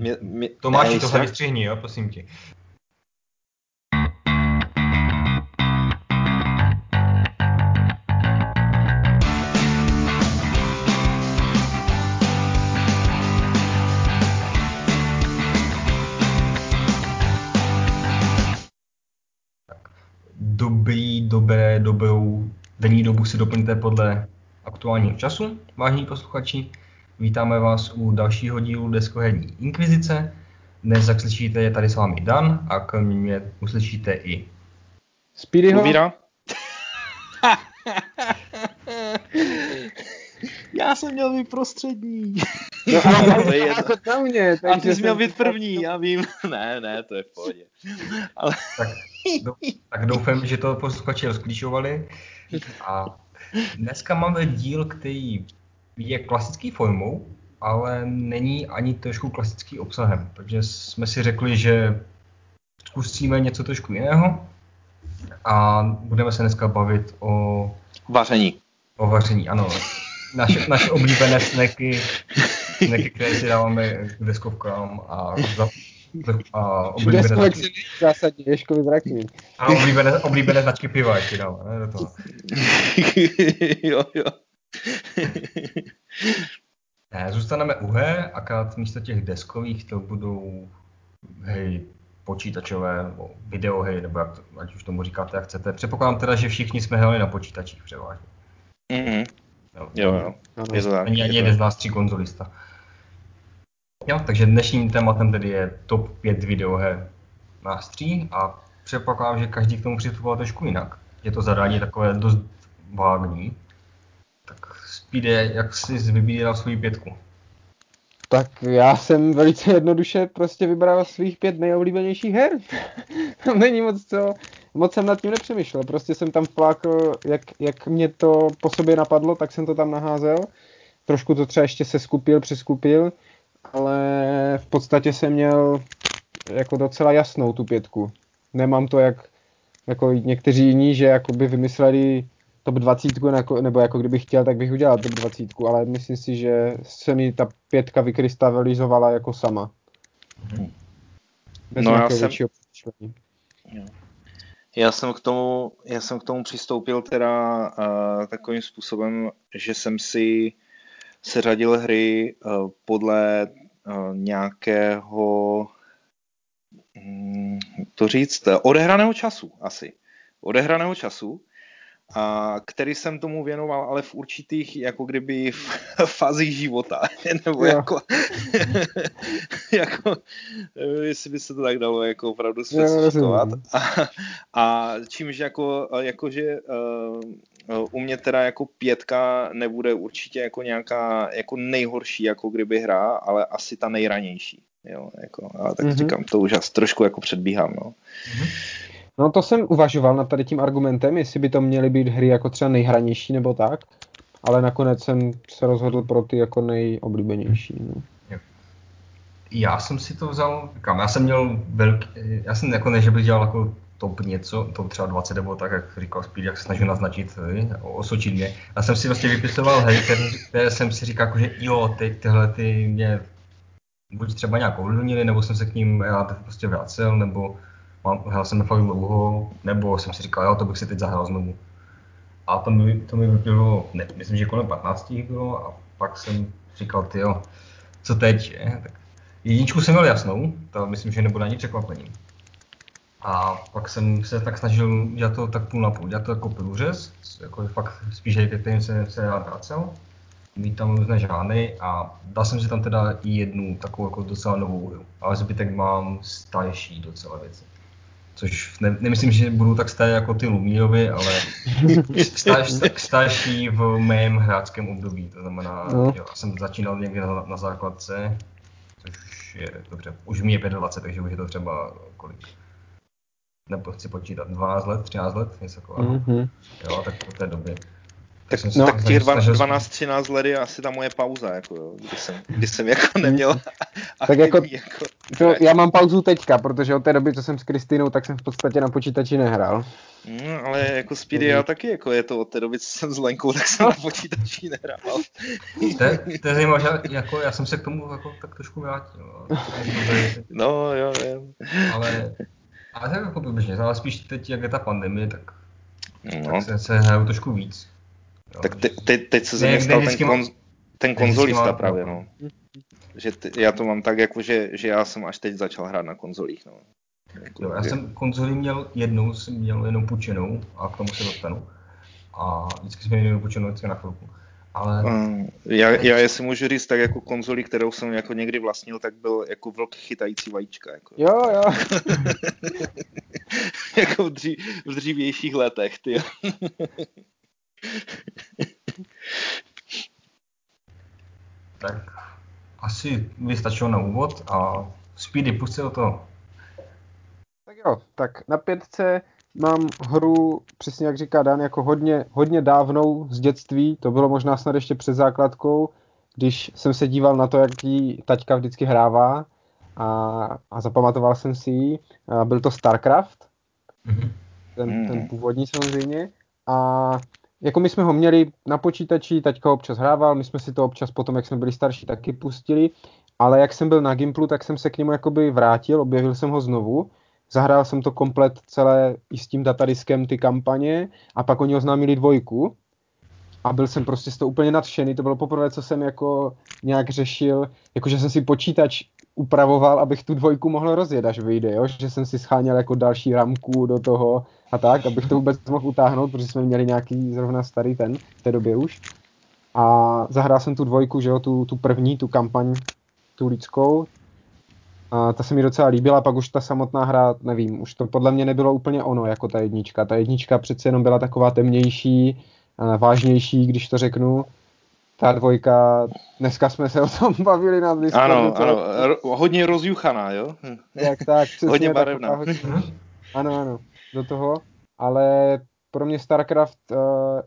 Mě, mě, Tomáši, to tohle vystřihni, jo, prosím tě. dobrý, dobré, dobrou denní dobu si doplňte podle aktuálního času, vážení posluchači. Vítáme vás u dalšího dílu Deskoherní Inkvizice. Dnes, jak slyšíte, je tady s vámi Dan a kromě mě uslyšíte i Speedyho. Uvíra. Já jsem měl být prostřední. No, to je jedno. jako na mě. A ty jsi měl být první, já vím. Ne, ne, to je v pohodě. Ale... Tak, do, tak doufám, že to posluchači rozklíčovali. A dneska máme díl, který je klasický formou, ale není ani trošku klasický obsahem. Takže jsme si řekli, že zkusíme něco trošku jiného a budeme se dneska bavit o... Vaření. O vaření, ano. Naše, naše oblíbené snacky, snacky, které si dáváme k deskovkám a, za, a oblíbené značky. zásadně, zraky. A oblíbené, oblíbené značky piva ještě dáváme, ne, do toho. jo, jo. ne, zůstaneme u her, akorát místo těch deskových to budou hej, počítačové, nebo videohry, nebo jak to, ať už tomu říkáte, jak chcete. Předpokládám teda, že všichni jsme hráli na počítačích převážně. Mm-hmm. Jo, jo. jo. Je to tak. Není ani jeden z nás tří konzolista. Jo, takže dnešním tématem tedy je top 5 videoher nás tří a předpokládám, že každý k tomu přistupoval trošku jinak. Je to zadání takové dost vágní. Tak Speedy, jak jsi vybíral svou pětku? Tak já jsem velice jednoduše prostě vybral svých pět nejoblíbenějších her. Tam není moc co, moc jsem nad tím nepřemýšlel. Prostě jsem tam vplákl, jak, jak mě to po sobě napadlo, tak jsem to tam naházel. Trošku to třeba ještě se skupil, přeskupil, ale v podstatě jsem měl jako docela jasnou tu pětku. Nemám to jak jako někteří jiní, že jakoby vymysleli top 20, nebo jako kdybych chtěl, tak bych udělal top 20, ale myslím si, že se mi ta pětka vykrystalizovala jako sama. Hmm. Bez no já jsem... Já jsem k tomu, já jsem k tomu přistoupil teda uh, takovým způsobem, že jsem si seřadil hry uh, podle uh, nějakého um, to říct, odehraného času asi. Odehraného času a který jsem tomu věnoval, ale v určitých, jako kdyby v fázích života, nebo jo. jako, jako, jestli by se to tak dalo jako opravdu specifikovat. A, a čímž jako, jakože uh, u mě teda jako pětka nebude určitě jako nějaká jako nejhorší, jako kdyby hra, ale asi ta nejranější. Jo, jako, a tak mm-hmm. říkám, to už asi trošku jako předbíhám, no. Mm-hmm. No to jsem uvažoval nad tady tím argumentem, jestli by to měly být hry jako třeba nejhranější nebo tak, ale nakonec jsem se rozhodl pro ty jako nejoblíbenější. No. Já jsem si to vzal, kam, já jsem měl velký, já jsem jako ne, že bych dělal jako top něco, top třeba 20 nebo tak, jak říkal Speed, jak se snažil naznačit, osočit mě. Já jsem si vlastně vypisoval hry, které, jsem si říkal, jako, že jo, teď tyhle ty mě buď třeba nějak ovlivnili, nebo jsem se k ním já prostě vracel, nebo mám, hrál jsem fakt dlouho, nebo jsem si říkal, jo, to bych si teď zahrál znovu. A to mi, to mi bylo, ne, myslím, že kolem 15 bylo a pak jsem říkal, ty jo, co teď, je? Tak jedničku jsem měl jasnou, to myslím, že nebude ani překvapení. A pak jsem se tak snažil dělat to tak půl na půl, dělat to jako průřez, jako fakt spíš ke kterým se, se rád vracel, mít tam různé žány a dal jsem si tam teda i jednu takovou jako docela novou hru, ale zbytek mám starší docela věci což ne, nemyslím, že budou tak staré jako ty Lumírovi, ale starší, starší v mém hráčském období. To znamená, no. jo, jsem začínal někde na, na základce, což je dobře, už mi je 25, takže už je to třeba kolik? Nebo chci počítat, 12 let, 13 let, něco takového. Mm-hmm. Jo, tak po té době. Tak, no, tak těch 12-13 let je asi ta moje pauza, jako jo, kdy, jsem, kdy jsem jako neměl tak jako, jako, To, já mám pauzu teďka, protože od té doby, co jsem s Kristinou, tak jsem v podstatě na počítači nehrál. No, ale jako Speedy já taky, jako je to od té doby, co jsem s Lenkou, tak jsem na počítači nehrál. To je, to je zajímavé, že jako, já jsem se k tomu jako tak trošku vrátil. No, jo, jo. Ale, ale tak jako ale spíš teď, jak je ta pandemie, tak, No, tak se, se hraju trošku víc. Jo, tak te, te, teď se ze mě stal ten, kon, ten konzolista mám- právě, no. Že ty, já to mám tak, jako, že, že já jsem až teď začal hrát na konzolích, no. Jako, Jo, já jsem konzoli měl jednou, jsem měl jenom půjčenou a k tomu se dostanu. A vždycky jsme měli jenom půjčenou vždycky na chvilku. Ale Uh, já, já jestli můžu říct, tak jako konzoli, kterou jsem jako někdy vlastnil, tak byl jako vlk chytající vajíčka. Jako, Jo, jo. jako v, dří, v dřívějších letech, ty. Tak asi mi stačilo na úvod a Speedy, pusť se do toho. Tak jo, tak na pětce mám hru, přesně jak říká Dan, jako hodně, hodně dávnou z dětství, to bylo možná snad ještě před základkou, když jsem se díval na to, jak ji taťka vždycky hrává a, a zapamatoval jsem si ji. Byl to StarCraft, Mhm. ten, Mhm. ten původní samozřejmě. A jako my jsme ho měli na počítači, taťka občas hrával, my jsme si to občas potom, jak jsme byli starší, taky pustili, ale jak jsem byl na Gimplu, tak jsem se k němu jakoby vrátil, objevil jsem ho znovu, zahrál jsem to komplet celé i s tím datadiskem ty kampaně. A pak oni oznámili dvojku. A byl jsem prostě z toho úplně nadšený, to bylo poprvé, co jsem jako nějak řešil, jakože jsem si počítač upravoval, abych tu dvojku mohl rozjet, až vyjde, jo? že jsem si scháněl jako další ramku do toho a tak, abych to vůbec mohl utáhnout, protože jsme měli nějaký zrovna starý ten v té době už. A zahrál jsem tu dvojku, že jo, tu, tu první, tu kampaň, tu lidskou. A ta se mi docela líbila, pak už ta samotná hra, nevím, už to podle mě nebylo úplně ono, jako ta jednička. Ta jednička přece jenom byla taková temnější, a vážnější, když to řeknu. Ta dvojka, dneska jsme se o tom bavili na Discordu. Ano, to- ano, hodně rozjuchaná, jo? Hm. Jak tak, přesně Hodně taková barevná. hodně- Ano, ano, do toho, ale pro mě StarCraft uh,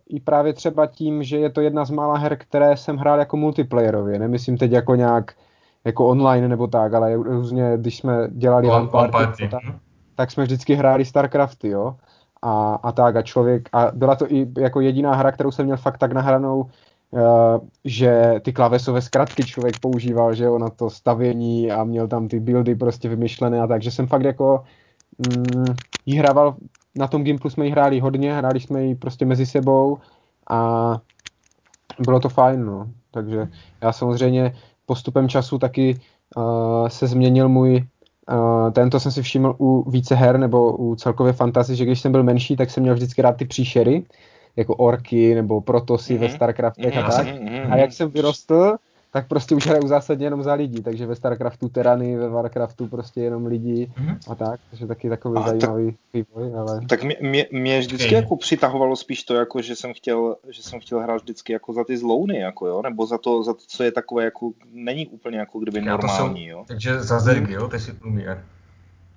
i právě třeba tím, že je to jedna z mála her, které jsem hrál jako multiplayerově, nemyslím teď jako nějak jako online nebo tak, ale různě, když jsme dělali One- LAN party, party, tak, hm? tak jsme vždycky hráli StarCrafty, jo. A, a tak a člověk, a byla to i jako jediná hra, kterou jsem měl fakt tak nahranou, uh, že ty klávesové zkratky člověk používal, že jo, na to stavění a měl tam ty buildy prostě vymyšlené a tak, že jsem fakt jako mm, jí hrával, na tom Gimplu jsme ji hráli hodně, hráli jsme ji prostě mezi sebou a bylo to fajn, no. Takže já samozřejmě postupem času taky uh, se změnil můj Uh, tento jsem si všiml u více her nebo u celkově fantasy, že když jsem byl menší, tak jsem měl vždycky rád ty příšery, jako orky nebo protosy mm-hmm. ve Mhm. Starcraftech Mhm, a tak. mhm, A jak jsem vyrostl, tak prostě už hraju zásadně jenom za lidi, takže ve Starcraftu terany, ve Warcraftu prostě jenom lidi Mhm. a tak, takže taky takový A tak- zajímavý vývoj, ale... Tak mě, mě, mě vždycky jako přitahovalo spíš to, jako, že jsem chtěl, že jsem chtěl hrát vždycky jako za ty zlouny, jako jo, nebo za to, za to, co je takové, jako není úplně jako kdyby to normální, jsou- jo. Takže za Zergy, jo, ty si umí.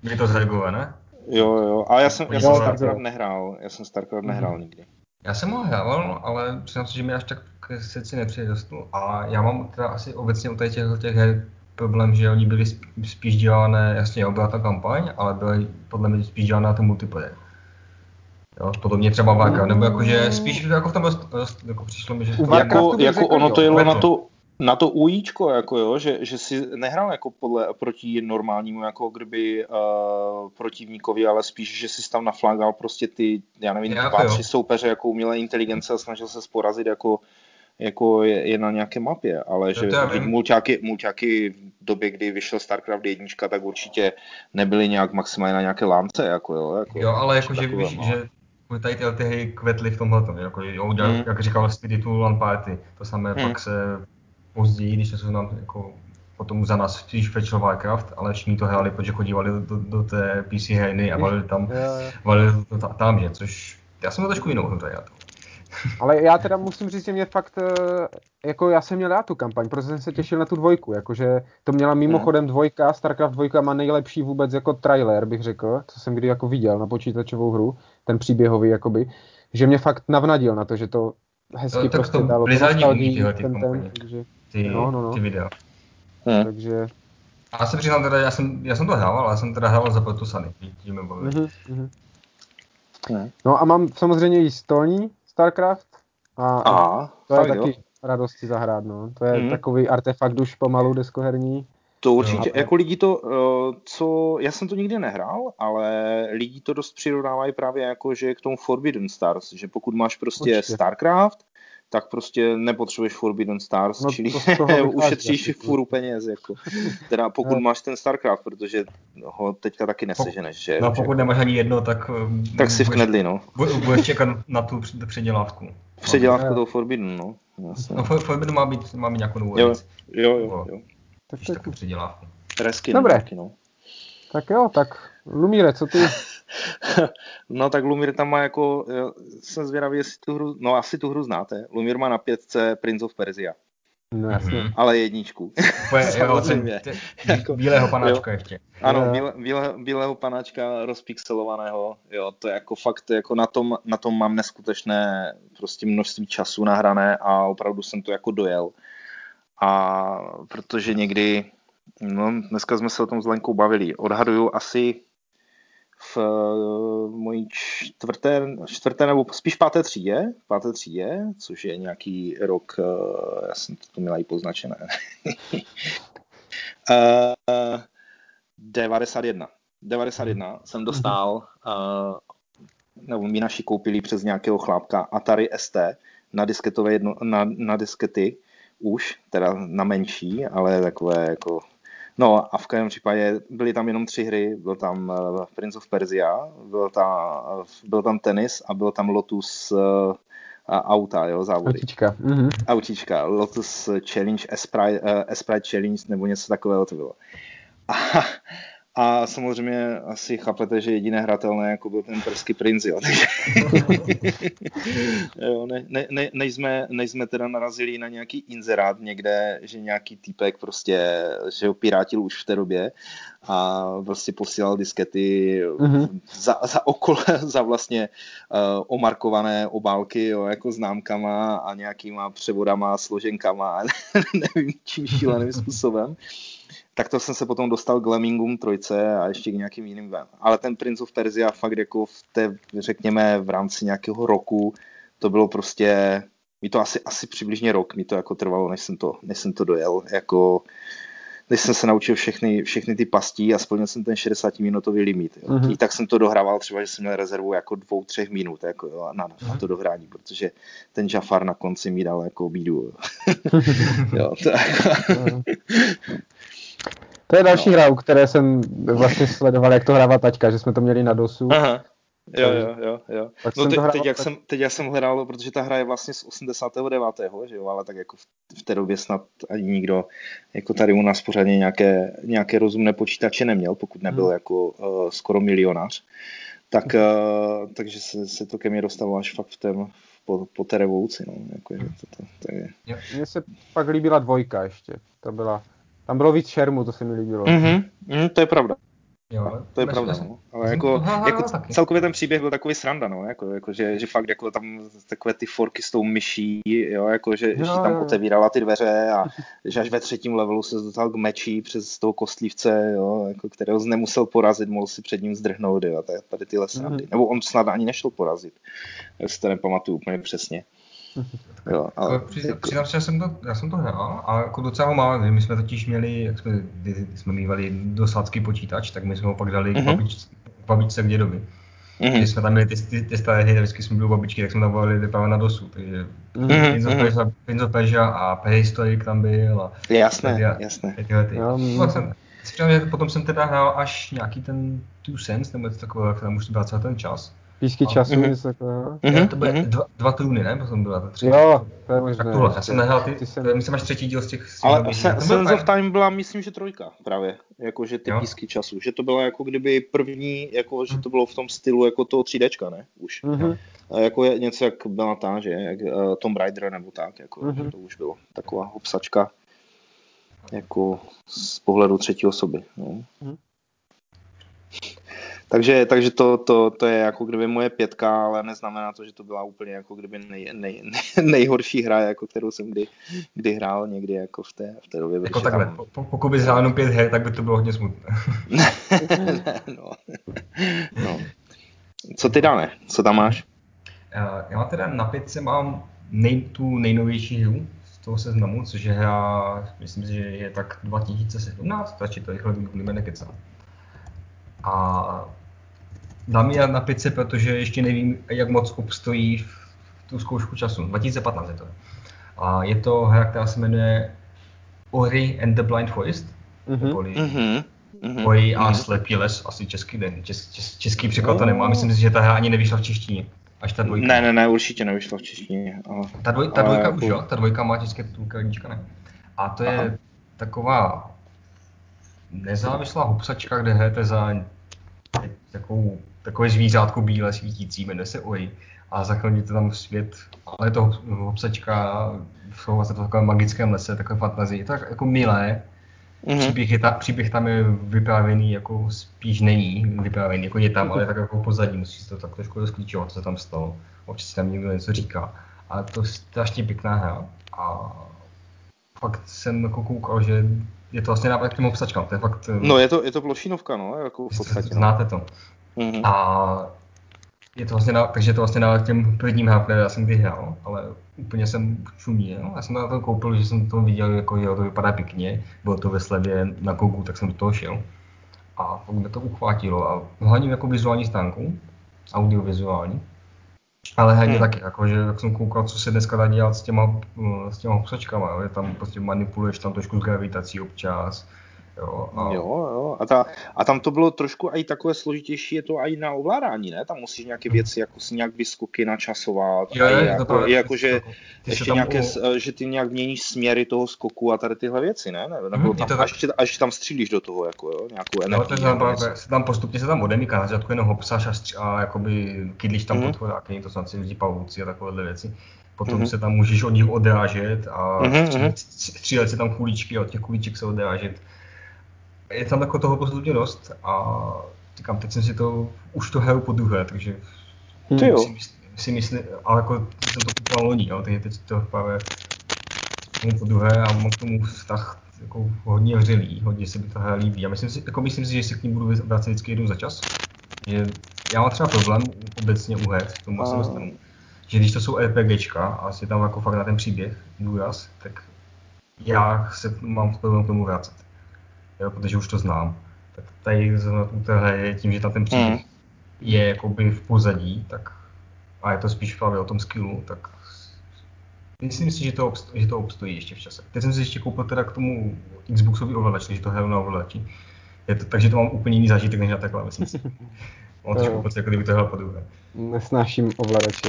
Je to Zergové, ne? Jo, jo, a já jsem, já jsem tak Starcraft nehrál, já jsem Starcraft Mhm. nehrál nikdy. Já jsem ho hrával, ale přiznám se, že mi až tak k srdci nepřirostl. A já mám teda asi obecně u těch, těch her problém, že oni byli sp- spíš dělané, jasně, jo, byla ta kampaň, ale byly podle mě spíš dělané na ten multiplayer. Jo, podobně třeba Warcraft, nebo jakože spíš jako v tom rost, rost, jako přišlo mi, že U to Warcraftu Jako, jako ono to jelo na Vetlo. Na to ujíčko, jako jo, že, že si nehrál jako podle, proti normálnímu, jako kdyby uh, protivníkovi, ale spíš, že si tam naflagal prostě ty, já nevím, Jako dva, tři soupeře jako umělé inteligence a snažil se sporazit jako, jako je, je na nějaké mapě, ale že já teď vím. mulťáky, mulťáky v době, kdy vyšel StarCraft 1, tak určitě nebyly nějak maximálně na nějaké lánce, jako jo. Jako, Jo, ale jakože takového, víš, no. že tady ty, ty hry kvetly v tomhle, jako, jo, udělal, Hmm. jak říkal Spiritu LAN Party, to samé Hmm. pak se později, když se nám jako potom za nás spíš fetchil Warcraft, ale všichni to hráli, protože chodívali do, do, do té PC herny a valili tam, valili to ta- tam, že, což já jsem to trošku jinou hru to. Ale já teda musím říct, že mě fakt, eh, jako já jsem měl rád tu kampaň, protože jsem se těšil na tu dvojku, jakože to měla mimochodem dvojka, StarCraft dvojka má nejlepší vůbec jako trailer, bych řekl, co jsem kdy jako viděl na počítačovou hru, ten příběhový jakoby, že mě fakt navnadil na to, že to hezky No, prostě to dalo. Blizzardi nostalgii, umí tyhle ty ten, ten, takže, Ty, No, no, no. ty videa. Hm. takže A já se přiznám teda, já jsem, já jsem to hrál, ale já jsem teda hrál za Protusany. Mm-hmm. Ne. No a mám samozřejmě i stolní StarCraft. A, a to je taky jo. radosti zahrát, no. To je mm. takový artefakt už pomalu deskoherní. To určitě, jo. jako lidi to, eh, co, já jsem to nikdy nehrál, ale lidi to dost přirovnávají právě jako, že k tomu Forbidden Stars, že pokud máš prostě určitě. StarCraft, tak prostě nepotřebuješ Forbidden Stars, no, čili ušetříš fůru peněz. Jako. Teda pokud no. máš ten StarCraft, protože ho teďka taky neseženeš. Že? No pokud nemáš ani jedno, tak... Eh, tak si v knedli, no. Budeš čekat na tu předělávku. Předělávku toho Forbidden, no. Jasně. No Forbidden má být, má být nějakou novou jo, jo, jo, jo. Tak, tak, tak předělávku. Resky, Dobré. Taky, no. Tak jo, tak Lumíre, co ty? no tak Lumír tam má jako, jsem zvědavý, jestli tu hru, no asi tu hru znáte. Lumír má na pětce Prince of Persia. No jasně. Mm-hmm. Ale jedničku. Samozřejmě. jako, bílého panáčka jo. ještě. Ano, bíle, bíle, bílého panáčka rozpixelovaného. Jo, to je jako fakt, jako na tom, na tom mám neskutečné prostě množství času nahrané a opravdu jsem to jako dojel. A protože někdy, no dneska jsme se o tom s Lenkou bavili, odhaduju asi v uh, mojí čtvrté, čtvrté nebo spíš páté třídě, páté třídě, což je nějaký rok, uh, já jsem to měla i poznačené, uh, 91. 91 jsem dostal, nebo mi naši koupili přes nějakého chlápka Atari ST na disketové jedno, na, na diskety už, teda na menší, ale takové jako No a v každém případě byly tam jenom tři hry. Byl tam uh, Prince of Persia, byl tam, uh, byl tam tenis a byl tam Lotus uh, auta, jo, závody. Autička. Mm-hmm. Autička. Lotus Challenge, Esprite, uh, Challenge nebo něco takového to bylo. A a samozřejmě asi chápete, že jediné hratelné jako byl ten perský princ, jo. Takže jo, ne, ne, ne, nejsme, nejsme teda narazili na nějaký inzerát někde, že nějaký týpek prostě, že ho pirátil už v té době a prostě posílal diskety mm-hmm. za, za okolo, za vlastně uh, omarkované obálky, jo, jako známkama a nějakýma převodama, složenkama, nevím čím šíleným způsobem tak to jsem se potom dostal k Lemmingům trojce a ještě k nějakým jiným. Ale ten Prince of Persia fakt jako v té, řekněme, v rámci nějakého roku, to bylo prostě, mi to asi, asi přibližně rok mi to jako trvalo, než jsem to, než jsem to dojel, jako než jsem se naučil všechny, všechny ty pastí a splnil jsem ten 60-minutový limit. Jo. Mm-hmm. I tak jsem to dohrával třeba, že jsem měl rezervu jako dvou, třech minut jako, jo, na, na mhm. to dohrání, protože ten Jafar na konci mi dal jako bídu. Jo. jo, to jako... Mhm. To je další no. hra, u které jsem vlastně sledoval, jak to hrává taťka, že jsme to měli na dosu. Aha. Jo, jo, jo, jo. Tak no teď, hrál, teď, jak tak... jsem, teď jak jsem hledal, protože ta hra je vlastně z 89. že jo, ale tak jako v, v té době snad ani nikdo jako tady u nás pořádně nějaké, nějaké rozumné počítače neměl, pokud nebyl hmm. jako uh, skoro milionář. Tak, uh, takže se, se to ke mně dostalo až fakt v tém, po, po té revoluci, no, jako, že to, to, to je. Mně se pak líbila dvojka ještě, to byla tam bylo víc šermu, to se mi líbilo. Mm-hmm, mm, to je pravda. Jo, to je pravda, no. Ale jako, jako celkově ten příběh byl takový sranda, no. Jako, jako že, že, fakt jako tam takové ty forky s tou myší, jo, jako, že, jo, že tam jo. otevírala ty dveře a že až ve třetím levelu se dostal k meči přes toho kostlivce, jo, jako, kterého nemusel porazit, mohl si před ním zdrhnout, jo, tady tyhle srandy. Mm-hmm. Nebo on snad ani nešel porazit, já si to nepamatuju úplně přesně. Jo, ale... Přiznám se, že jsem to, já jsem to hrál a jako docela mám, my jsme totiž měli, jak jsme, jsme mývali dosadský počítač, tak my jsme ho pak dali mm-hmm. k, mhm. babič, k babičce k dědovi. Mm-hmm. Když jsme tam měli ty, ty, ty staré hry, vždycky jsme byli u babičky, tak jsme tam volili právě na dosu. Takže mm-hmm. Prince of Persia a Prehistoric tam byl. A jasné, tady, jasné. Ty. Já, no, že potom jsem teda hrál až nějaký ten Two Sense, nebo něco takového, jak tam už byl celý ten čas. Písky času, mm-hmm. něco takového. Mm-hmm. To byly mm-hmm. dva, dva trůny, ne? Potom byla to tři. Jo, to je možné. Tak tohle, já jsem nehrál ty, ty jsem... myslím, máš třetí díl z těch... Z Ale Sense of Time byla, myslím, že trojka právě, jako že ty jo. písky času, že to bylo jako kdyby první, jako že to bylo v tom stylu jako toho 3Dčka, ne? Už. Mm-hmm. A jako je něco, jak byla ta, že jak uh, Tomb Raider nebo tak, jako, mm-hmm. že to už bylo taková obsačka jako z pohledu třetí osoby. No. Mm-hmm. Takže, takže to, to, to, je jako kdyby moje pětka, ale neznamená to, že to byla úplně jako kdyby nej, nej, nej, nejhorší hra, jako kterou jsem kdy, kdy hrál někdy jako v té, v té době. Jako takhle, po, pokud bys hrál jenom pět her, tak by to bylo hodně smutné. ne, no. no. Co ty dáne? Co tam máš? Já teda na pětce mám nej, tu nejnovější hru z toho seznamu, což je hra, myslím si, že je tak 2017, stačí to rychle vygooglíme, nekecám. A dám ji na pětce, protože ještě nevím, jak moc obstojí v tu zkoušku času. 2015 je to. A je to hra, která se jmenuje Ori and the Blind Forest, mm-hmm. mm-hmm. Ori a mm-hmm. slepý les, asi český den, čes, čes, český překlad to nemá. Myslím si, že ta hra ani nevyšla v češtině. Až ta dvojka. Ne, ne, ne, určitě nevyšla v češtině. Ale, ta, dvoj, ta dvojka ale, už jo, ta dvojka má české titulka, ne. A to je Aha. taková nezávislá hupsačka, kde hrajete za takovou, takové zvířátko bílé svítící, jmenuje se Oi. A zachraníte tam svět, ale je to hopsačka, jsou vlastně v takovém magickém lese, takové fantazii. Je to tak jako milé. Mm-hmm. Příběh, je ta, příběh tam je vyprávěný, jako spíš není vyprávěný, jako je tam, ale tak jako pozadí, musí si to tak trošku rozklíčovat, co tam stalo. Občas tam někdo něco říká. A to je strašně pěkná hra. A fakt jsem jako koukal, že je to vlastně návrh k těm obsačkám. To je fakt... No je to, je to plošinovka, no, jako v podstatě. No. Znáte to. Mm-hmm. A je to vlastně, na, takže je to vlastně návrh k těm prvním hrám, které já jsem vyhrál, ale úplně jsem čuměl. Já jsem na to koupil, že jsem to viděl, jako jo, to vypadá pěkně, bylo to ve slevě na Kogu, tak jsem do toho šel. A pak mě to uchvátilo a hlavně jako vizuální stránku, audiovizuální, ale hlavně hmm. taky, jako, že jak jsem koukal, co se dneska dá dělat s těma, eh, s těma psačkama, jo, je tam prostě manipuluješ tam trošku s gravitací občas, Jo, a... jo, jo. A, ta, a tam to bylo trošku i takové složitější, je to i na ovládání, ne? Tam musíš nějaké věci, jako si nějak vyskoky načasovat. Jo, je, jako, to, jako, že, ještě nějaké, u... že ty nějak měníš směry toho skoku a tady tyhle věci, ne? ne? Nebo hmm, tam, to až, až, tam střílíš do toho, jako, jo? nějakou energii. No, tam, se tam postupně se tam odemíká, na začátku jenom hopsáš a, stři- a jakoby kydlíš tam hmm. podchodáky, to jsou lidi pavouci a takovéhle věci. Potom mm-hmm. se tam můžeš od nich odrážet a mm-hmm. střílet, střílet se tam kuličky a od těch kuliček se odrážet je tam jako toho postupně dost a říkám, teď jsem si to, už to hraju po druhé, takže hmm. si, myslím, si myslím, ale jako jsem to kupoval loni, jo, takže teď to právě po druhé a mám k tomu vztah jako hodně vřelý, hodně se mi ta hra líbí. A myslím si, jako myslím si, že se k ní budu vracet vždycky jednou za čas. Že já mám třeba problém obecně u her, k tomu se dostanu, že když to jsou RPGčka a si tam jako fakt na ten příběh důraz, tak já se mám problém k tomu vracet jo, protože už to znám. Tak tady u téhle je tím, že tam ten příběh mm. je jakoby v pozadí, tak a je to spíš právě o tom skillu, tak myslím si, že to, obstojí, že to obstojí ještě v čase. Teď jsem si ještě koupil teda k tomu Xboxový ovladač, takže to hraju na ovladači. Je to, takže to mám úplně jiný zážitek než na té klávesnici. Mám trošku pocit, jako kdyby to hrál po druhé. Nesnáším ovladače.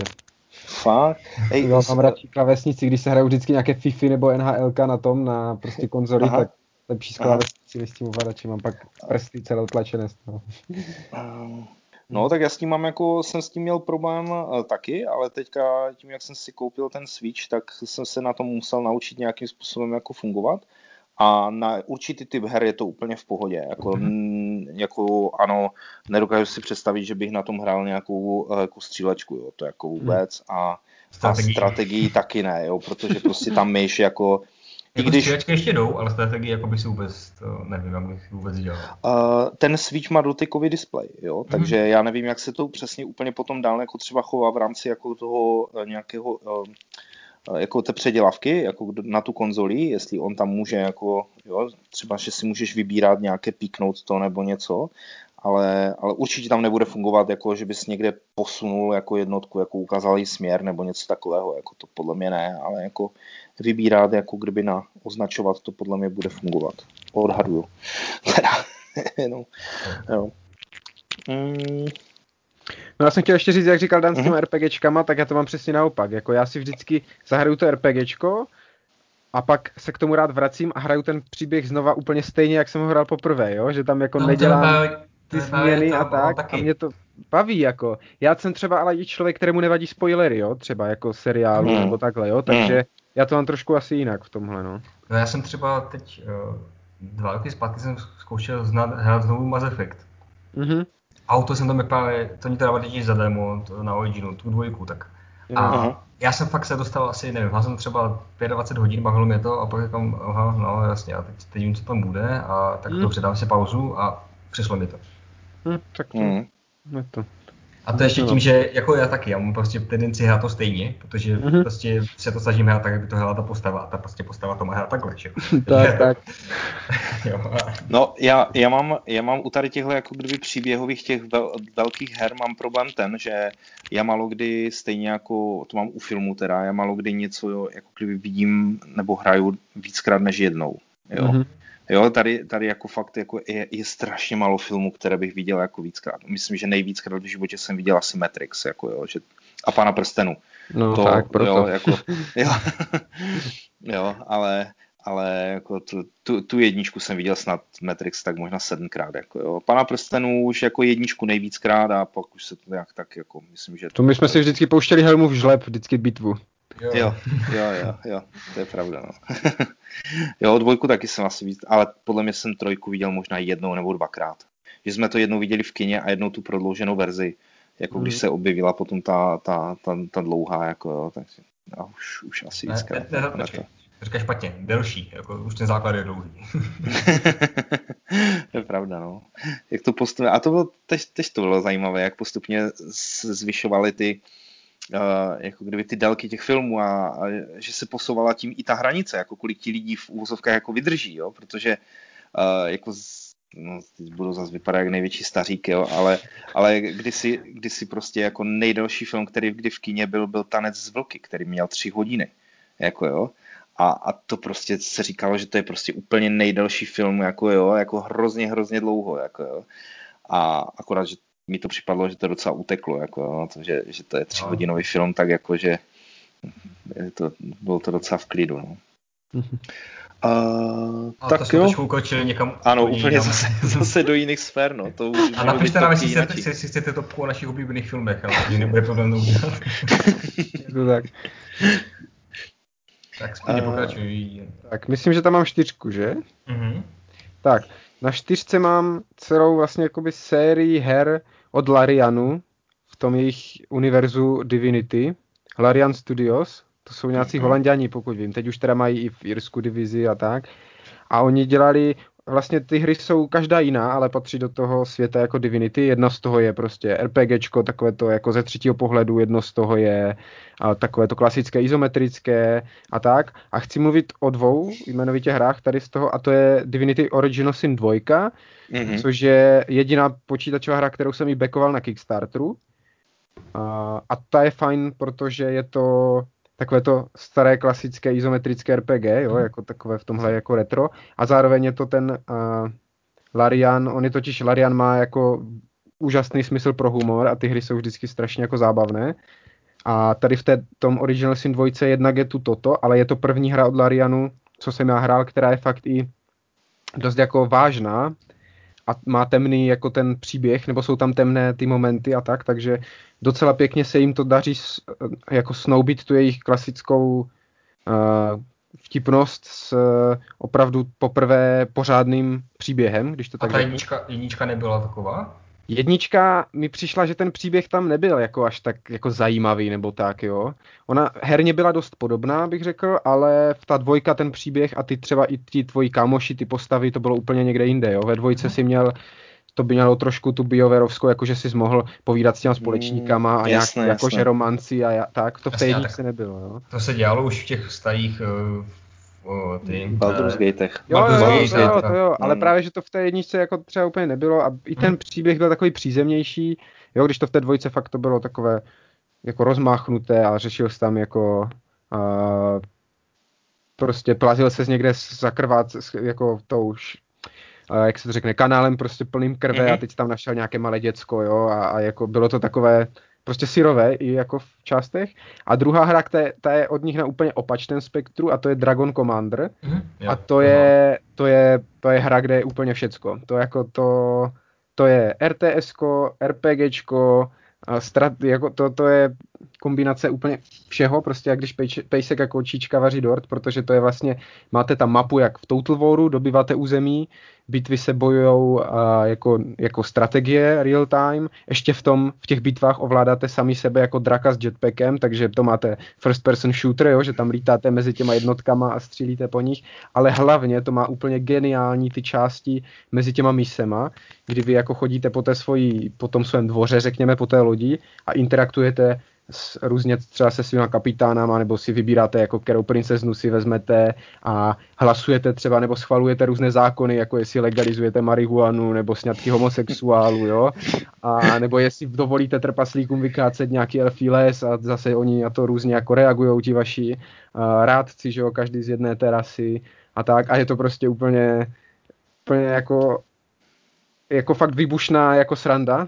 Fakt? Ej, já mám radši klávesnici, když se hrajou vždycky nějaké FIFA nebo NHLK na tom, na prostě konzoli, tak lepší s klávesnicí než s tím ovladačem, mám pak prsty celé tlačené z toho. No, tak já s tím mám jako, jsem s tím měl problém uh, taky, ale teďka tím, jak jsem si koupil ten Switch, tak jsem se na tom musel naučit nějakým způsobem jako fungovat. A na určitý typ her je to úplně v pohodě. Jako, mm-hmm. jako ano, nedokážu si představit, že bych na tom hrál nějakou jako střílečku, jo, to jako mhm. vůbec. A, strategii. a strategii taky ne, jo, protože prostě tam myš jako jako když... střílečky ještě jdou, ale strategii jako by si vůbec, to nevím, jak bych vůbec dělal. Uh, ten Switch má dotykový displej, jo, mm-hmm. takže já nevím, jak se to přesně úplně potom dál jako třeba chová v rámci jako toho uh, nějakého uh, jako té předělavky jako na tu konzoli, jestli on tam může jako, jo, třeba, že si můžeš vybírat nějaké píknout to nebo něco, ale, ale určitě tam nebude fungovat, jako že bys někde posunul jako jednotku, jako ukázal jí směr nebo něco takového, jako to podle mě ne, ale jako vybírat, jako kdyby na označovat, to podle mě bude fungovat. Odhaduju. Teda, no, jo. Mm. No já jsem chtěl ještě říct, jak říkal Dan s těmi mm-hmm. RPGčkama, tak já to mám přesně naopak. Jako já si vždycky zahraju to RPGčko a pak se k tomu rád vracím a hraju ten příběh znova úplně stejně, jak jsem ho hrál poprvé, jo? Že tam jako no, nedělám ty změny a tak. A mě to baví, jako. Já jsem třeba ale i člověk, kterému nevadí spoilery, jo? Třeba jako seriálu mm. nebo takhle, jo? Takže mm já to mám trošku asi jinak v tomhle, no. No já jsem třeba teď uh, dva roky zpátky jsem zkoušel znát, hrát znovu Mass Effect. Mm-hmm. auto jsem tam právě, to mě teda vadí zadarmo to na Originu, tu dvojku, tak a Aha. já jsem fakt se dostal asi, nevím, já jsem třeba 25 hodin, bavilo mě to a pak říkám, aha, no jasně, a teď, teď vím, co tam bude a tak hmm. dobře, dám si pauzu a přišlo mi to. Hmm, tak to, hmm. je to. A to ještě tím, že jako já taky, já mám prostě tendenci hrát to stejně, protože mm-hmm. prostě se to snažím hrát tak, aby to hrála ta postava a ta prostě postava to má hrát takhle, že? tak, tak. jo. No, já, já, mám, já mám u tady těchto jako kdyby příběhových těch vel, velkých her mám problém ten, že já malo kdy stejně jako, to mám u filmu teda, já malo kdy něco jako kdyby vidím nebo hraju víckrát než jednou, jo. Mm-hmm. Jo, tady, tady jako fakt jako je, je, strašně málo filmů, které bych viděl jako víckrát. Myslím, že nejvíckrát v životě jsem viděl asi Matrix, jako jo, že, a Pana prstenu. No to, tak, proto. Jo, jako, jo, jo ale, ale jako tu, tu, tu, jedničku jsem viděl snad Matrix tak možná sedmkrát. Jako jo. Pana prstenů už jako jedničku nejvíckrát a pak už se to nějak tak jako myslím, že... To my jsme si vždycky pouštěli Helmu v žleb, vždycky bitvu. Jo, jo, jo, jo, jo to je pravda. No. jo, dvojku taky jsem asi víc, ale podle mě jsem trojku viděl možná jednou nebo dvakrát. Že jsme to jednou viděli v kině a jednou tu prodlouženou verzi, jako hmm. když mhm. se objevila potom ta, ta, ta, ta dlouhá, jako jo, tak a už, už asi víc. Ne, ne, ne, ne, Říkáš špatně, delší, jako už ten základ je dlouhý. to je pravda, no. Jak to postupně, a to bylo, teď, teď to bylo zajímavé, jak postupně zvyšovaly ty, Uh, jako kdyby ty délky těch filmů a, a že se posouvala tím i ta hranice, jako kolik ti lidí v úvozovkách jako vydrží, jo, protože uh, jako z, no, teď budu zase vypadat jak největší stařík, jo, ale, ale kdysi, kdysi prostě jako nejdelší film, který kdy v kině byl, byl Tanec z vlky, který měl tři hodiny, jako jo, a, a to prostě se říkalo, že to je prostě úplně nejdelší film, jako jo, jako hrozně, hrozně dlouho, jako jo. A akorát, že mi to připadlo, že to docela uteklo, jako, no, to, že, že to je tříhodinový no. film, tak jako, že to, bylo to docela v klidu. No. A, a tak to jo. ukočili někam Ano, úplně zase, zase do jiných sfér, no. To už a napište nám, jestli chcete, jestli chcete topku o našich oblíbených filmech, ale nebude problém to udělat. to tak. Tak spíš uh, pokračuj. Tak, myslím, že tam mám čtyřku, že? Mm-hmm. Tak, na čtyřce mám celou vlastně jakoby sérii her od Larianu v tom jejich univerzu Divinity. Larian Studios, to jsou nějací mm-hmm. holanděni, pokud vím. Teď už teda mají i v Irsku divizi a tak. A oni dělali vlastně ty hry jsou každá jiná, ale patří do toho světa jako Divinity. Jedno z toho je prostě RPGčko, takové to jako ze třetího pohledu, jedno z toho je a, takové to klasické izometrické a tak. A chci mluvit o dvou jmenovitě hrách tady z toho a to je Divinity Original Sin 2, mm-hmm. což je jediná počítačová hra, kterou jsem i backoval na Kickstarteru. A, a ta je fajn, protože je to takové to staré klasické izometrické RPG, jo, mm. jako takové v tomhle jako retro. A zároveň je to ten uh, Larian, on je totiž, Larian má jako úžasný smysl pro humor a ty hry jsou vždycky strašně jako zábavné. A tady v té, tom Original Sin 2 jednak je tu toto, ale je to první hra od Larianu, co jsem já hrál, která je fakt i dost jako vážná a má temný jako ten příběh, nebo jsou tam temné ty momenty a tak, takže docela pěkně se jim to daří jako snoubit tu jejich klasickou uh, vtipnost s uh, opravdu poprvé pořádným příběhem, když to tak A ta jednička, jednička nebyla taková? Jednička mi přišla, že ten příběh tam nebyl jako až tak jako zajímavý nebo tak, jo. Ona herně byla dost podobná, bych řekl, ale v ta dvojka ten příběh a ty třeba i ti tvoji kámoši, ty postavy, to bylo úplně někde jinde, jo. Ve dvojce hmm. si měl to by mělo trošku tu bioverovskou, jakože si mohl povídat s těma společníkama a mm, jasné, nějak, jasné. jakože romanci a tak, to v té jedničce nebylo. Jo? To se dělalo už v těch starých uh, ty... Baldur's Gatech. Jo, jo, jo, to jo, to jo, ale mm. právě, že to v té jedničce jako třeba úplně nebylo a i ten mm. příběh byl takový přízemnější, jo, když to v té dvojce fakt to bylo takové jako rozmáchnuté a řešil jsi tam jako uh, prostě plazil se někde zakrvat jako tou jak se to řekne, kanálem prostě plným krve mm-hmm. a teď tam našel nějaké malé děcko, jo, a, a jako bylo to takové prostě syrové i jako v částech. A druhá hra, ta je, ta je od nich na úplně opačném spektru a to je Dragon Commander. Mm-hmm. A to je, to je, to je hra, kde je úplně všecko. To jako to, to je RTSko, RPGčko, strat, jako to, to je kombinace úplně všeho, prostě jak když pejsek jako číčka vaří dort, protože to je vlastně, máte tam mapu jak v Total Waru, dobýváte území, bitvy se bojujou jako, jako strategie real time, ještě v tom, v těch bitvách ovládáte sami sebe jako draka s jetpackem, takže to máte first person shooter, jo, že tam lítáte mezi těma jednotkama a střílíte po nich, ale hlavně to má úplně geniální ty části mezi těma misema, kdy vy jako chodíte po té svojí, po tom svém dvoře, řekněme, po té lodi a interaktujete s, různě třeba se svýma kapitánama, nebo si vybíráte, jako kterou princeznu si vezmete a hlasujete třeba, nebo schvalujete různé zákony, jako jestli legalizujete marihuanu, nebo sňatky homosexuálů, jo, a nebo jestli dovolíte trpaslíkům vykácet nějaký elfí les a zase oni na to různě jako reagují ti vaši uh, rádci, že jo, každý z jedné terasy a tak. A je to prostě úplně, úplně jako jako fakt vybušná jako sranda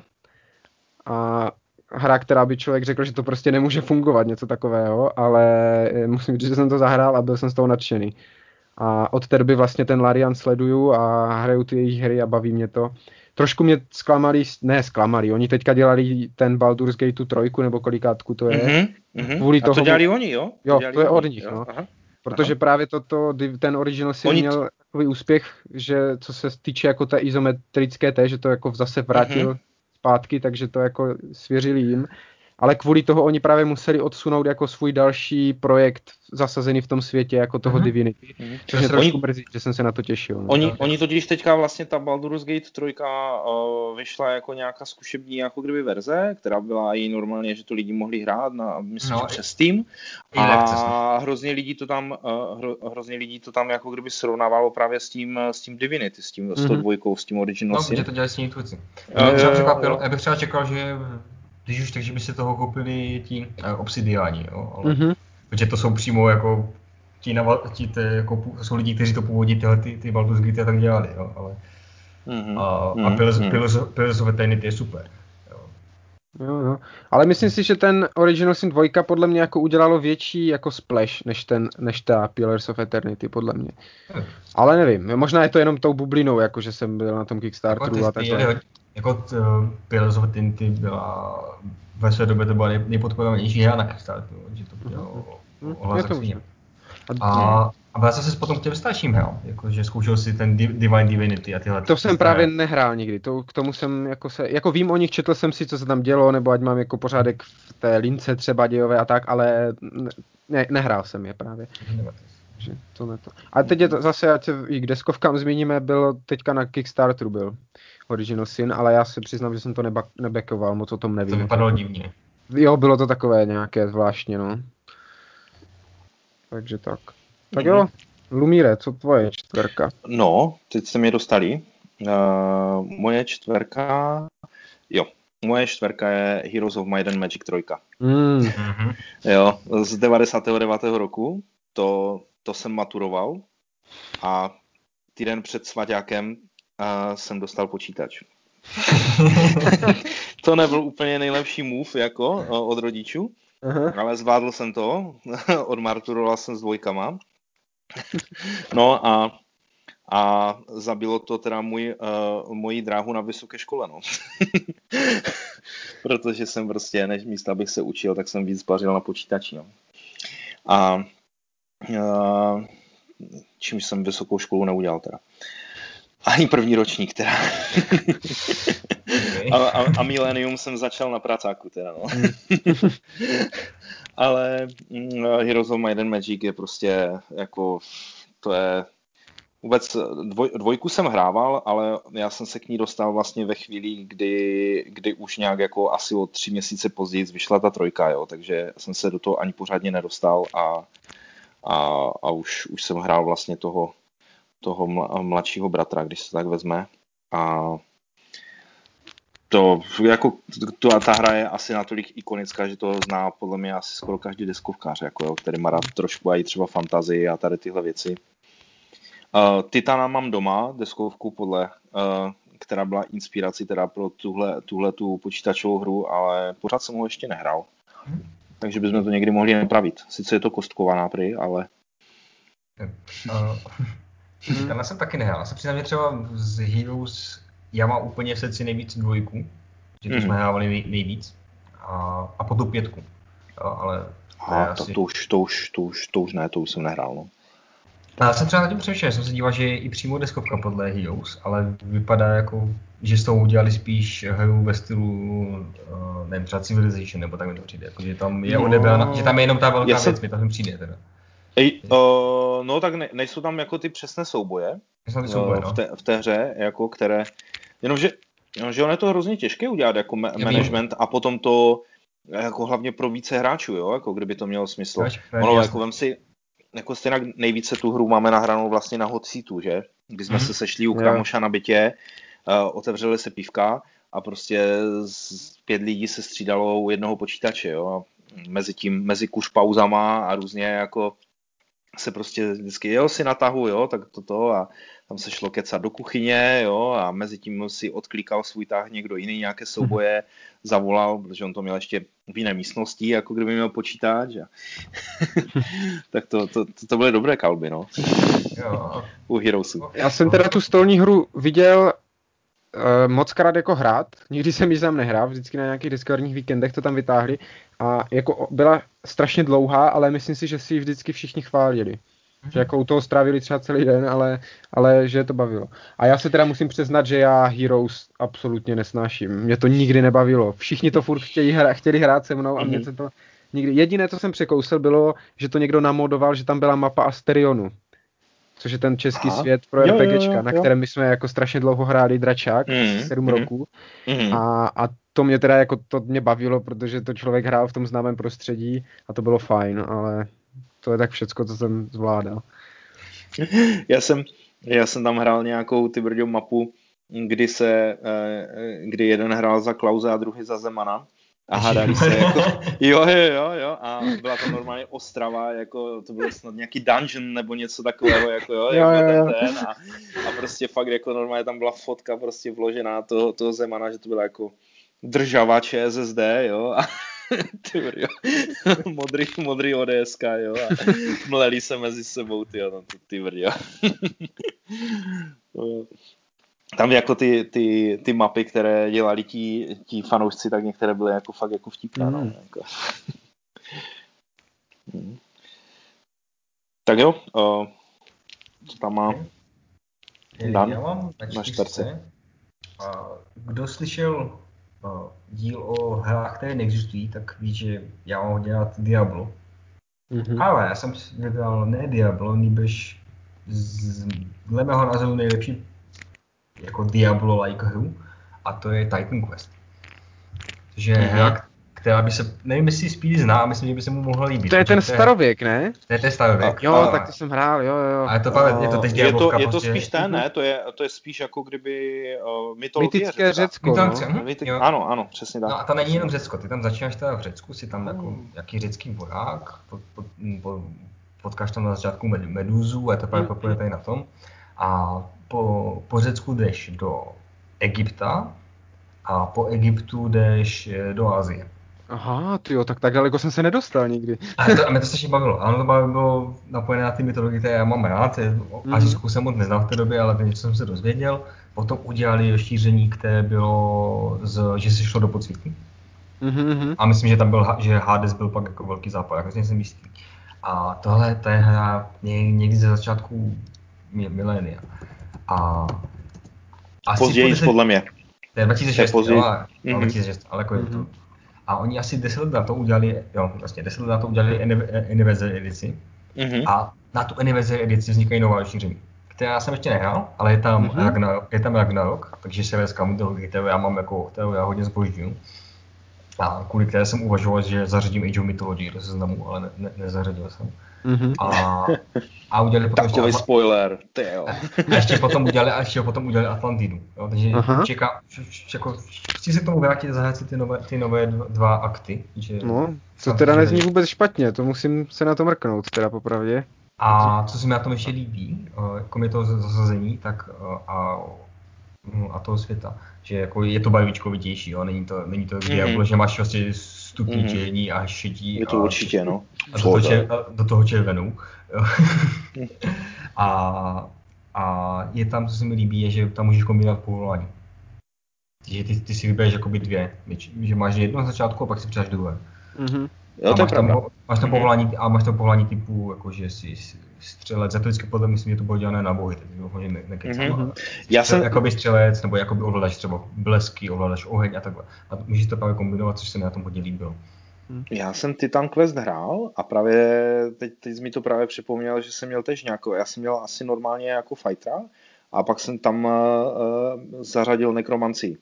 a hra, která by člověk řekl, že to prostě nemůže fungovat, něco takového, ale eh, musím říct, že jsem to zahrál a byl jsem z toho nadšený. A od té doby vlastně ten Larian sleduju a hraju ty jejich hry a baví mě to. Trošku mě zklamali, ne zklamali, oni teďka dělali ten Baldur's Gate tu trojku, nebo kolikátku to je. Mm-hmm, Kvůli a toho, to dělali oni, jo? To jo, to je od nich, no. Aha. Protože Aha. právě toto, ten original si Oni... měl takový úspěch, že co se týče jako té izometrické té, že to jako zase vrátil mm-hmm zpátky, takže to jako svěřili jim. Ale kvůli toho oni právě museli odsunout jako svůj další projekt zasazený v tom světě, jako toho mm-hmm. Divinity. Mm-hmm. Což mě trošku mrzí, že jsem se na to těšil. No. Oni, oni totiž teďka vlastně ta Baldur's Gate 3 uh, vyšla jako nějaká zkušební jako kdyby verze, která byla i normálně, že to lidi mohli hrát na, myslím, no, že přes Steam. A hrozně lidí to tam, uh, hro, hrozně lidí to tam jako kdyby srovnávalo právě s tím, s tím Divinity, s tím, mm-hmm. s tou mhm. dvojkou, s tím Original No, protože to dělali s tím tvůrci. Uh, já bych třeba čekal, že když už, takže by se toho koupili ti uh, obsidiáni, jo, ale, mm-hmm. protože to jsou přímo jako ti, nava, ti te, jako, jsou lidi, kteří to původně tyhle ty, ty Baldur's Gate tak dělali, jo, ale mm-hmm. a, a Pillars, mm-hmm. Pillars, Pillars of Eternity je super. Jo, jo. Ale myslím si, že ten Original Sin 2 podle mě jako udělalo větší jako splash, než, ten, než ta Pillars of Eternity, podle mě. Hmm. Ale nevím, možná je to jenom tou bublinou, jako že jsem byl na tom Kickstarteru jako a takhle jako Pillars of Tinty byla ve své době to byla nejpodporovanější hra na Kickstarteru, že to bylo mm, ohlas a, a jsem se potom k těm starším hrál, jakože zkoušel si ten Divine Divinity a tyhle. To jsem právě nehrál nikdy, to, k tomu jsem jako se, jako vím o nich, četl jsem si, co se tam dělo, nebo ať mám jako pořádek v té lince třeba dějové a tak, ale ne, nehrál jsem je právě. Takže to ne to. A teď je to zase, ať se i k deskovkám zmíníme, byl teďka na Kickstarteru byl. Original Sin, ale já se přiznám, že jsem to neba- nebekoval, moc o tom nevím. To vypadalo divně. Jo, bylo to takové nějaké zvláštně, no. Takže tak. Tak jo, Lumíre, co tvoje čtverka? No, teď jste mě dostali. Uh, moje čtverka, jo, moje čtverka je Heroes of Might and Magic 3. Mm. Jo, z 99. roku, to, to jsem maturoval a týden před svaťákem a jsem dostal počítač. to nebyl úplně nejlepší move jako od rodičů, uh-huh. ale zvládl jsem to, odmarturoval jsem s dvojkama. no a, a zabilo to teda můj, uh, moji dráhu na vysoké škole, no. Protože jsem prostě, než místo abych se učil, tak jsem víc pařil na počítači, no. A uh, čímž jsem vysokou školu neudělal teda. Ani první ročník teda. a, a, a Millennium jsem začal na pracáku teda, no. Hmm. Ale mm, Heroes of Might and Magic je prostě jako, to je Vůbec dvoj, dvojku jsem hrával, ale já jsem se k ní dostal vlastně ve chvíli, kdy, kdy už nějak jako asi o tři měsíce později vyšla ta trojka, jo, takže jsem se do toho ani pořádně nedostal a, a, a už, už jsem hrál vlastně toho toho mladšího bratra, když se tak vezme. A to, jako, to, ta hra je asi natolik ikonická, že to zná podle mě asi skoro každý deskovkář, jako jo, který má rád trošku i třeba fantazii a tady tyhle věci. Uh, Titana mám doma, deskovku podle, uh, která byla inspirací teda pro tuhle, tuhle tu počítačovou hru, ale pořád jsem ho ještě nehrál. Takže bychom to někdy mohli napravit. Sice je to kostkovaná prý, ale... Uh. Tenhle jsem taky nehrál. Já se přiznám, že třeba z Heroes já mám úplně v srdci nejvíc dvojku, že to mm. jsme hrávali nej, nejvíc. a, a po tu pětku. Jo, ale to, a, asi... to, to, už, to, už, to, už, to už ne, to už jsem nehrál. No. No, já jsem třeba na tím přemýšlel, jsem se díval, že je i přímo deskovka podle Heroes, ale vypadá jako, že s tou udělali spíš hru ve stylu, uh, nevím, třeba Civilization, nebo tak mi to přijde, jako, že tam je no, odebrána, že tam je jenom ta velká jsem... věc, mi to mi přijde teda. Ej, uh, no tak ne, nejsou tam jako ty přesné souboje, ty souboje no. v, té, v té hře, jako které, jenomže, jenomže ono je to hrozně těžké udělat jako ma- management a potom to jako hlavně pro více hráčů, jo, jako kdyby to mělo smysl. ono, jako vem si, jako stejně nejvíce tu hru máme nahranou vlastně na hot seatu, že? Kdy jsme hmm. se sešli u kamoša na bytě, uh, otevřeli se pivka a prostě z pět lidí se střídalo u jednoho počítače, jo? A mezi tím, mezi kuř pauzama a různě jako se prostě vždycky, jo, si natahu, jo, tak toto a tam se šlo kecat do kuchyně, jo, a mezi tím si odklikal svůj tah někdo jiný, nějaké souboje, zavolal, protože on to měl ještě v jiné místnosti, jako kdyby měl počítač. A... tak to, to, to, to byly dobré kalby, no. Jo. U Heroesu. Já jsem teda tu stolní hru viděl uh, moc krát jako hrát, nikdy jsem ji tam nehrál, vždycky na nějakých diskovních víkendech to tam vytáhli a jako byla strašně dlouhá, ale myslím si, že si ji vždycky všichni chválili. Že jako u toho strávili třeba celý den, ale, ale že to bavilo. A já se teda musím přiznat, že já Heroes absolutně nesnáším. Mě to nikdy nebavilo. Všichni to furt chtěli, hra, chtěli hrát se mnou a mě mhm. se to nikdy... Jediné, co jsem překousl, bylo, že to někdo namodoval, že tam byla mapa Asterionu. Což je ten český Aha. svět pro RPGčka, jo, jo, jo, na kterém my jsme jako strašně dlouho hráli dračák, mm, 7 mm, roků. Mm. A, a to mě teda jako, to mě bavilo, protože to člověk hrál v tom známém prostředí a to bylo fajn, ale to je tak všecko, co jsem zvládal. já jsem, já jsem tam hrál nějakou ty brďou mapu, kdy se, eh, kdy jeden hrál za Klauze a druhý za Zemana. A hádali se jako, jo, jo, jo, jo, a byla to normálně ostrava, jako to bylo snad nějaký dungeon nebo něco takového, jako jo, jo, jako jo, jo. Ten, a, a, prostě fakt jako normálně tam byla fotka prostě vložená toho, toho Zemana, že to byla jako država ČSSD, jo, a ty jo. modrý, modrý ODSK, jo, a mleli se mezi sebou, ty, no, ty, ty jo. Tam jako ty, ty, ty mapy, které dělali ti, ti fanoušci, tak některé byly jako fakt jako vtipné, mm. no, hmm. jako. Hmm. Tak jo, uh, co tam má Dan Já mám na, na čtyřce. Kdo slyšel díl o hrách, které neexistují, tak ví, že já mám rád Diablo. Mm-hmm. Ale já jsem vybral ne Diablo, nýbrž z, dle mého názoru nejlepší jako Diablo-like hru a to je Titan Quest. Že mm-hmm. hra, která by se, nevím jestli Speedy zná, myslím, že by se mu mohla líbit. To je ten starověk, ne? To je ten starověk. Jo, a, tak to jsem hrál, jo, jo. Ale to, je to teď je to, je to spíš ten, ne? To je, to je spíš jako kdyby uh, mytologie Mytické Řecko, Řecko no. Mytik, ano, ano, přesně tak. No a to není jenom Řecko, ty tam začínáš teda v Řecku, si tam jako hmm. jaký řecký voják, pod, pod, pod, potkáš tam na začátku Meduzu a to pak hmm. tady na tom. A po, po Řecku jdeš do Egypta a po Egyptu jdeš eh, do Asie. Aha, ty jo, tak tak daleko jsem se nedostal nikdy. A, to, a mě to strašně bavilo. Ano, to bylo napojené na ty mytologie, které já mám rád. Mm. Azijskou jsem moc neznal v té době, ale něco jsem se dozvěděl. Potom udělali rozšíření, které bylo, z, že se šlo do podsvětí. Mm-hmm. A myslím, že tam byl, že Hades byl pak jako velký západ, jako jsem jistý. A tohle to je hra někdy ze začátku milénia. A asi Později, podle mě. To je 2006, jo, ale, mm-hmm. 2006, ale jako mm-hmm. je to. A oni asi 10 let na to udělali, jo, vlastně 10 let na to udělali Anniversary edici. Mm-hmm. A na tu Anniversary edici vznikají nová rozšíření, která jsem ještě nehrál, ale je tam, mm-hmm. Ragnarok, je tam Ragnarok, takže severská mytologie, kterou já mám jako, kterou já hodně zbožňuju. A kvůli které jsem uvažoval, že zařadím Age of Mythology do seznamu, ale ne, ne, nezařadil jsem. Mm-hmm. A, a udělali potom Takový ještě spoiler, ty jo. A ještě potom udělali, a ještě potom udělali Atlantidu. Jo? Takže Aha. čeká, jako, chci se k tomu vrátit a zahrát si ty nové, ty nové dva akty. Že no, to teda nezní vůbec špatně, to musím se na to mrknout, teda popravdě. A co se mi na tom ještě líbí, jako mi to zasazení, tak a, a toho světa, že jako je to barvičkovitější, jo? není to, není to mm-hmm. že máš vlastně stupní mm-hmm. černí a šedí. Je to a, určitě, no. A do toho, čer, do toho červenou. a, a je tam, co se mi líbí, je, že tam můžeš kombinovat povolání. že ty, ty si vybereš jakoby dvě, že máš jedno na začátku a pak si přidáš druhé. Mm-hmm. Jo, to a máš, tam, máš tam Mhm. povolání, a máš tam povolání typu, jako že jsi střelec, za to vždycky podle myslím, že to bylo dělané na bohy, teď hodně ne, nekecám, Mhm. mm-hmm. Já jsem- jakoby střelec, nebo jakoby ovládáš třeba blesky, ovládáš oheň a takhle. A můžeš to právě kombinovat, což se mi na tom hodně líbilo. Já jsem Titan Quest hrál a právě teď, teď jsi mi to právě připomněl, že jsem měl tež nějakou, já jsem měl asi normálně jako fightera a pak jsem tam uh, zařadil nekromancí.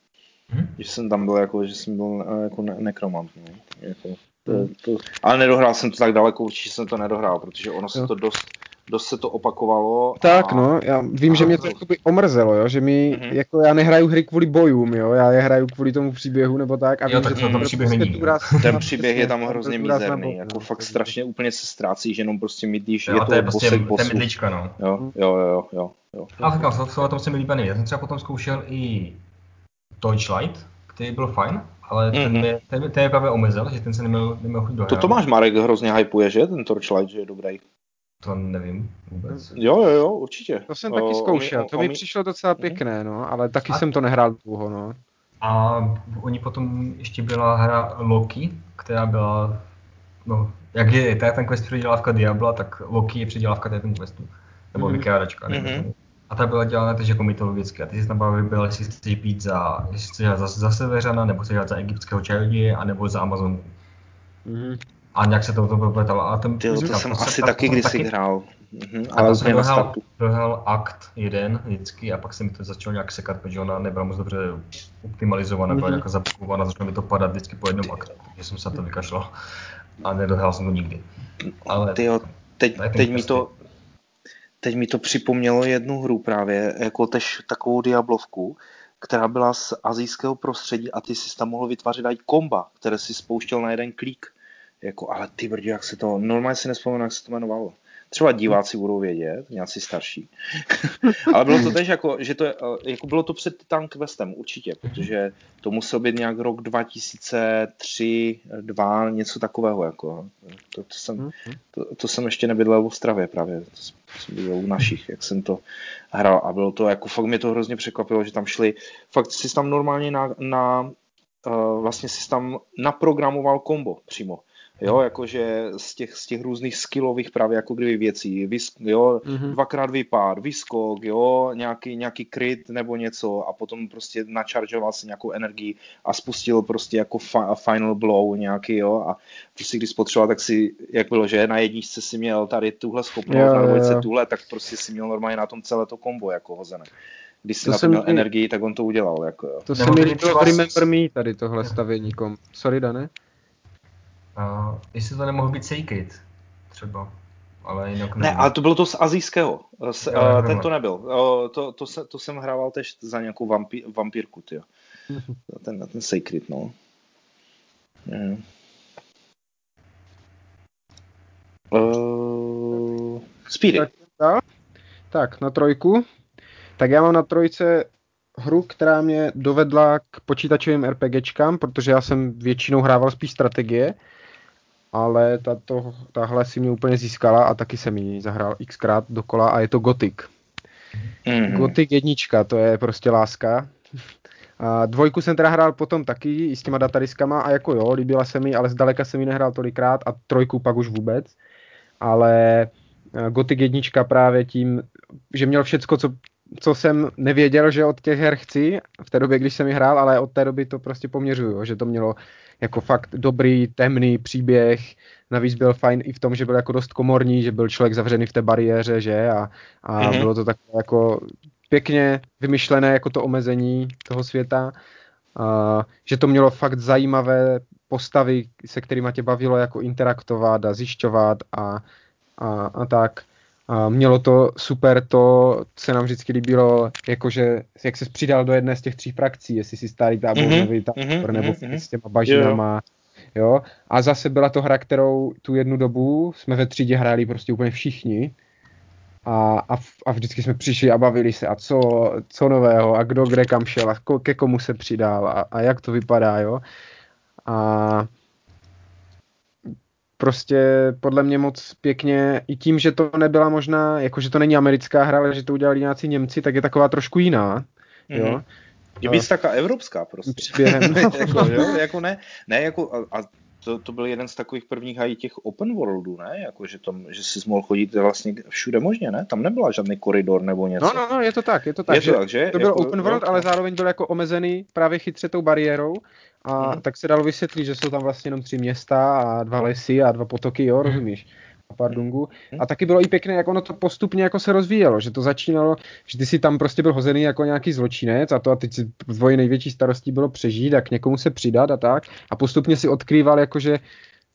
Mhm. Že jsem tam byl jako, že jsem byl uh, jako ne- nekromant. No. Jako, to, to, ale nedohrál jsem to tak daleko, určitě jsem to nedohrál, protože ono se to dost, dost se to opakovalo. Tak a, no, já vím, že mě to jakoby omrzelo, jo, že mi, Mhm. jako já nehraju hry kvůli bojům, jo, já je hraju kvůli tomu příběhu nebo tak. A Jo, vím, tak že to tam prostě příběh není, důraz- Ten příběh je tam ten hrozně mizerný, jako fakt strašně úplně se ztrácíš, jenom prostě mydlíš, Jo, je a to, to je prostě bosek ten bosu. mydlička, no. Jo, jo, jo, jo, jo. A co na tom se mi líbí nejvíc. Já jsem třeba potom zkoušel i Torchlight, který byl fajn, ale ten, Mhm. mě, ten, ten je právě omezil, že ten se neměl, neměl chuť dohrát. To Tomáš Marek hrozně hypuje, že? Ten Torchlight, že je dobrý. To nevím vůbec. Jo, jo, jo, určitě. To jsem taky zkoušel, to mi přišlo docela pěkné, no, ale taky A- jsem to nehrál dlouho, no. A oni potom ještě byla hra Loki, která byla, no, jak je Titan Quest předělávka Diabla, tak Loki je předělávka Titan Questu. Nebo Mhm. vykrádačka. Mhm. Mm-hmm. A ta byla dělána teď jako mytologicky. A ty jsi tam právě vybral, jestli chceš být za, jestli chceš za, za Severana, nebo chceš dělat za egyptského čaroděje, anebo za Amazonku. Mhm. A nějak se to, to propletalo. A ten, Tyjo, to jsem asi taky kdysi taky- hrál. Mhm, ale jsem dohrál, dohrál akt jeden vždycky a pak se mi to začalo nějak sekat, protože ona nebyla moc dobře optimalizovaná, byla Mhm. nějaká zabukovaná, začalo mi to padat vždycky po jednom aktu, takže jsem se to vykašlal a nedohrál jsem to nikdy. Ale Tyjo, teď, teď mi Quest to, teď mi to připomnělo jednu hru právě, jako tež takovou Diablovku, která byla z azijského prostředí a ty si tam mohl vytvářet i komba, které si spouštěl na jeden klík. Jako, ale ty brdě, jak se to, normálně si nespomenu, jak se to jmenovalo. Třeba diváci budou vědět, nějací starší. ale bylo to tež jako, že to je, eh, jako bylo to před Titan Questem určitě, protože to musel být nějak rok 2003, 2, něco takového. Jako. To, to, jsem, to, to jsem ještě nebydlel v Ostravě právě, to jsem bydlel u našich, jak jsem to hrál a bylo to, jako fakt mě to hrozně překvapilo, že tam šli, fakt si tam normálně na, na uh, vlastně si tam naprogramoval kombo přímo. Jo, jakože z těch, z těch různých skillových právě jako kdyby věcí, vysk, jo, Mhm. dvakrát vypád, vyskok, jo, nějaký, nějaký kryt nebo něco a potom prostě načaržoval si nějakou energii a spustil prostě jako fi- final blow nějaký, jo, a prostě když spotřeboval, tak si, jak bylo, že na jedničce si měl tady tuhle schopnost, Jo, na dvojce tuhle, tak prostě si měl normálně na tom celé to kombo jako hozené. Když si To na to jsem měl i- energii, tak on to udělal, jako jo. To se mi líbilo Remember Me, tady tohle stavění kom. Sorry, Dane? A, jestli to nemohl být Sacred, třeba. Ale jinak Ne, ale to bylo to z azijského. Z, Jo, uh, jo, ten to nebyl. Uh, to, to, se, to jsem hrával tež za nějakou vampí, vampírku, tyjo. Ten, ten Sacred, no. Mm. Uh, Speedy. Tak, dál? tak, na trojku. Tak já mám na trojce hru, která mě dovedla k počítačovým RPGčkám, protože já jsem většinou hrával spíš strategie, ale tato, tahle si mě úplně získala a taky jsem ji zahrál xkrát dokola a je to Gothic. Mm-hmm. Gothic jednička, to je prostě láska. A dvojku jsem teda hrál potom taky i s těma datadiskama a jako jo, líbila se mi, ale zdaleka jsem ji nehrál tolikrát a trojku pak už vůbec. Ale eh, Gothic jednička právě tím, že měl všecko, co, co jsem nevěděl, že od těch her chci v té době, když jsem ji hrál, ale od té doby to prostě poměřuju, že to mělo jako fakt dobrý, temný příběh, navíc byl fajn i v tom, že byl jako dost komorní, že byl člověk zavřený v té bariéře, že a, a Mhm. mm-hmm. bylo to takové jako pěkně vymyšlené jako to omezení toho světa, a, že to mělo fakt zajímavé postavy, se kterými tě bavilo jako interaktovat a zjišťovat a, a, a tak. A mělo to super, to se nám vždycky líbilo, jakože jak se přidal do jedné z těch tří frakcí, jestli si starý tábor, Mhm, nový tábor, mhm, nebo mhm, s těma bažinama. Jo. A zase byla to hra, kterou tu jednu dobu jsme ve třídě hráli prostě úplně všichni. A, a, v- a vždycky jsme přišli a bavili se a co, co nového a kdo kde kam šel a ko, ke komu se přidal a, a jak to vypadá, jo. A prostě podle mě moc pěkně, i tím, že to nebyla možná, jako že to není americká hra, ale že to udělali nějací Němci, tak je taková trošku jiná, jo. Mhm. Je víc taková evropská prostě. Příběhem. jako, jo, jako ne, ne jako, a, a to, to byl jeden z takových prvních i těch open worldů, ne? Jako, že, tam, že jsi mohl chodit vlastně všude možně, ne? Tam nebyla žádný koridor nebo něco. No, no, no, je to tak, je to tak. Je to tak, že? To byl Jako, open world, jo, ale zároveň byl jako omezený právě chytře tou bariérou. A Mhm. tak se dalo vysvětlit, že jsou tam vlastně jenom tři města a dva lesy a dva potoky, jo, rozumíš? A pár dungů. A taky bylo i pěkné, jak ono to postupně jako se rozvíjelo, že to začínalo, že ty si tam prostě byl hozený jako nějaký zločinec a to a teď si tvoje největší starostí bylo přežít a k někomu se přidat a tak. A postupně si odkrýval jakože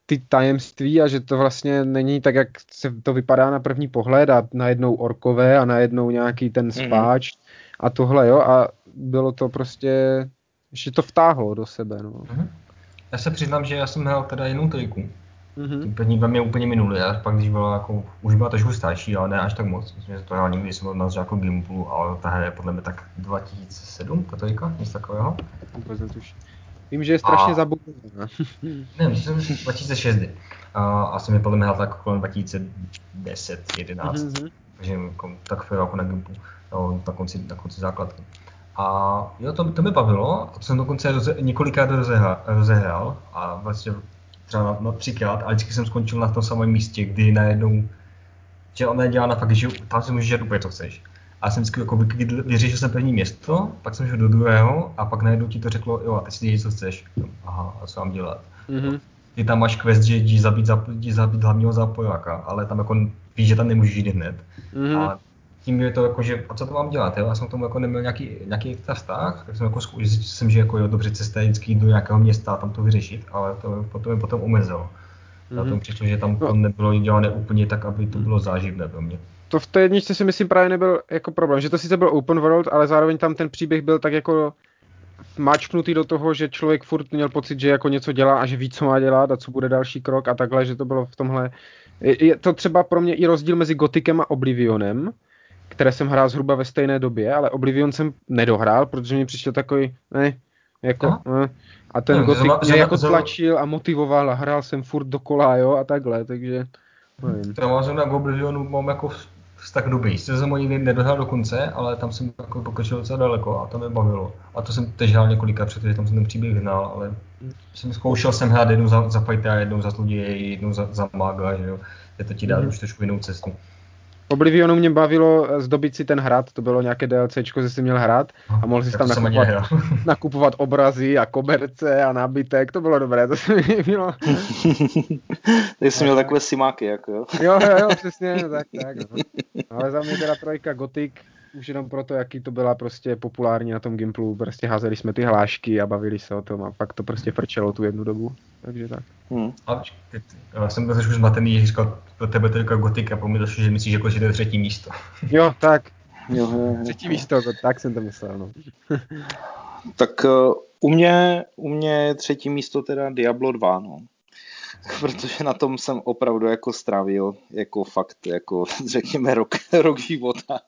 ty tajemství a že to vlastně není tak, jak se to vypadá na první pohled a najednou orkové a najednou nějaký ten spáč a tohle, jo, a bylo to prostě, že to vtáhlo do sebe, no. Mhm. Já se přiznám, že já jsem hrál teda jenom trojku. Mhm. Ten první dva mě úplně minuli, a pak když byla jako, už byla trošku starší, ale ne až tak moc. Myslím, že to hrál někdy, když jsem byl na začátku Gimplu, ale ta hra je podle mě tak 2007, ta trojka, něco takového. Vůbec netuším. Vím, že je strašně A- zabudovaná. Ne, myslím, že 2006. A, a jsem je podle mě hrál tak kolem 2010, 11. Mhm. takže jako, tak jako na Gimpu, no, na konci, na konci základky. A jo, to, to mě bavilo, a to jsem dokonce roze, několikrát rozehrál, a vlastně třeba na, na třikrát, a vždycky jsem skončil na tom samém místě, kdy najednou, že ona je dělána fakt, že tam si můžeš dělat úplně co chceš. A jsem vždycky jako vy- vyřešil jsem první město, pak jsem šel do druhého a pak najednou ti to řeklo, jo, a teď si dělej, co chceš. Aha, a co mám dělat? Mhm. ty tam máš quest, že jdi zabít, jdi zabít hlavního zápojáka, ale tam jako víš, že tam nemůžeš jít hned. Mhm. A tím je to jako, že a co to mám dělat, jo? Já jsem k tomu jako neměl nějaký, nějaký vztah, tak jsem jako zjistil jsem, že jako jo, dobře, cesta je vždycky do nějakého města a tam to vyřešit, ale to potom je potom omezilo. Mm-hmm. A Mhm. to mi přišlo, že tam to No. nebylo dělané úplně tak, aby to bylo záživné pro mě. To v té jedničce si myslím právě nebyl jako problém, že to sice byl open world, ale zároveň tam ten příběh byl tak jako mačknutý do toho, že člověk furt měl pocit, že jako něco dělá a že ví, co má dělat a co bude další krok a takhle, že to bylo v tomhle. Je je to třeba pro mě i rozdíl mezi Gotikem a Oblivionem, které jsem hrál zhruba ve stejné době, ale Oblivion jsem nedohrál, protože mi přišel takový, ne, jako, Aha. ne. A ten No, zrovna- mě jako tlačil a motivoval a hrál jsem furt dokola, jo, a takhle, takže nevím. To má zrovna k Oblivionu mám jako vztah dobrý. Sice jsem ho nikdy nedohrál do konce, ale tam jsem jako pokročil docela daleko a to mě bavilo. A to jsem teď hrál několikrát, protože tam jsem ten příběh znal, ale jsem zkoušel jsem hrát jednou za, za fightera, jednou za zloděje, jednou za, za maga, že jo. Je to ti dá Mhm. už trošku jinou cestu. Oblivionu mě bavilo eh, zdobit si ten hrad, to bylo nějaké DLCčko, že jsi měl hrad a mohl si tam nakupovat, nakupovat obrazy a koberce a nábytek, to bylo dobré, to se mi líbilo. Takže jsi měl takové simáky, jako jo. Jo, jo, jo, přesně, tak, tak. No. Ale za mě teda trojka Gothic, už jenom proto, jaký to byla prostě populární na tom Gimplu, prostě házeli jsme ty hlášky a bavili se o tom a fakt to prostě frčelo tu jednu dobu, takže tak. Hm. A já jsem byl trošku zmatený, že říkal pro tebe to jako gotik a po mě došlo, že myslíš, jako, že to je třetí místo. Jo, tak, Jo, jo, jo. třetí místo, tak jsem to myslel, no. Tak uh, u mě, u mě je třetí místo teda Diablo 2, no. Protože na tom jsem opravdu jako strávil jako fakt, jako řekněme rok, rok života.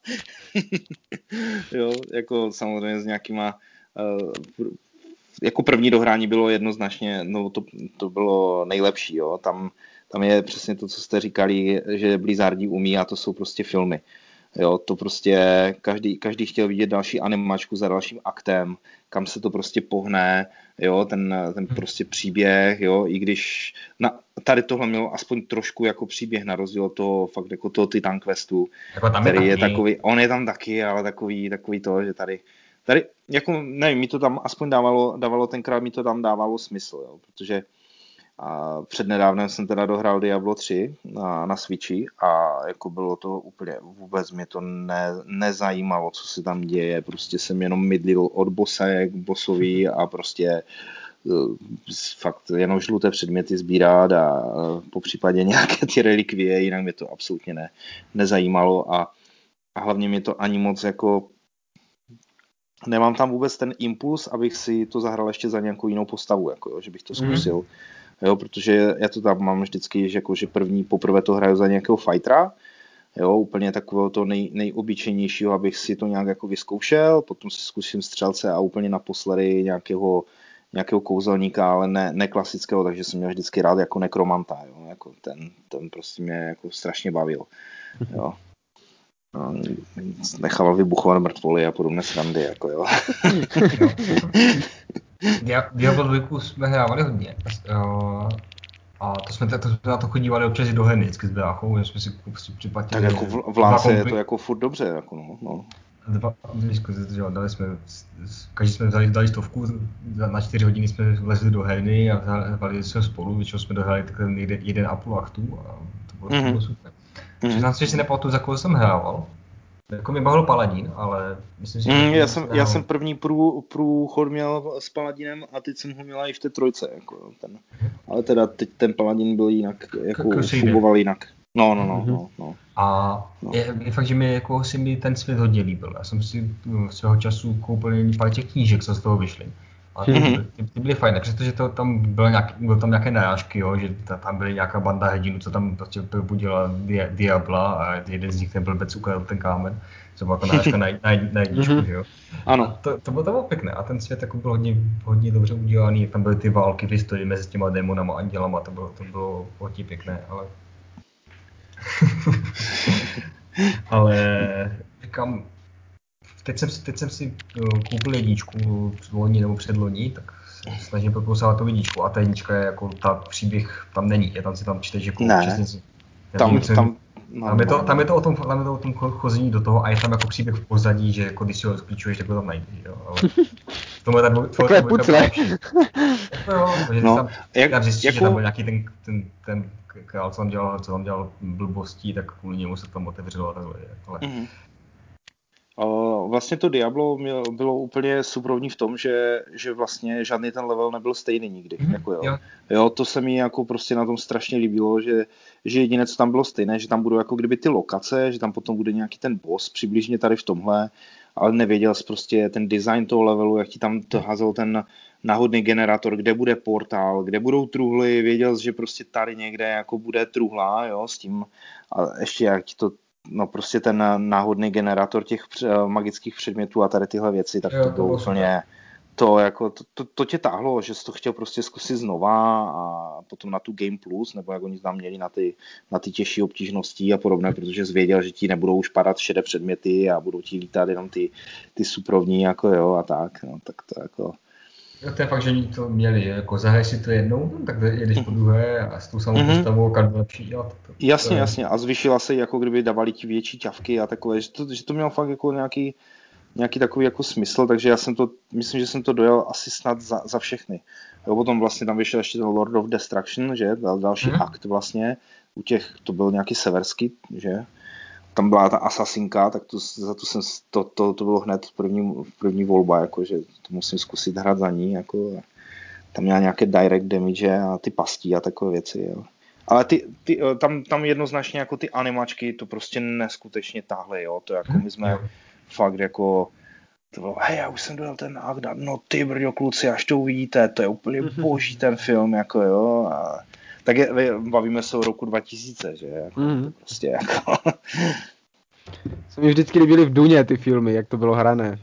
jo, jako samozřejmě s nějakýma uh, jako první dohrání bylo jednoznačně, no to, to bylo nejlepší, jo. Tam, tam je přesně to, co jste říkali, že Blizzardi umí a to jsou prostě filmy. Jo, to prostě každý, každý chtěl vidět další animačku za dalším aktem, kam se to prostě pohne, jo, ten, ten prostě příběh, jo, i když na, tady tohle mělo aspoň trošku jako příběh na rozdíl od toho fakt jako toho Titan Questu, Jako tam který je, je takový, on je tam taky, ale takový, takový to, že tady, tady, jako nevím, mi to tam aspoň dávalo, dávalo tenkrát mi to tam dávalo smysl, jo, protože a přednedávnem jsem teda dohrál Diablo 3 na, na Switchi a jako bylo to úplně, vůbec mě to ne, nezajímalo, co se tam děje, prostě jsem jenom mydlil od bossa k bossovi a prostě eh, fakt jenom žluté předměty sbírat a eh, po případě nějaké ty relikvie, jinak mě to absolutně ne, nezajímalo a, a hlavně mě to ani moc jako nemám tam vůbec ten impuls, abych si to zahrál ještě za nějakou jinou postavu, jako jo, že bych to Mhm. zkusil. Jo, protože já to tam mám vždycky, že, jako, že první, poprvé to hraju za nějakého fightera, jo, úplně takového to nej, nejobyčejnějšího, abych si to nějak jako vyzkoušel, potom si zkusím střelce a úplně naposledy nějakého, nějakého kouzelníka, ale ne, ne klasického, takže jsem měl vždycky rád jako nekromanta, jo, jako ten, ten prostě mě jako strašně bavil, jo. No, nechával vybuchovat mrtvoly a podobné srandy, jako jo. Diablo 2 jsme hrávali hodně. A to jsme, to jsme na to chodívali občas do hry vždycky s bráchou, že jsme si prostě připlatili. Tak jako v, v Lance je to jako furt dobře, jako no. no. Dva, dali jsme, každý jsme vzali, dali stovku, na čtyři hodiny jsme vlezli do herny a hráli jsme spolu, většinou jsme dohráli takhle jeden, jeden a půl achtů a to bylo, mm-hmm. to bylo super. Mm-hmm. Přiznám se, že si nepamatuju, za koho jsem hrával, jako mi bavil Paladín, ale myslím si, že... Mm, já, jsem, já jsem první prů, průchod měl s Paladinem a teď jsem ho měla i v té trojce. Jako ten. Ale teda teď ten Paladin byl jinak, jako fungoval jinak. No, no, no, mm-hmm. no, no. A no. Je, je, fakt, že mi jako si mi ten svět hodně líbil. Já jsem si no, svého času koupil pár těch knížek, co z toho vyšly. A ty, mm-hmm. ty, ty byly fajné, přestože to tam bylo, nějak, bylo tam nějaké narážky, jo, že ta, tam byly nějaká banda hrdinů, co tam prostě probudila dia, Diabla a jeden z nich ten blbec ukradl ten kámen, co jako narážka na, na, na jedničku, mm-hmm. jo. Ano. A to, to, bylo, to bylo pěkné a ten svět jako byl hodně, hodně dobře udělaný, jak tam byly ty války v historii mezi těma démonama a andělama, to bylo, to bylo hodně pěkné, ale... ale říkám, teď jsem, teď jsem si uh, koupil jedničku loni nebo předloni, tak se snažím prokousat tu jedničku a ta jednička je jako ta příběh tam není, je tam si tam čteš jako ne. Čistě, tam, tam, no, tam, je to, tam, je to o tom, tam je to o tom chození do toho a je tam jako příběh v pozadí, že jako když si ho rozklíčuješ, tak ho tam najdeš, jo. Ale tomu je tak Takové pucle. Jo, no, tam, jak, tam zjistíš, jako... že tam byl nějaký ten, ten, ten král, co tam dělal, co tam dělal blbostí, tak kvůli němu se tam otevřelo a takhle. Mm-hmm. Vlastně to Diablo bylo úplně suprovní v tom, že, že vlastně žádný ten level nebyl stejný nikdy. Mm-hmm. Jako jo. Jo. jo. to se mi jako prostě na tom strašně líbilo, že, že jediné, co tam bylo stejné, že tam budou jako kdyby ty lokace, že tam potom bude nějaký ten boss, přibližně tady v tomhle, ale nevěděl jsi prostě ten design toho levelu, jak ti tam to házel ten náhodný generátor, kde bude portál, kde budou truhly, věděl jsi, že prostě tady někde jako bude truhla, jo, s tím, a ještě jak ti to no prostě ten náhodný generátor těch magických předmětů a tady tyhle věci, tak jo, to bylo úplně, to, jako, to, to, to, tě táhlo, že jsi to chtěl prostě zkusit znova a potom na tu Game Plus, nebo jak oni tam měli na ty, na ty těžší obtížnosti a podobné, protože jsi věděl, že ti nebudou už padat šedé předměty a budou ti lítat jenom ty, ty suprovní, jako jo, a tak, no, tak to jako, Jo, to je fakt, že oni to měli, jako zahraj si to jednou, no, tak jedeš po druhé a s tou samou mm-hmm. postavou každý lepší dělat. To, to, jasně, to je... jasně. A zvyšila se, jako kdyby dávali ti větší ťavky a takové, že to, že to mělo fakt jako nějaký, nějaký takový jako smysl, takže já jsem to, myslím, že jsem to dojel asi snad za, za všechny. Jo, potom vlastně tam vyšel ještě ten Lord of Destruction, že, Dal, další mm-hmm. akt vlastně, u těch, to byl nějaký severský, že, tam byla ta asasinka, tak to, za to, jsem, to, to, to bylo hned první, první volba, jako, že to musím zkusit hrát za ní. Jako, tam měla nějaké direct damage a ty pastí a takové věci. Jo. Ale ty, ty, eh, tam, tam jednoznačně jako ty animačky to prostě neskutečně táhly, jo. To jako my jsme fakt jako to bylo, hej, já už jsem dojel ten Agda, no ty brďo kluci, až to uvidíte, to je úplně boží ten film, jako jo. A tak je, bavíme se o roku 2000, že? Mm. prostě jako... Se mi vždycky líbily v Duně ty filmy, jak to bylo hrané.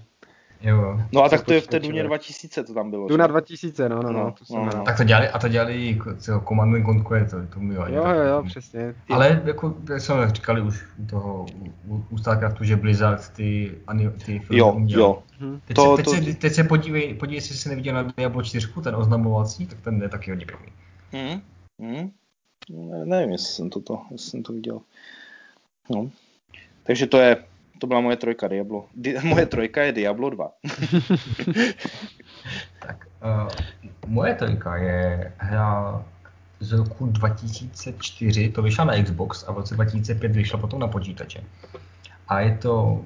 Jo. No a tak to je v té Duně 2000 to tam bylo. Duna 2000, no, no, no. no, to no, no. Tak to dělali, a to dělali co, Command and Conquer, to, to mi Jo, jo, jo, přesně. Ty... Ale jako jsme říkali už u toho, u, u Starcraftu, že Blizzard ty, ani, ty filmy jo, uměl. Jo, Teď, to, se, teď, to... Se, teď se podívej, podívej, jestli jsi neviděl na Diablo 4, ten oznamovací, tak ten je taky hodně pěkný. Hmm. Hmm. Ne, nevím, jestli jsem, to, jestli jsem to viděl. No. Takže to je, to byla moje trojka Diablo. Di, moje trojka je Diablo 2. tak, uh, moje trojka je hra z roku 2004, to vyšla na Xbox a v roce 2005 vyšla potom na počítače. A je to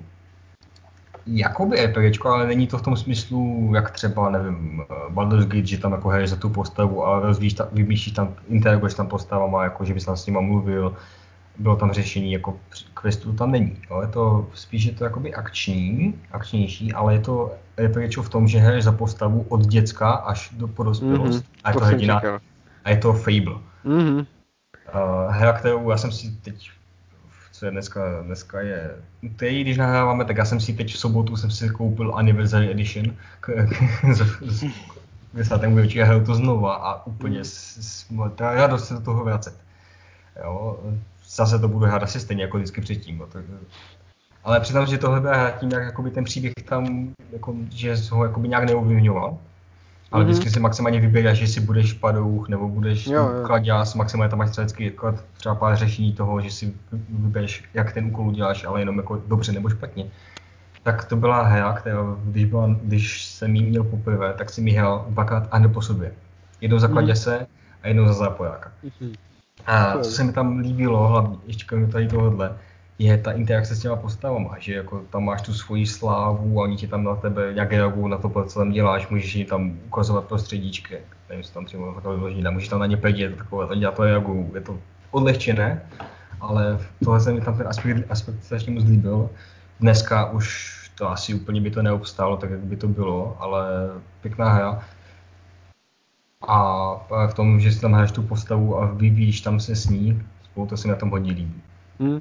jakoby RPGčko, ale není to v tom smyslu, jak třeba, nevím, Baldur's Gate, že tam jako hraješ za tu postavu a rozvíjíš tam, vymýšlíš tam, interaguješ tam postavama, jako že bys tam s nima mluvil, bylo tam řešení jako questů, tam není. Jo. Je to spíš je to jakoby akční, akčnější, ale je to RPGčko v tom, že hraješ za postavu od děcka až do dospělost. Mm-hmm, a je to, to hrdina, a je to Fable. Mm-hmm. Uh, hra, kterou já jsem si teď co je dneska, dneska je, teď, když nahráváme, tak já jsem si teď v sobotu jsem si koupil Anniversary Edition k, k, z, z, k desátém výročí a hraju to znova a úplně s, s, ta radost se do toho vracet. Jo, zase to budu hrát asi stejně jako vždycky předtím. No, tak, Ale přiznám, že tohle byla tím, jak jakoby ten příběh tam, jako, že ho jakoby nějak neovlivňoval. Ale mm-hmm. vždycky si maximálně vybíráš, že si budeš padouch, nebo budeš kladěs, maximálně tam máš třeba vždycky jako třeba pár řešení toho, že si vybereš, jak ten úkol uděláš, ale jenom jako dobře nebo špatně. Tak to byla hra, která, když, byla, když jsem jí měl poprvé, tak jsem ji hrál dvakrát a po sobě. Jednou za kladěse mm-hmm. a jednou za zápojáka. Mm-hmm. A co se mi tam líbilo, hlavně ještě kromě tady tohohle, je ta interakce s těma postavama, že jako tam máš tu svoji slávu a oni ti tam na tebe nějak reagují na to, co tam děláš, můžeš jim tam ukazovat prostředíčky, nevím, jestli tam třeba takové vyložení, můžeš tam na ně pedět, takové, to dělat to reagují, je to odlehčené, ale tohle se mi tam ten aspekt, aspekt strašně moc líbil. Dneska už to asi úplně by to neobstálo tak, jak by to bylo, ale pěkná hra. A v tom, že si tam hraješ tu postavu a vyvíjíš tam se s ní, spolu to se mi na tom hodně líbí. Hmm.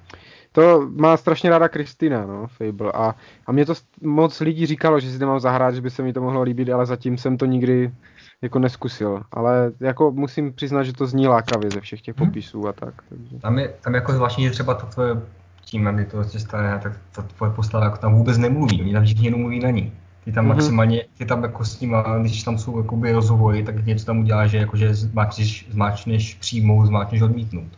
To má strašně ráda Kristýna, no, Fable. A, a mě to moc lidí říkalo, že si to mám zahrát, že by se mi to mohlo líbit, ale zatím jsem to nikdy jako neskusil. Ale jako musím přiznat, že to zní lákavě ze všech těch hmm. popisů a tak. Takže. Tam je, tam jako zvláštní, že třeba to tvoje, tím, je to vlastně staré, tak ta tvoje postava jako tam vůbec nemluví, oni tam všichni jenom mluví na ní. Ty tam mm-hmm. maximálně, ty tam jako s ním, když tam jsou jakoby rozhovory, tak něco tam uděláš, že jakože zmáčneš, zmáčneš přijmout, zmáčneš odmítnout.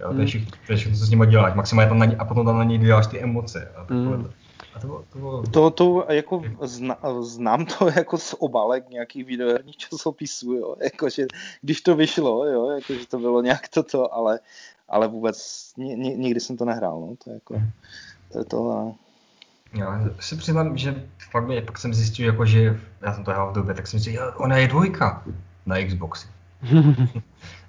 Jo, to, je všechno, to je všechno, co s nimi děláš. Maximálně tam na ně, a potom tam na něj děláš ty emoce. A mm. A to, bylo, to, bylo... to, to jako zna, znám to jako z obálek nějakých videoherních časopisů, jo, jakože když to vyšlo, jo, jakože to bylo nějak toto, ale, ale vůbec ni, ni, nikdy jsem to nehrál, no, to je jako, to je to a... Já si přiznám, že fakt mě, pak jsem zjistil, jako, že já jsem to hrál v době, tak jsem si říkal, ona je dvojka na Xboxy.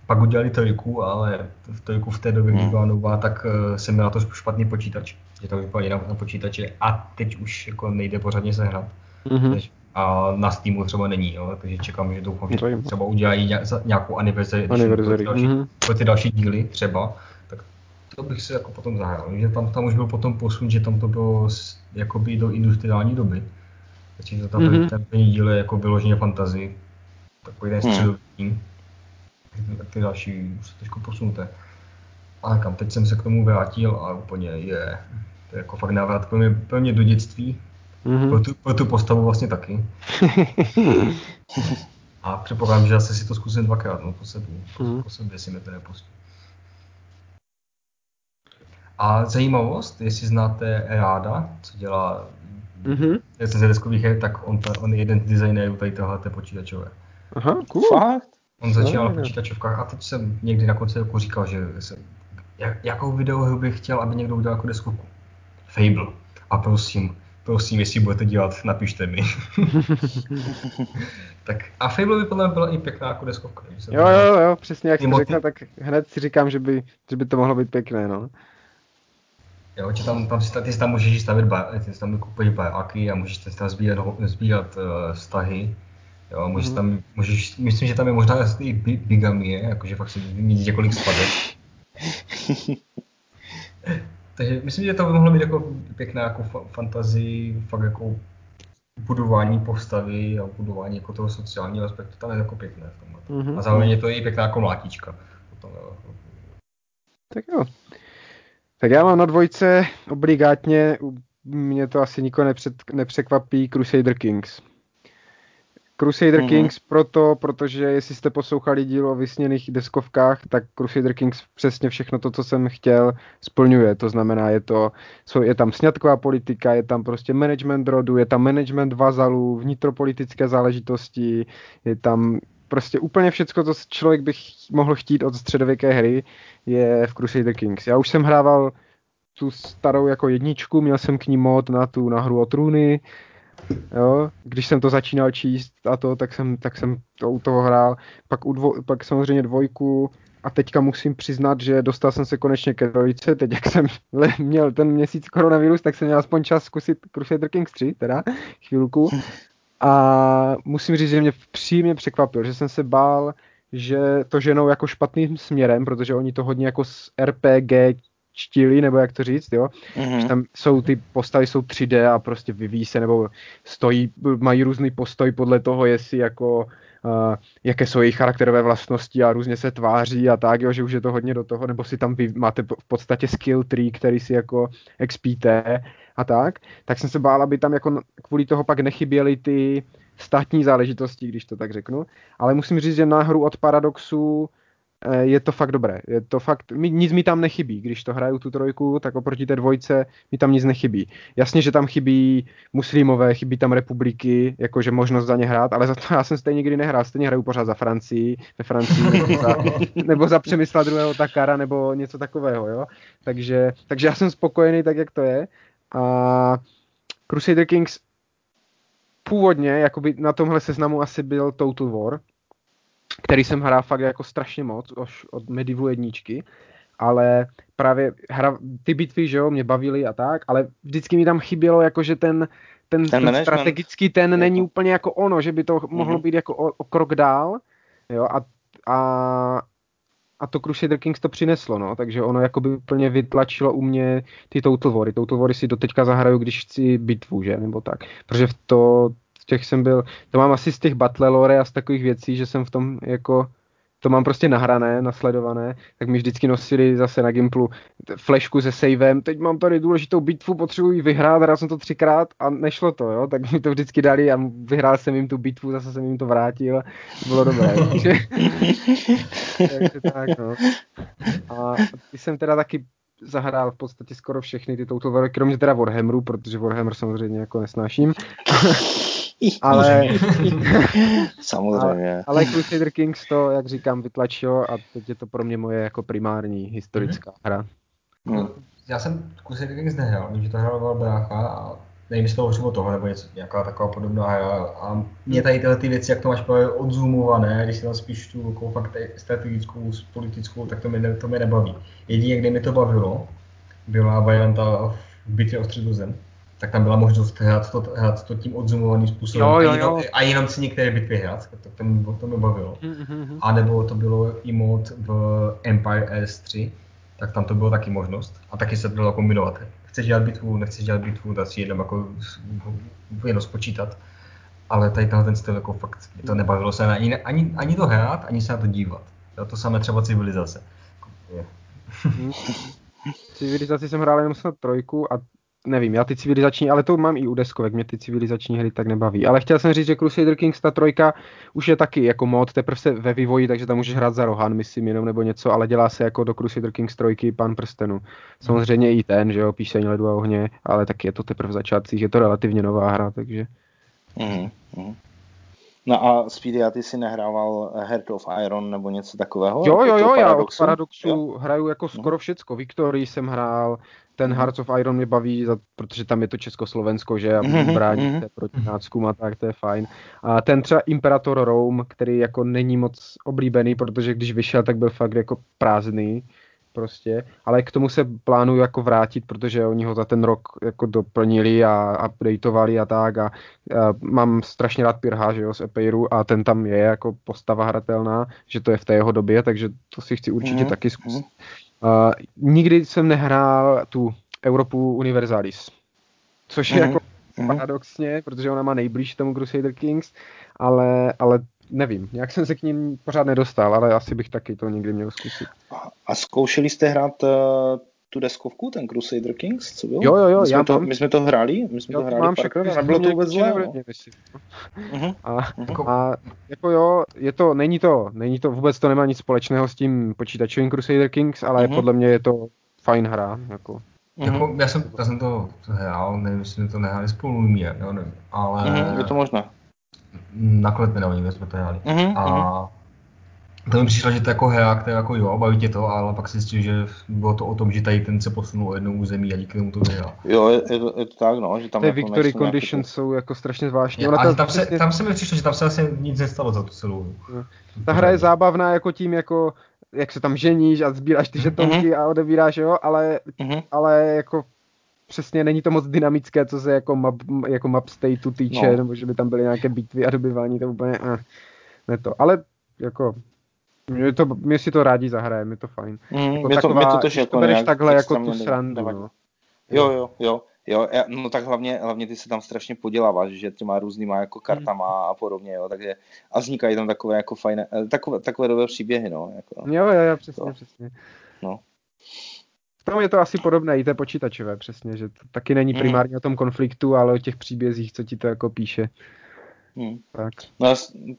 Pak udělali trojku, ale v trojku v té době, když hmm. byla nová, tak uh, jsem měl to špatný počítač. Že to vypadalo jenom na počítače a teď už jako nejde pořádně sehnat. Mm-hmm. a na Steamu třeba není, jo, takže čekám, že doufám, že třeba udělají nějakou anniversary, anniversary. Pro, ty další, mm-hmm. pro ty další díly třeba, tak to bych si jako potom zahrál. Že tam, tam už byl potom posun, že tam to bylo jakoby do industriální doby. Takže to tam mm-hmm. ten první díl je jako vyloženě fantazii. Takový ten středový. Mm ty další už se trošku posunuté. Ale kam teď jsem se k tomu vrátil a úplně je, to je jako fakt návrat pro mě, pro mě do dětství, mm-hmm. pro, tu, pro tu postavu vlastně taky. a předpokládám, že zase si to zkusím dvakrát, no po sebou, mm-hmm. po sobě si mi to nepustí. A zajímavost, jestli znáte Ráda, co dělá mm-hmm. recenze deskových her, tak on, on je jeden z designérů tady tohle počítačové. Aha, cool. Fakt? On začínal v počítačovkách a teď jsem někdy na konci roku říkal, že jsem, jak, jakou videohru bych chtěl, aby někdo udělal jako deskovku. Fable. A prosím, prosím, jestli budete dělat, napište mi. tak a Fable by podle mě byla i pěkná jako deskovka. Jo, jo, jo, přesně jak jsi řekl, tak hned si říkám, že by, že by to mohlo být pěkné, no. Jo, že tam, tam, ty si tam můžeš stavit, ty si tam koupit bajáky a můžeš tam sbírat, sbírat uh, vztahy Jo, můžeš mm. tam, můžeš, myslím, že tam je možná i bigamie, jakože fakt si mít několik spadek. Takže myslím, že to by mohlo být jako pěkná jako fa- fantazii, fakt jako budování postavy a budování jako toho sociálního aspektu, tam je jako pěkné v tomhle. Mm-hmm. A zároveň je to i pěkná jako mlátička. Tak jo. Tak já mám na dvojce obligátně, mě to asi nikoho nepřed, nepřekvapí, Crusader Kings. Crusader mm-hmm. Kings proto, protože jestli jste poslouchali díl o vysněných deskovkách, tak Crusader Kings přesně všechno to, co jsem chtěl, splňuje. To znamená, je to, je tam sňatková politika, je tam prostě management rodu, je tam management vazalů, vnitropolitické záležitosti, je tam prostě úplně všecko, co člověk by mohl chtít od středověké hry, je v Crusader Kings. Já už jsem hrával tu starou jako jedničku, měl jsem k ní mod na tu na hru o trůny, Jo, když jsem to začínal číst a to, tak jsem, tak jsem to u toho hrál. Pak, u dvo, pak samozřejmě dvojku a teďka musím přiznat, že dostal jsem se konečně ke dvojice. Teď, jak jsem měl ten měsíc koronavirus, tak jsem měl aspoň čas zkusit Crusader Kings 3, teda chvilku. A musím říct, že mě příjemně překvapil, že jsem se bál, že to ženou jako špatným směrem, protože oni to hodně jako s RPG čtili, nebo jak to říct, jo. Mm-hmm. Že tam jsou ty postavy jsou 3D a prostě vyvíjí se, nebo stojí, mají různý postoj podle toho, jestli jako uh, jaké jsou jejich charakterové vlastnosti a různě se tváří a tak, jo, že už je to hodně do toho, nebo si tam vy máte v podstatě skill tree, který si jako expíte a tak, tak jsem se bál, aby tam jako kvůli toho pak nechyběly ty státní záležitosti, když to tak řeknu. Ale musím říct, že na hru od Paradoxu je to fakt dobré. Je to fakt, nic mi tam nechybí. Když to hraju tu trojku, tak oproti té dvojce mi tam nic nechybí. Jasně, že tam chybí muslimové, chybí tam republiky, jakože možnost za ně hrát, ale za to já jsem stejně nikdy nehrál. Stejně hraju pořád za Francii, ve Francii, nebo za, nebo za Přemysla druhého Takara, nebo něco takového, jo. Takže, takže já jsem spokojený tak, jak to je. A Crusader Kings původně jakoby na tomhle seznamu asi byl Total War, který jsem hrál fakt jako strašně moc, už od Medivu jedničky, ale právě hra, ty bitvy, že jo, mě bavily a tak, ale vždycky mi tam chybělo jakože ten, ten, ten, ten strategický ten jako... není úplně jako ono, že by to mm-hmm. mohlo být jako o, o krok dál, jo, a, a a to Crusader Kings to přineslo, no, takže ono jako by úplně vytlačilo u mě ty Total Wary. Total Wary si doteďka zahraju, když chci bitvu, že, nebo tak, protože v to, těch jsem byl, to mám asi z těch battle lore a z takových věcí, že jsem v tom jako to mám prostě nahrané, nasledované, tak mi vždycky nosili zase na Gimplu flešku se savem, teď mám tady důležitou bitvu, potřebuji vyhrát, hrál jsem to třikrát a nešlo to, jo, tak mi to vždycky dali a vyhrál jsem jim tu bitvu, zase jsem jim to vrátil, bylo dobré, takže, takže tak, no. A jsem teda taky zahrál v podstatě skoro všechny ty War, kromě teda Warhammeru, protože Warhammer samozřejmě jako nesnáším. ale... Samozřejmě. Ale, ale Crusader Kings to, jak říkám, vytlačilo a teď je to pro mě moje jako primární historická mm-hmm. hra. Hmm. Já jsem Crusader Kings nehrál, vím, že to hrál brácha a nevím, jestli to o toho, nebo něco, nějaká taková podobná hra. A mě tady tyhle ty věci, jak to máš právě odzumované, když si tam spíš tu jako fakt strategickou, politickou, tak to mě, to mě nebaví. Jedině, kde mi to bavilo, byla varianta v bitvě o středozem tak tam byla možnost hrát to, hrát to tím odzumovaným způsobem jo, jo, a, jenom, a jenom si některé bitvy hrát, tak to, mě, to mě bavilo. Mm-hmm. A nebo to bylo i mod v Empire S3, tak tam to bylo taky možnost a taky se to dalo kombinovat. Chceš dělat bitvu, nechceš dělat bitvu, tak si jenom jako jenom spočítat. Ale tady tenhle ten styl jako fakt, mě to nebavilo se ani, ani, ani to hrát, ani se na to dívat. Jo, to samé třeba civilizace. Civilizaci jsem hrál jenom snad trojku a nevím, já ty civilizační, ale to mám i u deskovek, mě ty civilizační hry tak nebaví. Ale chtěl jsem říct, že Crusader Kings ta trojka už je taky jako mod, teprve se ve vývoji, takže tam můžeš hrát za Rohan, myslím, jenom nebo něco, ale dělá se jako do Crusader Kings trojky pan prstenu. Samozřejmě i ten, že jo, píseň ledu a ohně, ale taky je to teprve v začátcích, je to relativně nová hra, takže... Mm-hmm. No a Speedy, a ty si nehrával Heart of Iron nebo něco takového? Jo, jo, jo, já od Paradoxu jo? hraju jako skoro všecko. Victory jsem hrál, ten mhm. Hearts of Iron mě baví, protože tam je to Československo, že a brání mhm. proti náckům a tak, to je fajn. A ten třeba Imperator Rome, který jako není moc oblíbený, protože když vyšel, tak byl fakt jako prázdný prostě, ale k tomu se plánuju jako vrátit, protože oni ho za ten rok jako doplnili a updateovali a tak a, a mám strašně rád Pirha, že jo, z Epeiru a ten tam je jako postava hratelná, že to je v té jeho době, takže to si chci určitě mm-hmm. taky zkusit. Uh, nikdy jsem nehrál tu Europu Universalis, což je mm-hmm. jako mm-hmm. paradoxně, protože ona má nejblíž tomu Crusader Kings, ale, ale nevím, jak jsem se k ním pořád nedostal, ale asi bych taky to někdy měl zkusit. A zkoušeli jste hrát uh, tu deskovku, ten Crusader Kings, co bylo? Jo, jo, jo, my jsme, já to, mám. my jsme to hráli, my jsme jo, to hráli mám párkrát, nebylo to vůbec zlé, no. uh-huh. A, uh-huh. a, jako jo, je to, není to, není to, vůbec to nemá nic společného s tím počítačovým Crusader Kings, ale uh-huh. podle mě je to fajn hra, jako. Uh-huh. Jako, já, jsem, já jsem to hrál, nevím, jestli to nehráli spolu, mě, jo, nevím, ale... Uh-huh, je to možné. Nakonec nenavodím, jsme to hráli. Uh-huh, a uh-huh to mi přišlo, že to jako hra, která jako jo, baví tě to, ale pak si zjistil, že bylo to o tom, že tady ten se posunul o jednou území a díky tomu to vyhrál. Jo, je, je, to, je to tak, no, že tam Ty jako Victory Conditions nějaký... jsou jako strašně zvláštní. Je, ale tam, se, tam se mi přišlo, že tam se asi nic nestalo za tu celou. Ta hra je zábavná jako tím, jako jak se tam ženíš a sbíráš ty žetonky uh-huh. a odebíráš, jo, ale, uh-huh. ale jako přesně není to moc dynamické, co se jako map, jako map stateu týče, no. nebo že by tam byly nějaké bitvy a dobývání, to úplně, eh, ne to. Ale jako Mě, to, mě si to rádi zahraje, je to fajn. Mm, jako mě, to, taková, mě to tež jako to takhle jako tu srandu, no. Jo, jo, jo. Jo, no tak hlavně, hlavně ty se tam strašně poděláváš, že těma různýma jako kartama a podobně, jo, takže a vznikají tam takové jako fajné, eh, takové, takové dobré příběhy, no. Jako, jo, jo, jo, přesně, to, přesně. No. V tom je to asi podobné, i té počítačové, přesně, že to taky není hmm. primárně hmm. o tom konfliktu, ale o těch příbězích, co ti to jako píše. Hmm. Tak. No,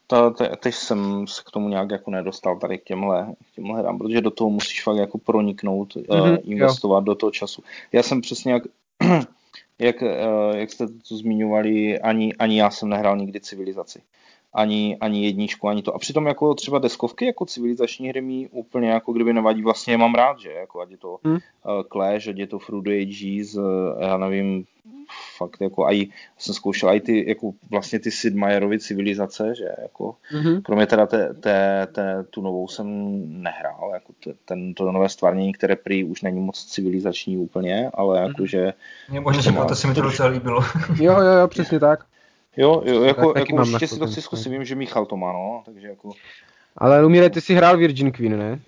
to, to, teď jsem se k tomu nějak jako nedostal tady k těmhle, k těmhle hrám, protože do toho musíš fakt jako proniknout, mm-hmm, uh, investovat jo. do toho času. Já jsem přesně jak, jak, uh, jak jste to zmiňovali, ani, ani já jsem nehrál nikdy civilizaci ani, ani jedničku, ani to. A přitom jako třeba deskovky jako civilizační hry mi úplně jako kdyby nevadí, vlastně je mám rád, že jako ať je to hmm. uh, Clash, ať je to Frudo Ages, uh, já nevím, fakt jako aj, jsem zkoušel i ty, jako vlastně ty Sid Meierovy civilizace, že jako, mm-hmm. kromě teda té, té, té, tu novou jsem nehrál, jako ten, to nové stvárnění, které prý už není moc civilizační úplně, ale mm-hmm. jakože... Mě možná se to se mi to docela líbilo. jo, jo, jo, přesně tak. Jo, jo jako, tak, jako určitě si to chci zkusit, vím, že Michal to má, no, takže jako... Ale Lumire, ty jsi hrál Virgin Queen, ne?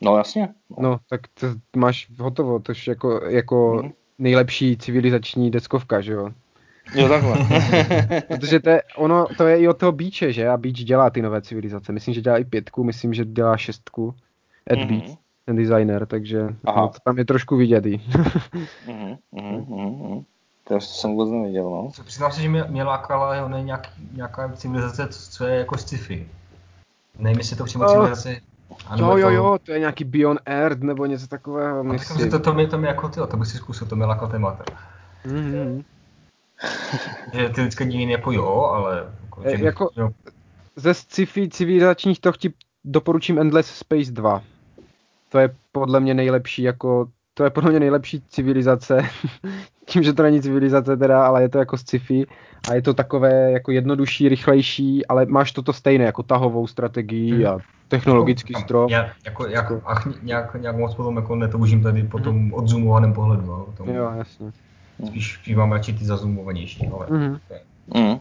No jasně. No, no tak to máš hotovo, to je jako, jako mm. nejlepší civilizační deskovka, že jo? Jo, takhle. Protože to je, ono, to je i od toho Beache, že? A Beach dělá ty nové civilizace. Myslím, že dělá i pětku, myslím, že dělá šestku. Ed mm-hmm. Beach, ten designer, takže no, to tam je trošku vidět i. mm-hmm, mm-hmm. To jsem vůbec neviděl, no. Přiznám se, že mě, mě lákala jo, ne, nějak, nějaká civilizace, co je jako sci-fi. Nevím, jestli to přímo oh. civilizace jo, jo, jo, to je nějaký Beyond Earth nebo něco takového. No, myslím. To, to, mě, to mě jako ty, to bych si zkusil, to mě lákal téma. Mm-hmm. že ty vždycky dějiny jako jo, ale... Jako, e, jako jo. ze sci-fi civilizačních to ti doporučím Endless Space 2. To je podle mě nejlepší jako to je podle mě nejlepší civilizace, tím, že to není civilizace teda, ale je to jako sci-fi a je to takové jako jednodušší, rychlejší, ale máš toto stejné jako tahovou strategii hmm. a technologický jako, strop. Já, jako, jak, ach, nějak, nějak moc potom jako netoužím tady po tom hmm. odzumovaném pohledu. No, tom, jo, jasně. Spíš, spíš mám radši ty zazumovanější, ale... Mm. Mm.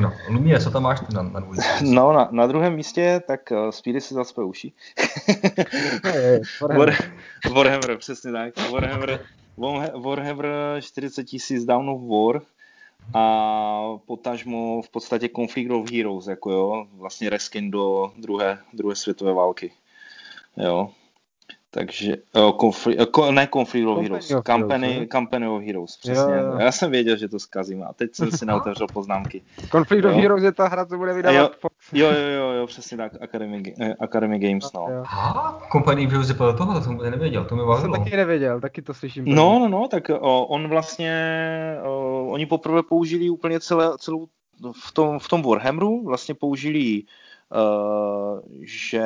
No, Lumie, co tam máš ty na, na dvojce? No, na, na druhém místě, tak uh, Speedy si zacpe uši. Warhammer. Warhammer, přesně tak. Warhammer, Warhammer 40 tisíc Down of War a potažmo v podstatě Conflict of Heroes, jako jo, vlastně reskin do druhé, druhé světové války. Jo, takže, uh, conflict, uh, ne Conflict of Heroes, of Company, Heroes, Company of Heroes, přesně. Jo, jo. Já jsem věděl, že to zkazím a teď jsem si neotevřel poznámky. Conflict jo. of Heroes je ta hra, co bude vydávat jo, Fox. Jo, jo, jo, jo, přesně tak, Academy, eh, Academy Games, no. Aha, Company of Heroes je podle toho, to jsem nevěděl, to mi bavilo. To jsem taky nevěděl, taky to slyším. No, no, no, tak o, on vlastně, o, oni poprvé použili úplně celé, celou, v tom, v tom Warhammeru, vlastně použili, uh, že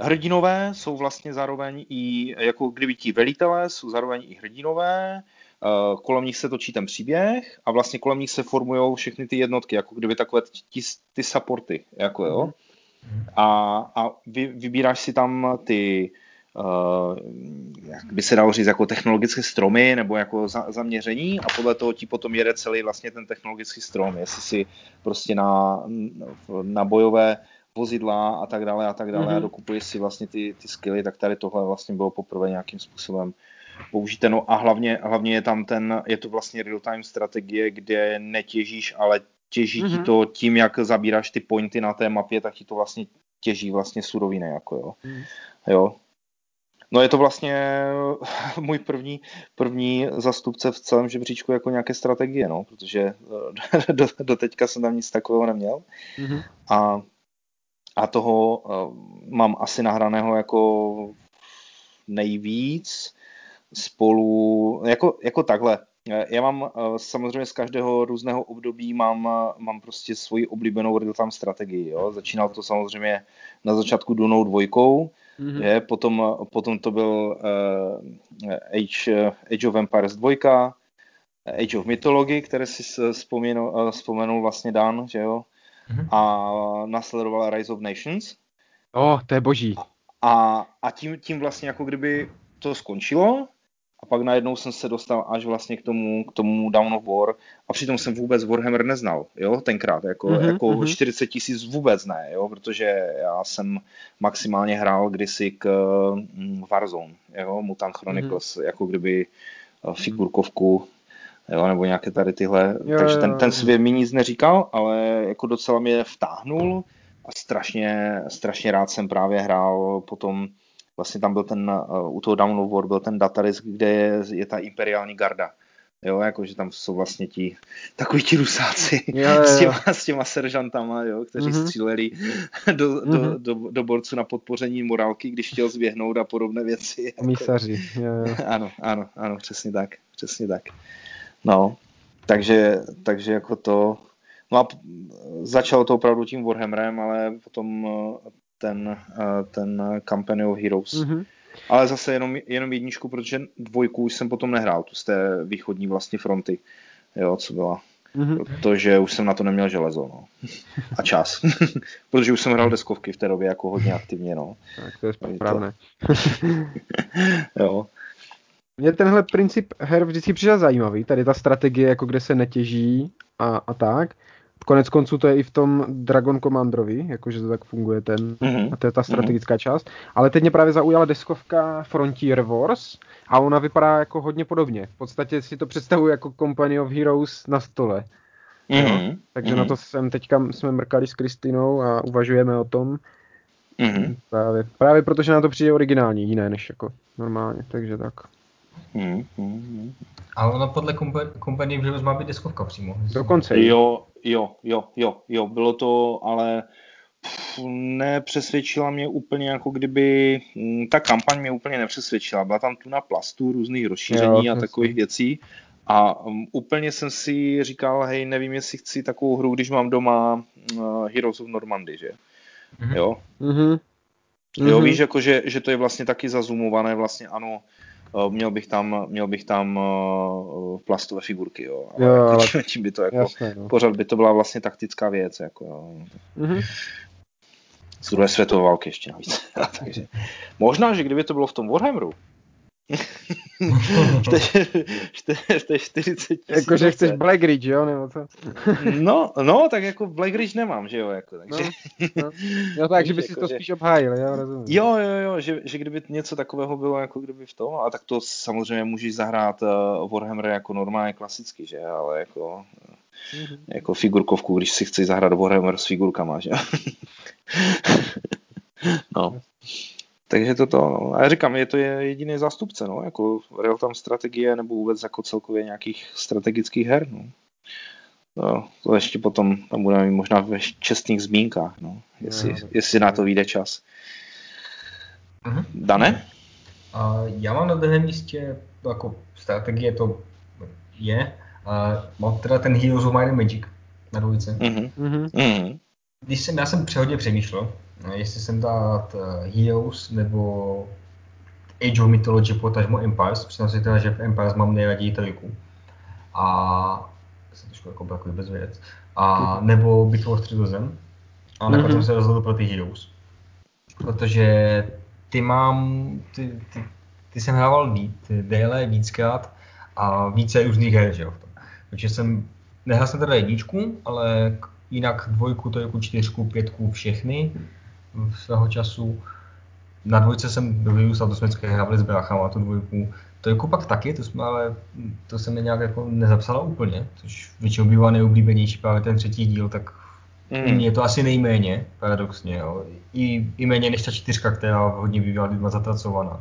hrdinové jsou vlastně zároveň i, jako kdyby ti velitelé jsou zároveň i hrdinové, eh, kolem nich se točí ten příběh a vlastně kolem nich se formují všechny ty jednotky, jako kdyby takové ty, ty supporty, jako jo. A, a vy, vybíráš si tam ty, uh, jak by se dalo říct, jako technologické stromy nebo jako za, zaměření a podle toho ti potom jede celý vlastně ten technologický strom, jestli si prostě na, na bojové vozidla a tak dále a tak dále mm-hmm. a mhm. dokupuješ si vlastně ty, ty skilly, tak tady tohle vlastně bylo poprvé nějakým způsobem použité. No a hlavně, hlavně je tam ten, je to vlastně real-time strategie, kde netěžíš, ale těží mm-hmm. ti mhm. to tím, jak zabíráš ty pointy na té mapě, tak ti to vlastně těží vlastně suroviny, jako jo. Mm. jo. No je to vlastně můj první, první zastupce v celém žebříčku jako nějaké strategie, no, protože do, do teďka jsem tam nic takového neměl. Mm-hmm. A a toho uh, mám asi nahraného jako nejvíc spolu, jako, jako takhle. Já mám uh, samozřejmě z každého různého období mám, mám prostě svoji oblíbenou real-time strategii. Jo? Začínal to samozřejmě na začátku Dunou dvojkou, mm-hmm. je, potom, potom to byl uh, Age, Age of Empires 2, Age of Mythology, které si vzpomenul, uh, vzpomenul vlastně Dan, že jo? Mm-hmm. a následovala Rise of Nations. O, oh, to je boží. A, a tím, tím vlastně jako kdyby to skončilo a pak najednou jsem se dostal až vlastně k tomu, k tomu Down of War a přitom jsem vůbec Warhammer neznal, jo, tenkrát, jako, mm-hmm, jako mm-hmm. 40 tisíc vůbec ne, jo, protože já jsem maximálně hrál kdysi k mm, Warzone, jo, Mutant Chronicles, mm-hmm. jako kdyby eh, figurkovku, jo, nebo nějaké tady tyhle, jo, takže ten, ten svět mi nic neříkal, ale jako docela mě vtáhnul a strašně, strašně rád jsem právě hrál potom vlastně tam byl ten, uh, u toho War byl ten datadisk, kde je, je ta imperiální garda. Jo, jakože tam jsou vlastně ti takový ti rusáci jo, jo. S, těma, s těma seržantama, jo, kteří mm-hmm. stříleli do, mm-hmm. do, do, do borců na podpoření morálky, když chtěl zběhnout a podobné věci. Jako. Mísaři. Jo, jo. Ano, ano, ano, přesně tak, přesně tak. No, takže, takže jako to, no a začalo to opravdu tím Warhammerem, ale potom ten, eh, ten Company of Heroes. Mm-hmm. Ale zase jenom, jenom jedničku, protože dvojku už jsem potom nehrál, tu z té východní vlastně fronty, jo, co byla. Mm-hmm. Protože už jsem na to neměl železo, no. A čas. protože už jsem hrál deskovky v té době jako hodně aktivně, no. Tak to je správné. jo. Mně tenhle princip her vždycky přišel zajímavý, tady ta strategie, jako kde se netěží a, a tak. Konec konců to je i v tom Dragon Commanderovi, jakože to tak funguje ten, mm-hmm. a to je ta strategická mm-hmm. část. Ale teď mě právě zaujala deskovka Frontier Wars a ona vypadá jako hodně podobně. V podstatě si to představuji jako Company of Heroes na stole. Mm-hmm. Takže mm-hmm. na to jsem teďka jsme mrkali s Kristinou a uvažujeme o tom. Mm-hmm. Právě, právě protože na to přijde originální, jiné než jako normálně, takže tak. Mm-hmm. Ale ono podle Company of Heroes má být deskovka přímo. Dokonce. Jo, Jo, jo, jo, jo, bylo to, ale pff, nepřesvědčila mě úplně, jako kdyby, hm, ta kampaň mě úplně nepřesvědčila. Byla tam tu na plastu, různých rozšíření jo, a takových věcí. A um, úplně jsem si říkal, hej, nevím, jestli chci takovou hru, když mám doma uh, Heroes of Normandy, že? Mm-hmm. Jo? Mm-hmm. Jo, mhm. víš, jako, že, že to je vlastně taky zazumované, vlastně ano, měl bych tam, měl bych tam uh, plastové figurky, jo. Ale, jo, ale... Tím by to jako, jasné, no. pořád by to byla vlastně taktická věc, jako jo. Mm-hmm. Z druhé světové války ještě navíc. Takže, možná, že kdyby to bylo v tom Warhammeru, v té 40 Jakože chceš Black Ridge, jo, nebo co? no, no, tak jako Black Ridge nemám, že jo, jako, takže... No, no. Jo, tak, že by si jako, to že... spíš obhájil, jo, rozumím. Jo, jo, jo, že, že kdyby něco takového bylo, jako kdyby v tom, a tak to samozřejmě můžeš zahrát uh, Warhammer jako normálně klasicky, že, ale jako... Mm-hmm. Jako figurkovku, když si chceš zahrát Warhammer s figurkama, že? no. Takže toto, no. A já říkám, je to je jediný zástupce, no, jako real-time strategie nebo vůbec jako celkově nějakých strategických her, no. No, to ještě potom tam budeme mít možná ve čestných zmínkách, no, jestli, no, jestli na to vyjde čas. Uh-huh. Dane? Uh, já mám na druhém místě, jako strategie to je, uh, mám teda ten Heroes of Might and Magic na dvojice. Uh-huh. Uh-huh. Když jsem, já jsem přehodně přemýšlel, jestli jsem dát uh, Heroes nebo Age of Mythology, potažmo Empires, přiznám si teda, že v Empires mám nejraději trojku. A jsem trošku jako takový bezvědec. A nebo Bitvu o středozem. A nakonec mm-hmm. jsem se rozhodl pro ty Heroes. Protože ty mám, ty, ty, ty jsem hrával víc, déle, víckrát a více různých her, že jo. Takže jsem, nehrál jsem teda jedničku, ale jinak dvojku, trojku, čtyřku, pětku, všechny svého času. Na dvojce jsem vyrůstal, to jsme vždycky hrávali s bráchama, tu dvojku. To jako pak taky, to jsme ale, to se mi nějak jako nezapsala úplně, což většinou bývá nejoblíbenější právě ten třetí díl, tak mm. je to asi nejméně, paradoxně, jo. I, I méně než ta čtyřka, která hodně bývala lidma zatracovaná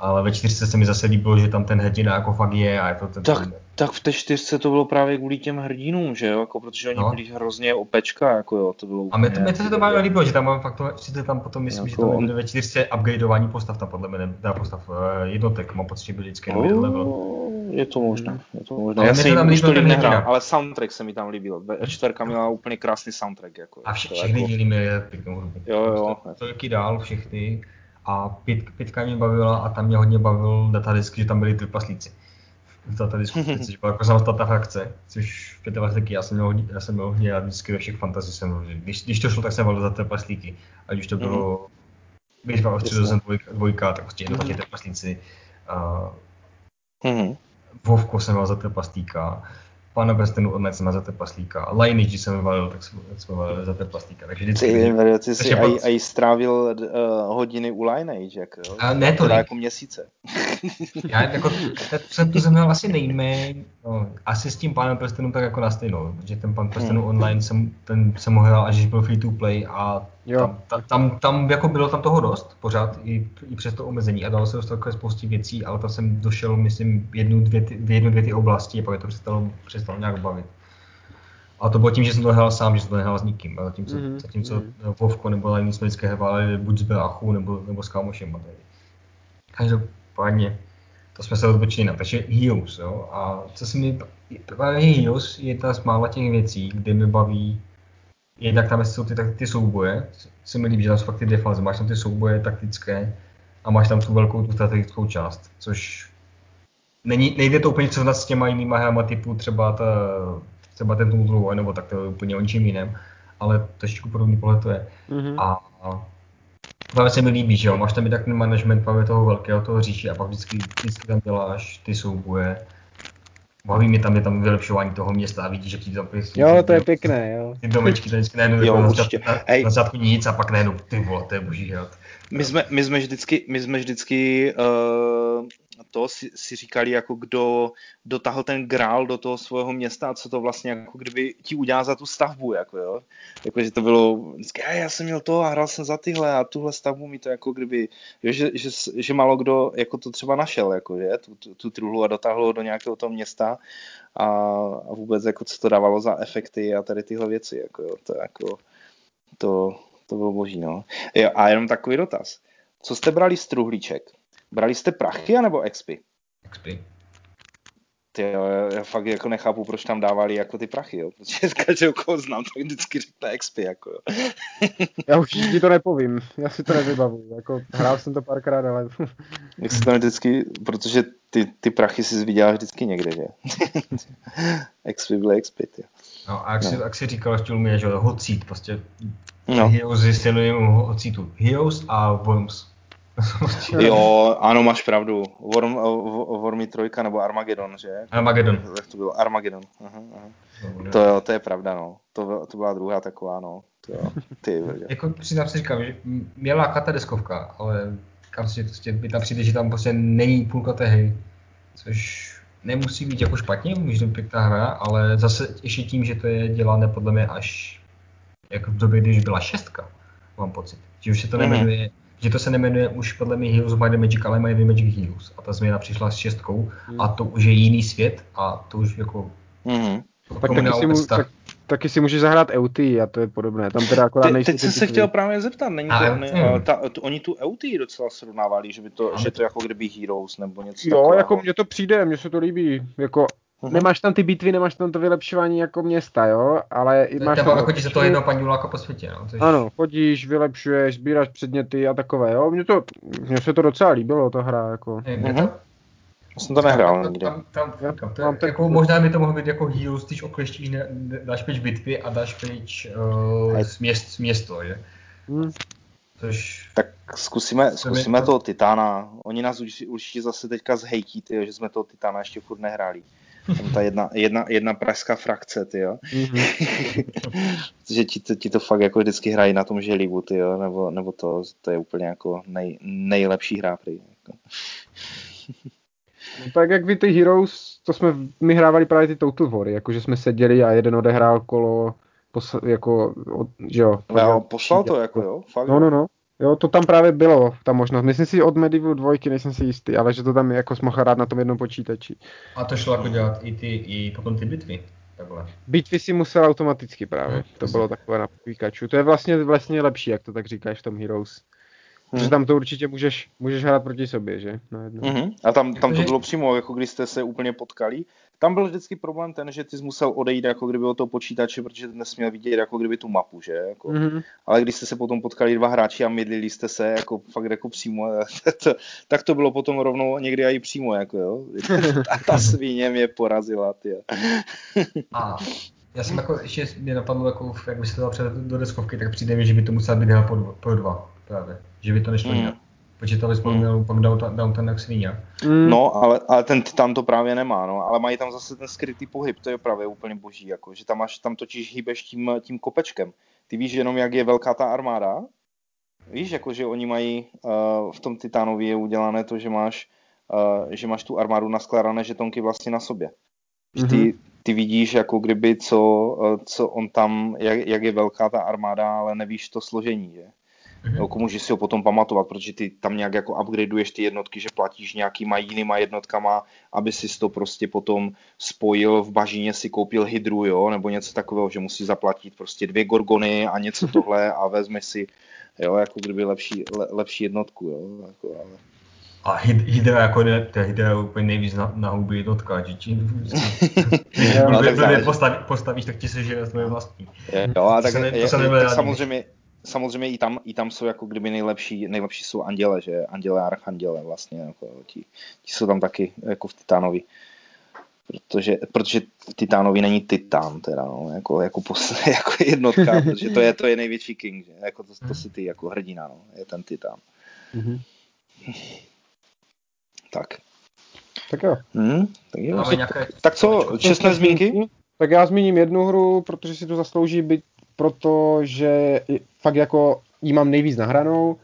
ale ve čtyřce se mi zase líbilo, že tam ten hrdina jako fakt je a je to ten... Tak, ten... tak v té čtyřce to bylo právě kvůli těm hrdinům, že jo, jako protože oni no. byli hrozně opečka, jako jo, to bylo A mě to, mě to se to právě líbilo, že tam mám fakt to, že tam potom myslím, jako že tam on... ve čtyřce upgradeování postav tam podle mě, dá postav uh, jednotek, mám pocit, že byl vždycky nový level. Je to možné, je to možné. Já jsem už to nehrál, ale soundtrack se mi tam líbil. Čtverka měla úplně krásný soundtrack. Jako, a vše, všechny jako... díly měly pěknou hudbu. Jo, jo. To jaký dál, všechny. A pět, pětka mě bavila a tam mě hodně bavil datadisk, že tam byli trpaslíci. V datadisku, což byla jako samostatná frakce, což v 25 já jsem měl, hodně, já jsem měl hodně rád vždycky ve všech fantazí jsem když, když to šlo, tak jsem volil za trpaslíky, ať už to bylo mm. Bitva o středozem dvojka, dvojka, tak prostě jednotně trpaslíci. Uh, Mhm. Vovko jsem mal za trpaslíka, Pána prstenů od jsem za trpaslíka, Lineage, když jsem vyvalil, tak jsme, tak jsme valili za trpaslíka. Takže vždycky, Ty, ty, ty jsi aj, aj strávil uh, hodiny u Lineage, jako jo? A ne tolik. jako měsíce. Já jako, tak jsem to znamenal asi nejméně, no, asi s tím pánem prstenů tak jako na stejnou, protože ten pán prstenů Hmm. online jsem, ten jsem ho hrál, až když byl free to play a Jo. tam, ta, tam, tam, jako bylo tam toho dost, pořád i, i přes to omezení a dalo se dostat takové spoustě věcí, ale tam jsem došel, myslím, jednu, dvě, ty, jednu, dvě ty oblasti a pak to přestalo, přestalo nějak bavit. A to bylo tím, že jsem to hrál sám, že jsem to nehrál s nikým. A zatímco, Mhm, mm-hmm. zatímco mhm. mm-hmm. Vovko nebo Line jsme vždycky hráli buď s bráchou nebo, nebo s kámošem. Každopádně to jsme se odbočili na, takže Heroes, jo. A co se mi, právě Heroes je jedna z mála těch věcí, kde mi baví, jednak tam jsou ty, ty souboje, se mi líbí, že tam jsou fakt ty dvě fáze, máš tam ty souboje taktické a máš tam tu velkou tu strategickou část, což není, nejde to úplně srovnat s těma jinýma hrama typu třeba, ta, třeba ten War, nebo tak to je úplně o něčím jiném, ale trošičku podobný pohled to je. Mhm. A, a právě se mi líbí, že jo, máš tam i tak ten management právě toho velkého, toho říši a pak vždycky, vždycky tam děláš ty souboje. Baví mě tam, je tam vylepšování toho města a vidíš, že ti tam Jo, to je pěkné, jo. ty domečky, to vždycky najednou Jo, na, na, na začátku nic a pak najednou ty vole, to je boží hrad. My jsme, my jsme vždycky, my jsme vždycky uh, to si, si říkali, jako kdo dotáhl ten grál do toho svého města a co to vlastně jako kdyby ti udělá za tu stavbu, jako jo. Jako, že to bylo vždycky, "A já jsem měl to a hrál jsem za tyhle a tuhle stavbu mi to jako kdyby, jo, že, že, že málo kdo jako to třeba našel, jako, že, tu, tu, tu truhlu a dotáhl do nějakého toho města a, a vůbec jako co to dávalo za efekty a tady tyhle věci, jako jo, to jako, to, to bylo boží, no. Jo, a jenom takový dotaz. Co jste brali z truhlíček? Brali jste prachy anebo expy? XP. Ty jo, já, fakt jako nechápu, proč tam dávali jako ty prachy, jo. Protože z každého, koho znám, tak vždycky řekne expy, jako jo. Já už ti to nepovím, já si to nevybavuju, jako hrál jsem to párkrát, ale Jak se to vždycky, protože ty, ty prachy si vyděláš vždycky někde, že? expy byly expy, ty. No a jak, si, No. jak si říkal ještě mě, že jo, seat, prostě No. Heroes je synonym hot seatu. Heroes a Worms. Jo, ano, máš pravdu. Worm, Wormy trojka nebo Armageddon, že? Armageddon. Jak to bylo? Armageddon. Aha, aha. To jo, to je pravda, no. To, to byla druhá taková, no. To jo, ty. Jako přiznám se říkám, že mě láká ta deskovka, ale kam si prostě, mi tam přijde, že tam prostě není půlka té hry, což nemusí být jako špatně, může být pěkná hra, ale zase ještě tím, že to je dělané podle mě až jako v době, když byla šestka, mám pocit. Že už se to Mhm. Že to se nemenuje už podle mě Heroes of Might and Magic, ale and Magic Heroes. A ta změna přišla s šestkou a to už je jiný svět a to už jako Mhm. tak taky si, mu, tak, taky si můžeš zahrát EUT a to je podobné, tam teda akorát Te, teď ty jsem se chtěl právě zeptat, není to, ne, ale ta, to, oni tu EUT docela srovnávali, že, by to, že to jako kdyby Heroes nebo něco Jo, takového. jako mně to přijde, mně se to líbí, jako Mhm. nemáš tam ty bitvy, nemáš tam to vylepšování jako města, jo, ale i máš tam tam chodí se to jedno paňuláka po světě. No, což... Ano, chodíš, vylepšuješ, sbíráš předměty a takové, jo, mně to, mně se to docela líbilo, ta hra, jako. Ne, mě Mhm. to, Já jsem to nehrál tam, nikdy. Tam, tam, tam, to mám je, ten- jako, možná by to mohlo být jako Heroes, když okleštíš, ne, dáš pryč bitvy a dáš pryč uh, Hej. z měst, z město, že? Hm. Což Tak zkusíme, To zkusíme by- toho Titána. Oni nás už, určitě zase teďka zhejtí, tyjo, že jsme toho Titána ještě furt nehráli. Tam ta jedna, jedna, jedna pražská frakce, ty jo. Mhm. že ti to, ti to fakt jako vždycky hrají na tom želivu, ty jo, nebo, nebo to, to je úplně jako nej, nejlepší hra prý. Jako. No, tak jak vy ty Heroes, to jsme, my hrávali právě ty Total War, jakože jsme seděli a jeden odehrál kolo, pos, jako, od, že jo. Jo, poslal to jako jo, fakt No, no, no. Jo, to tam právě bylo, ta možnost. Myslím si od Medieval 2, nejsem si jistý, ale že to tam jako jsme mohl hrát na tom jednom počítači. a to šlo jako dělat i, ty, i potom ty bitvy. Takhle. Bitvy si musel automaticky právě, No, to bylo takové na Pikachu. To je vlastně, vlastně lepší, jak to tak říkáš v tom Heroes. Hmm. Že tam to určitě můžeš, můžeš hrát proti sobě, že? Najednou. Mhm. A tam, tam to bylo přímo, jako když jste se úplně potkali. Tam byl vždycky problém ten, že ty jsi musel odejít jako kdyby od toho počítače, protože nesměl vidět jako kdyby tu mapu, že? Jako. Mhm. Ale když jste se potom potkali dva hráči a mydlili jste se jako fakt jako přímo, to, tak to bylo potom rovnou někdy i přímo, jako jo. A ta svině mě porazila, ty. A já jsem jako, ještě mě napadlo, jako, jak by se to předat do deskovky, tak přijde mi, že by to musela být hra dva- pro dva právě. Že by to nešlo Mm. jinak. Protože to bys měl pak ten jak svíně. Mm. No, ale, ale ten Titan to právě nemá, no. Ale mají tam zase ten skrytý pohyb, to je právě úplně boží, jako, že tam, až, tam totiž hýbeš tím, tím kopečkem. Ty víš jenom, jak je velká ta armáda, Víš, jako, že oni mají uh, v tom Titánovi je udělané to, že máš, uh, že máš tu armádu naskládané žetonky vlastně na sobě. Mm-hmm. Ty, mhm. ty vidíš, jako kdyby, co, uh, co on tam, jak, jak je velká ta armáda, ale nevíš to složení, že? Mm-hmm. Jako můžeš si ho potom pamatovat, protože ty tam nějak jako upgradeuješ ty jednotky, že platíš nějakýma jinýma jednotkama, aby si to prostě potom spojil v bažině si koupil hydru, jo, nebo něco takového, že musí zaplatit prostě dvě gorgony a něco tohle a vezmeš si jo, jako kdyby lepší, le, lepší jednotku, jo, jako, ale... A Hydra jako ne, to Hydra je úplně nejvíc na, na huby jednotka, že ti postaví, postavíš, tak ti se žije tvoje vlastní. Jo, a tak, to je, je, tak samozřejmě, samozřejmě i tam, i tam jsou jako kdyby nejlepší, nejlepší jsou anděle, že anděle a archanděle vlastně, jako, ti, ti jsou tam taky jako v Titánovi protože, protože Titánovi není Titán, teda, no, jako, jako, pos, jako jednotka, protože to je, to je největší king, že? Jako to, to si ty jako hrdina, no, je ten Titán. Mm-hmm. Tak. Tak jo. Hmm, tak, jo. Nějaké... tak co, čestné zmínky? Tak já zmíním jednu hru, protože si to zaslouží být, protože fakt jako jí mám nejvíc nahranou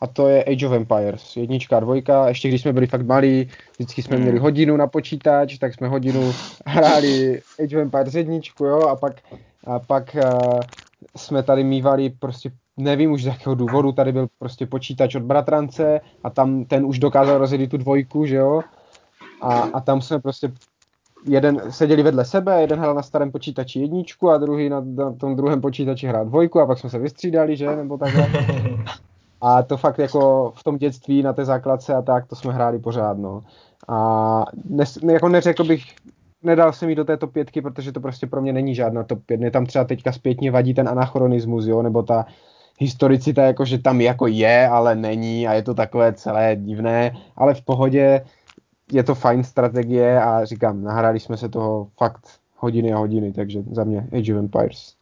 a to je Age of Empires, jednička a dvojka, ještě když jsme byli fakt malí, vždycky jsme měli hmm. hodinu na počítač, tak jsme hodinu hráli Age of Empires jedničku, jo, a pak, a pak uh, jsme tady mývali prostě nevím už z jakého důvodu, tady byl prostě počítač od bratrance a tam ten už dokázal rozjet tu dvojku, že jo, a, a tam jsme prostě jeden seděli vedle sebe, jeden hrál na starém počítači jedničku a druhý na, na tom druhém počítači hrál dvojku a pak jsme se vystřídali, že, nebo takhle. A to fakt jako v tom dětství na té základce a tak, to jsme hráli pořád, no. A nes, jako neřekl bych, nedal jsem jí do této pětky, protože to prostě pro mě není žádná top 5. Mě tam třeba teďka zpětně vadí ten anachronismus, jo, nebo ta historicita, jako že tam jako je, ale není a je to takové celé divné, ale v pohodě je to fajn strategie a říkám, nahráli jsme se toho fakt hodiny a hodiny, takže za mě Age of Empires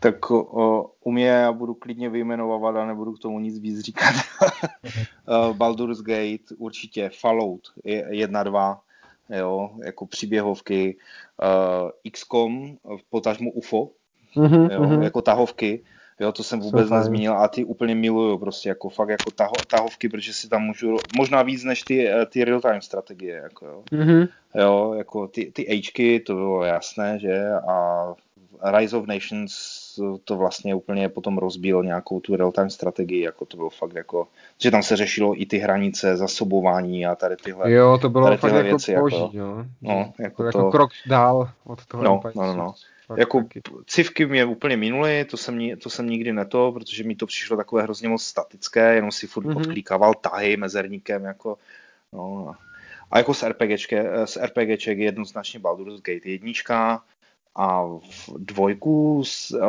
tak o, u mě já budu klidně vyjmenovat a nebudu k tomu nic víc říkat. uh, Baldur's Gate, určitě Fallout 1-2, jo, jako příběhovky, uh, XCOM, potažmu UFO, mm-hmm, jo, mm-hmm. jako tahovky, jo, to jsem vůbec Super. nezmínil a ty úplně miluju prostě, jako fakt jako taho, tahovky, protože si tam můžu, možná víc než ty, eh, ty real-time strategie, jako jo. Mm-hmm. Jo, jako ty, ty Hky, to bylo jasné, že, a Rise of Nations to vlastně úplně potom rozbíl nějakou tu real-time strategii, jako to bylo fakt jako, že tam se řešilo i ty hranice, zasobování a tady tyhle Jo, to bylo fakt jako věci, boží, jako, jo. No, jako to, jako krok dál od toho. No, no, no, no. Jako taky. civky mě úplně minuly, to jsem, to jsem nikdy neto, protože mi to přišlo takové hrozně moc statické, jenom si furt mm-hmm. odklíkával tahy mezerníkem, jako, no, a jako s RPGčke, s RPGček je jednoznačně Baldur's Gate jednička, a v dvojku,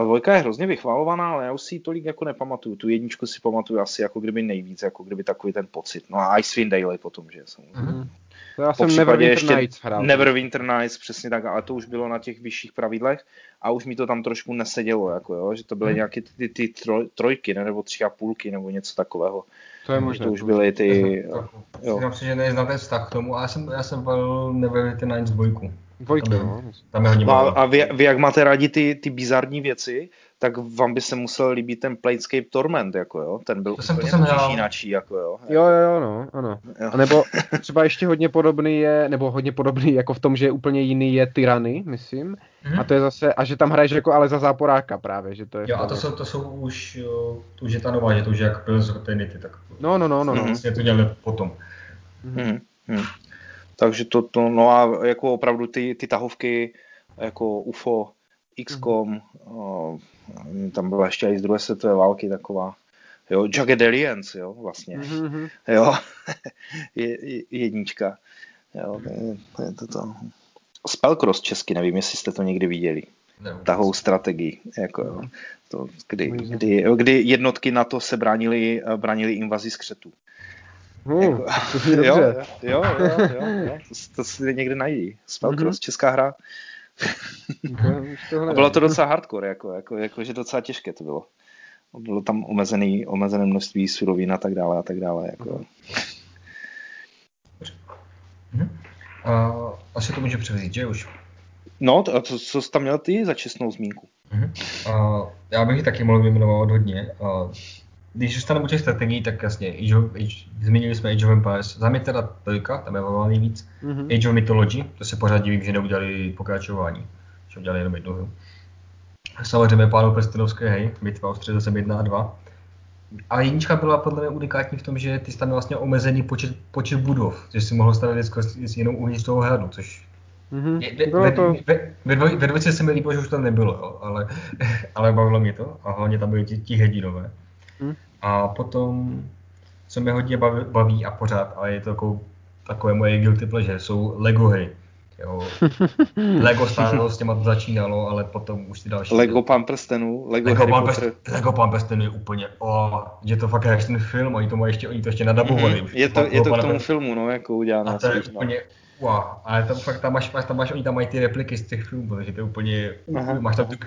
dvojka je hrozně vychvalovaná, ale já už si ji tolik jako nepamatuju. Tu jedničku si pamatuju asi jako kdyby nejvíc, jako kdyby takový ten pocit. No a Icewind Dale potom, že samozřejmě. Mm-hmm. To já jsem Neverwinter Nights hrál. Neverwinter Nights, přesně tak, ale to už bylo na těch vyšších pravidlech a už mi to tam trošku nesedělo, jako jo, že to byly mm. nějaké ty, ty, ty troj, trojky, ne, nebo tři a půlky, nebo něco takového. To je možné. To už byly ty... Já si, že neznám ten vztah k tomu, ale já jsem, já jsem byl Neverwinter Nights dvojku. Dvojky, tam, no. Tam je hodně no, a vy, vy, jak máte rádi ty, ty bizarní věci, tak vám by se musel líbit ten Planescape Torment, jako jo, ten byl to jsem, úplně to jsem jináčí, jako jo. Jo, jo, jo, no, ano. Jo. A nebo třeba ještě hodně podobný je, nebo hodně podobný jako v tom, že je úplně jiný je Tyranny, myslím, mm-hmm. a to je zase, a že tam hraješ jako ale za záporáka právě, že to je. Jo, a to jsou, to jsou už, jo, to už je ta nová, že to už je jak Pillars of Eternity, tak. No, no, no, no. no. Vlastně to dělali potom. Mm-hmm. Takže to, to, no a jako opravdu ty, ty tahovky, jako UFO, XCOM, mm-hmm. tam byla ještě i z druhé světové války taková, jo, Jagged Aliens, jo, vlastně, mm-hmm. jo, je, je, jednička, jo, to je, to je to, to. Spellcross česky, nevím, jestli jste to někdy viděli. Tahou strategii, jako, jo. To, kdy, kdy, kdy jednotky na to se bránili, bránili invazi skřetů. Hmm, jako, jo, jo, jo, jo, jo, to, to si někde najdi. Spellcross, mm-hmm. česká hra. a bylo to docela hardcore, jako, jako, jako, že docela těžké to bylo. bylo tam omezený, omezené množství surovin a tak dále a tak dále. Jako. Mhm. A asi to může převzít, že už? No, a co, co jsi tam měl ty za čestnou zmínku? Mhm. A já bych ji taky mohl vyjmenovat hodně. A když zůstaneme u těch strategií, tak jasně, Age of, Age, zmínili jsme Age of Empires, za mě teda trojka, tam je volný víc. Mm-hmm. Age of Mythology, to se pořád divím, že neudělali pokračování, že udělali jenom jednu hru. Samozřejmě Pánu prstenovské, hej, bitva o střed zem 1 a 2. A jednička byla podle mě unikátní v tom, že ty jsi tam vlastně omezený počet, počet budov, že si mohl stavět jenom uvnitř toho hradu, což Mm-hmm. Ve, ve, ve, ve, ve dvojce se mi líbilo, že už to nebylo, jo, ale, ale bavilo mě to a hlavně tam byly ti, ti hrdinové. Mm. A potom, co mě hodně baví, baví a pořád, ale je to takovou, takové moje guilty pleasure, jsou Lego hry. Jo. Lego Wars s těma to začínalo, ale potom už ty další. Lego Pan prstenů, Lego, Lego Potter. Lego prstenů je úplně, oh, je to fakt jak ten film, oni to mají ještě, oni to ještě nadabovali. Mm-hmm. Je to, je to k tomu filmu, no, jako uděláno. A to je úplně, wow, ale tam fakt tam máš, tam máš, oni tam mají ty repliky z těch filmů, takže to je úplně, Aha. máš tam tu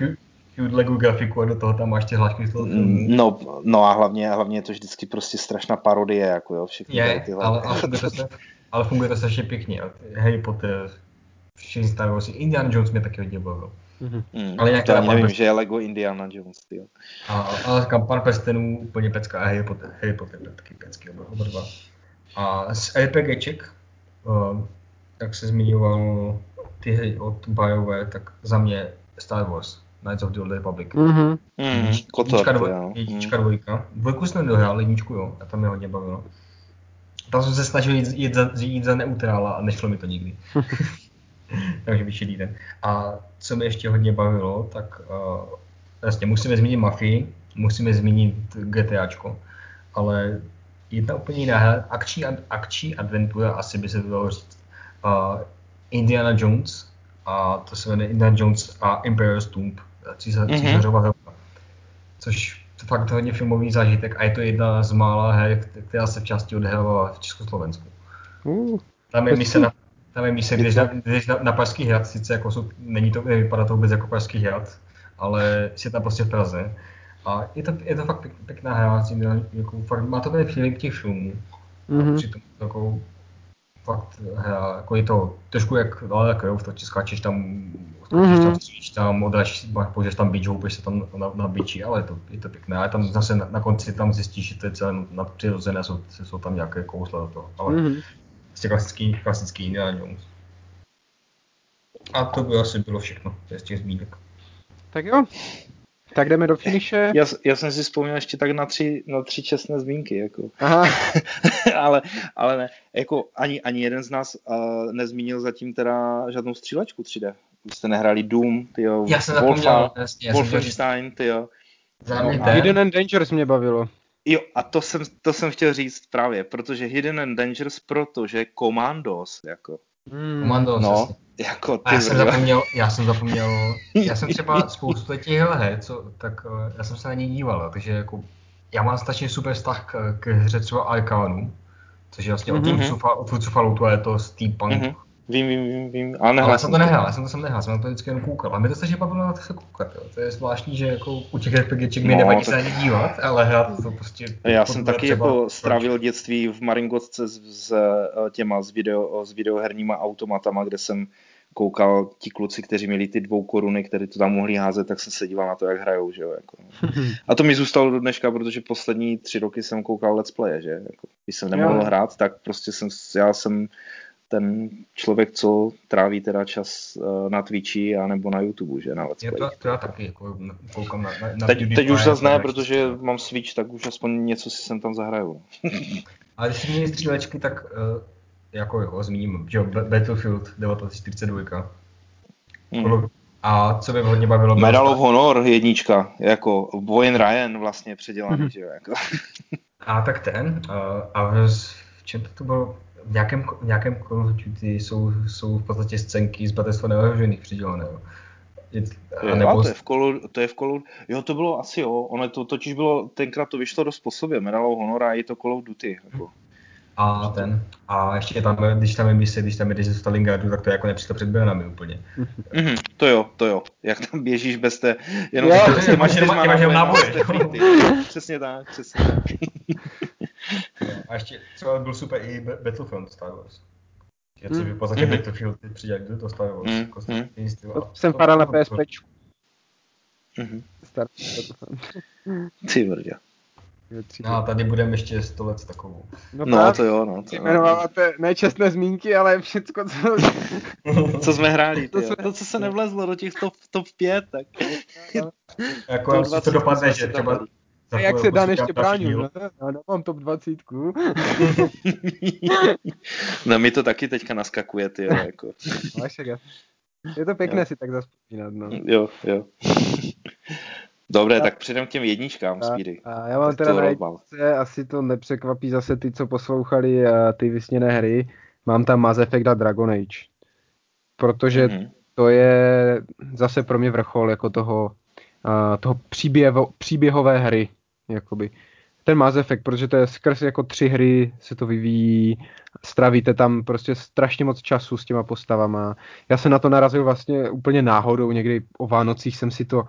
cute Lego grafiku a do toho tam máš ty hlášky z toho filmu. No, no a hlavně, hlavně je to vždycky prostě strašná parodie, jako jo, všechny je, tyhle. Ale, ale, funguje to, ale funguje to strašně pěkně. Harry Potter, všichni Star Wars, Indiana Jones mě taky hodně bavil. Mm-hmm. ale nějak to ani nevím, že je Lego Indiana Jones, tyjo. A, ale říkám, pan Pestenů úplně pecka a Harry Potter, Harry Potter taky pecky, oba dva. A z RPGček, uh, jak se zmiňoval ty hry od BioWare, tak za mě Star Wars, Knights of the Old Republic. Mm-hmm. Mm, jednička, dvoj, jednička, dvojka. Dvojku jsem nedohrál, jedničku jo, a tam mě hodně bavilo. Tam jsem se snažil jít, jít, za, jít za neutrála a nešlo mi to nikdy. Takže vyšší den. A co mě ještě hodně bavilo, tak uh, vlastně musíme zmínit Mafii, musíme zmínit GTAčko, ale jedna úplně jiná hra, akční, akční adventura, asi by se to dalo říct, uh, Indiana Jones, a to se jmenuje Indiana Jones a Emperor's Tomb, císař, mm-hmm. císařova hrobka. Což fakt hodně filmový zážitek a je to jedna z mála her, která se v části odehrávala v Československu. Uh, tam je mise na tam je mise, když na, když na, na Pražský hrad, sice jako jsou, není to, nevypadá to vůbec jako Pražský hrad, ale je tam prostě v Praze. A je to, je to fakt pěk, pěkná hra, jako, fakt, má to ten feeling těch filmů. Mm-hmm. A přitom jako fakt hra, jako je to trošku jak ale krov, to skáčeš tam, mm-hmm. tam stříš tam, odrážíš, použiješ tam bič, houpeš se tam na, na biči, ale je to, je to pěkné. Ale tam zase na, na konci tam zjistíš, že to je celé nadpřirozené, jsou, jsou tam nějaké kousle do toho. Ale mm-hmm. prostě klasický, klasický Indiana Jones. A to by asi bylo všechno z těch zmínek. Tak jo, tak jdeme do finiše. Já, já jsem si vzpomněl ještě tak na tři, na tři čestné zmínky, jako. Aha. ale, ale ne, jako ani, ani jeden z nás uh, nezmínil zatím teda žádnou střílečku 3D. Vy jste nehráli Doom, tyjo, já jsem Wolfa, jasně, Wolfenstein, tyjo. No, Hidden and Dangerous mě bavilo. Jo, a to jsem, to jsem chtěl říct právě, protože Hidden and Dangerous, protože Commandos, jako. Hmm. Commandos, no, jasně. Jako ty a já jsem zapomněl, já jsem zapomněl, já jsem třeba spoustu těch her, co, tak uh, já jsem se na ně díval, takže jako já mám strašně super vztah k, k hře třeba Arcanu, což je vlastně mm-hmm. od tvůrců Falloutu a je to steampunk. Mm-hmm. Vím, vím, vím, vím. Ale, ale já jsem to nehrál, já jsem to jsem nehrál, jsem na to vždycky jenom koukal. A mě to strašně bavilo na to se koukat, jo. To je zvláštní, že jako u těch RPGček mi no, nevadí tak... se na ně dívat, ale hrát to prostě... Já jsem taky třeba, jako strávil dětství v Maringotce s, s eh, těma, s, video, s videoherníma automatama, kde jsem koukal ti kluci, kteří měli ty dvou koruny, které to tam mohli házet, tak jsem se díval na to, jak hrajou, že jo, jako. A to mi zůstalo do dneška, protože poslední tři roky jsem koukal let's play, že, jako, když jsem nemohl jo. hrát, tak prostě jsem, já jsem ten člověk, co tráví teda čas uh, na Twitchi a nebo na YouTube, že na Let's Play. To, to já taky jako koukám na, na Teď, teď už zase ne, protože mám Switch, tak už aspoň něco si sem tam zahraju. Ale když měli střílečky, tak uh, jako jo, zmíním, že Battlefield 1942. Hmm. A co by hodně bavilo... Medal of Honor jednička, jako Bojen Ryan vlastně předělaný, hmm. že jo, jako. A tak ten, uh, a v, v čem to, to bylo? V nějakém, v nějakém Call of Duty jsou, jsou v podstatě scénky z Battlefield neohrožených přidělené. A nebo... to, je v kolu, to je v kolu, jo to bylo asi jo, ono to totiž bylo, tenkrát to vyšlo dost po sobě, Medal of Honor a je to Call of Duty. Jako. A ten, a ještě tam, když tam je mise, když tam jdeš ze Stalingradu, tak to je jako nepřítel před branami úplně. Mhm, to jo, to jo. Jak tam běžíš bez té, jenom Jo, s těma čtyřma máš jenom náboji, náboje. Přesně tak, přesně tak. A ještě třeba byl super i Ba- Battlefront Star Wars. Je, což Hmm. v podstatě Mhm. Battlefield přidělali do toho Star Wars. Hmm, Jako hmm. stejný styl. To jsem to- padal na to- PSP. Mhm. Star Ty vrdě. No a tady budeme ještě 100 let s takovou. No, No, to jo, no. To, jmenováváte nečestné zmínky, ale všecko, co... co jsme hráli, To se- to, co se nevlezlo do těch top, top 5, tak Jako To to, to 20 dopadne, jsme že třeba... A jak se Dan si ještě bránil? Já nemám top 20. no mi to taky teďka naskakuje, ty, jo, jako. Je to pěkné Jo. si tak zaspomínat, no. Jo, jo. Dobré, tak předem k těm jedničkám, A, Speedy. a já mám teda na jedničce, asi to nepřekvapí zase ty, co poslouchali a ty vysněné hry. Mám tam Mass Effect a Dragon Age. Protože Mhm. to je zase pro mě vrchol jako toho, a, toho příběho, příběhové hry. Jakoby. Ten Mass Effect, protože to je skrz jako tři hry se to vyvíjí, stravíte tam prostě strašně moc času s těma postavama. Já jsem na to narazil vlastně úplně náhodou, někdy o Vánocích jsem si to,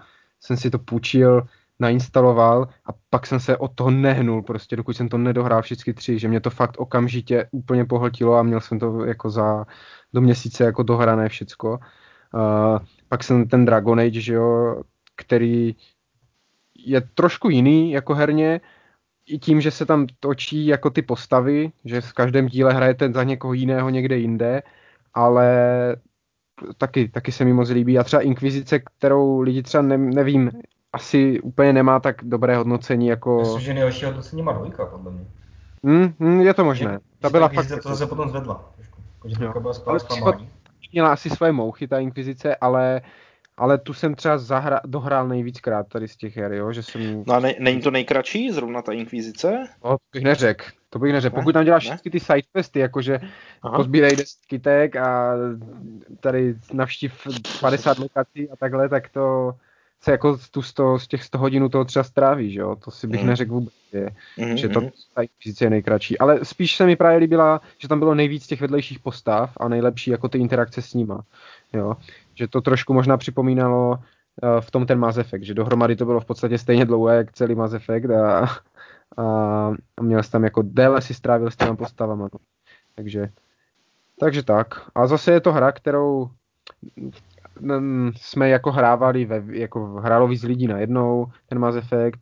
jsem si to půjčil, nainstaloval a pak jsem se od toho nehnul prostě, dokud jsem to nedohrál všechny tři, že mě to fakt okamžitě úplně pohltilo a měl jsem to jako za do měsíce jako dohrané všecko. Uh, pak jsem ten Dragon Age, že jo, který je trošku jiný jako herně, i tím, že se tam točí jako ty postavy, že v každém díle hrajete za někoho jiného někde jinde, ale taky, taky se mi moc líbí. A třeba Inkvizice, kterou lidi třeba ne, nevím, asi úplně nemá tak dobré hodnocení jako... Myslím, že nejhorší hodnocení má dvojka, podle mě. Hmm, hmm, je to možné. Ta byla fakt... To zase potom zvedla. trošku. Jako, že dvojka byla Ale spala měla asi své mouchy, ta Inkvizice, ale, ale tu jsem třeba zahra, dohrál nejvíckrát tady z těch her, jo, že jsem... No a ne, není to nejkratší, zrovna ta Inkvizice? No, to bych neřekl. To bych neřekl. Ne? Pokud tam děláš Ne? všechny ty sidequesty, jakože Aha. pozbírej 10 kytek a tady navštív 50 lokací a takhle, tak to se jako tu 100, z těch 100 hodin toho třeba stráví, že jo? To si bych Hmm. neřekl vůbec, je, Mhm, že to mhm. Inkvizice je nejkratší. Ale spíš se mi právě líbila, že tam bylo nejvíc těch vedlejších postav a nejlepší jako ty interakce s nima, jo? Že to trošku možná připomínalo eh, v tom ten Mass Effect, že dohromady to bylo v podstatě stejně dlouhé, jak celý Mass Effect a, a, měl jsi tam jako déle si strávil s těma postavama. No. Takže, takže tak. A zase je to hra, kterou mm, jsme jako hrávali, ve, jako hrálo víc lidí na jednou, ten Mass Effect,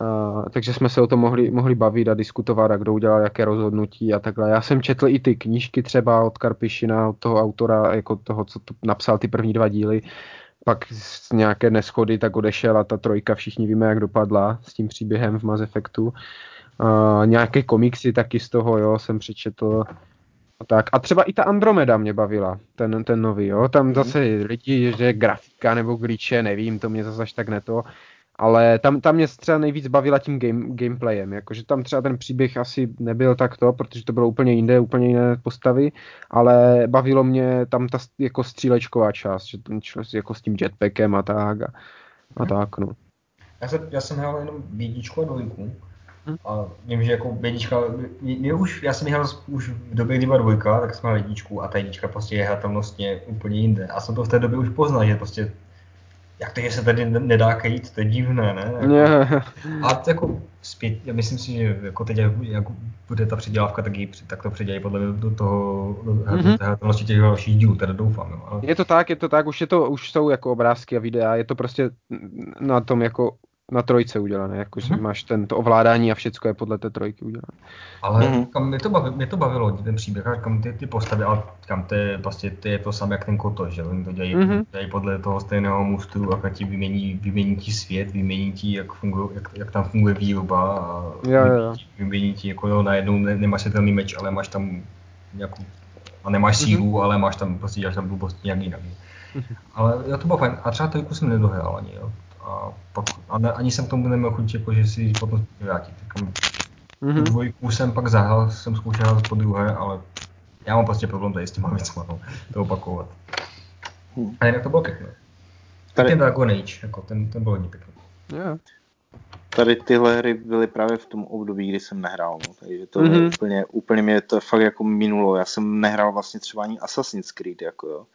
a, takže jsme se o tom mohli, mohli bavit a diskutovat, a kdo udělal jaké rozhodnutí a takhle. Já jsem četl i ty knížky třeba od Karpišina, od toho autora, jako toho, co to napsal ty první dva díly, pak z nějaké neschody tak odešel a ta trojka, všichni víme, jak dopadla s tím příběhem v Mass Effectu. Uh, nějaké komiksy taky z toho, jo, jsem přečetl. A tak. A třeba i ta Andromeda mě bavila, ten, ten nový, jo. Tam zase lidi, že grafika nebo glitche, nevím, to mě zase až tak neto. Ale tam, tam mě třeba nejvíc bavila tím game, gameplayem, jakože tam třeba ten příběh asi nebyl takto, protože to bylo úplně jinde, úplně jiné postavy, ale bavilo mě tam ta jako střílečková část, že ten člověk jako s tím jetpackem a tak a, a tak, no. Já jsem, já jsem hrál jenom jedničku a dvojku. Hm. A vím, že jako jednička, mě, mě už, já jsem hrál už v době, kdy byla dvojka, tak jsem hrál jedničku a ta jednička prostě je hratelnostně úplně jinde. A jsem to v té době už poznal, že prostě jak to, že se tady ne- nedá kejít, to je divné, ne? Jako, Yeah. a to jako zpět, já myslím si, že jako teď, jak, jak bude ta předělávka, tak, ji, tak to předělají podle mě do toho, do, do Mhm. hratelnosti těch dalších dílů, teda doufám, jo. Ale, Je to tak, je to tak, už, je to, už jsou jako obrázky a videa, je to prostě na tom jako na trojce udělané, jakože Mhm. máš ten, to ovládání a všecko je podle té trojky udělané. Ale Mhm. mm-hmm. kam mě, to bavilo, mě to bavilo, ten příběh, a kam ty, ty postavy, ale kam to je, vlastně, to je to samé jak ten koto, že oni to dělají, Mhm. mm-hmm. dělají podle toho stejného mustru a ti vymění, vymění ti svět, vymění ti, jak, funguje, jak, jak tam funguje výroba a Jo, jo, vymění, jo. ti- vymění ti, jako jo, najednou ne, nemáš světelný meč, ale máš tam nějakou, a nemáš sílu, mm-hmm. ale máš tam, prostě děláš tam blbosti nějak jinak. Mhm. Ale jo, to bylo fajn. A třeba trojku jsem nedohrál ani, jo. A pak, a ne, ani jsem k tomu neměl chuť, jako, že si ji potom vrátit. Kam, Mhm. tu dvojku jsem pak zahrál, jsem zkoušel hrát po druhé, ale já mám prostě problém tady s těma věcma, no, to opakovat. Hmm. A jinak to bylo pěkné. Tady- Ten Dragon Age, jako ten, ten byl hodně pěkný. Jo. tady tyhle hry byly právě v tom období, kdy jsem nehrál, no, takže to mm-hmm. úplně, úplně mě to fakt jako minulo. Já jsem nehrál vlastně třeba ani Assassin's Creed, jako jo.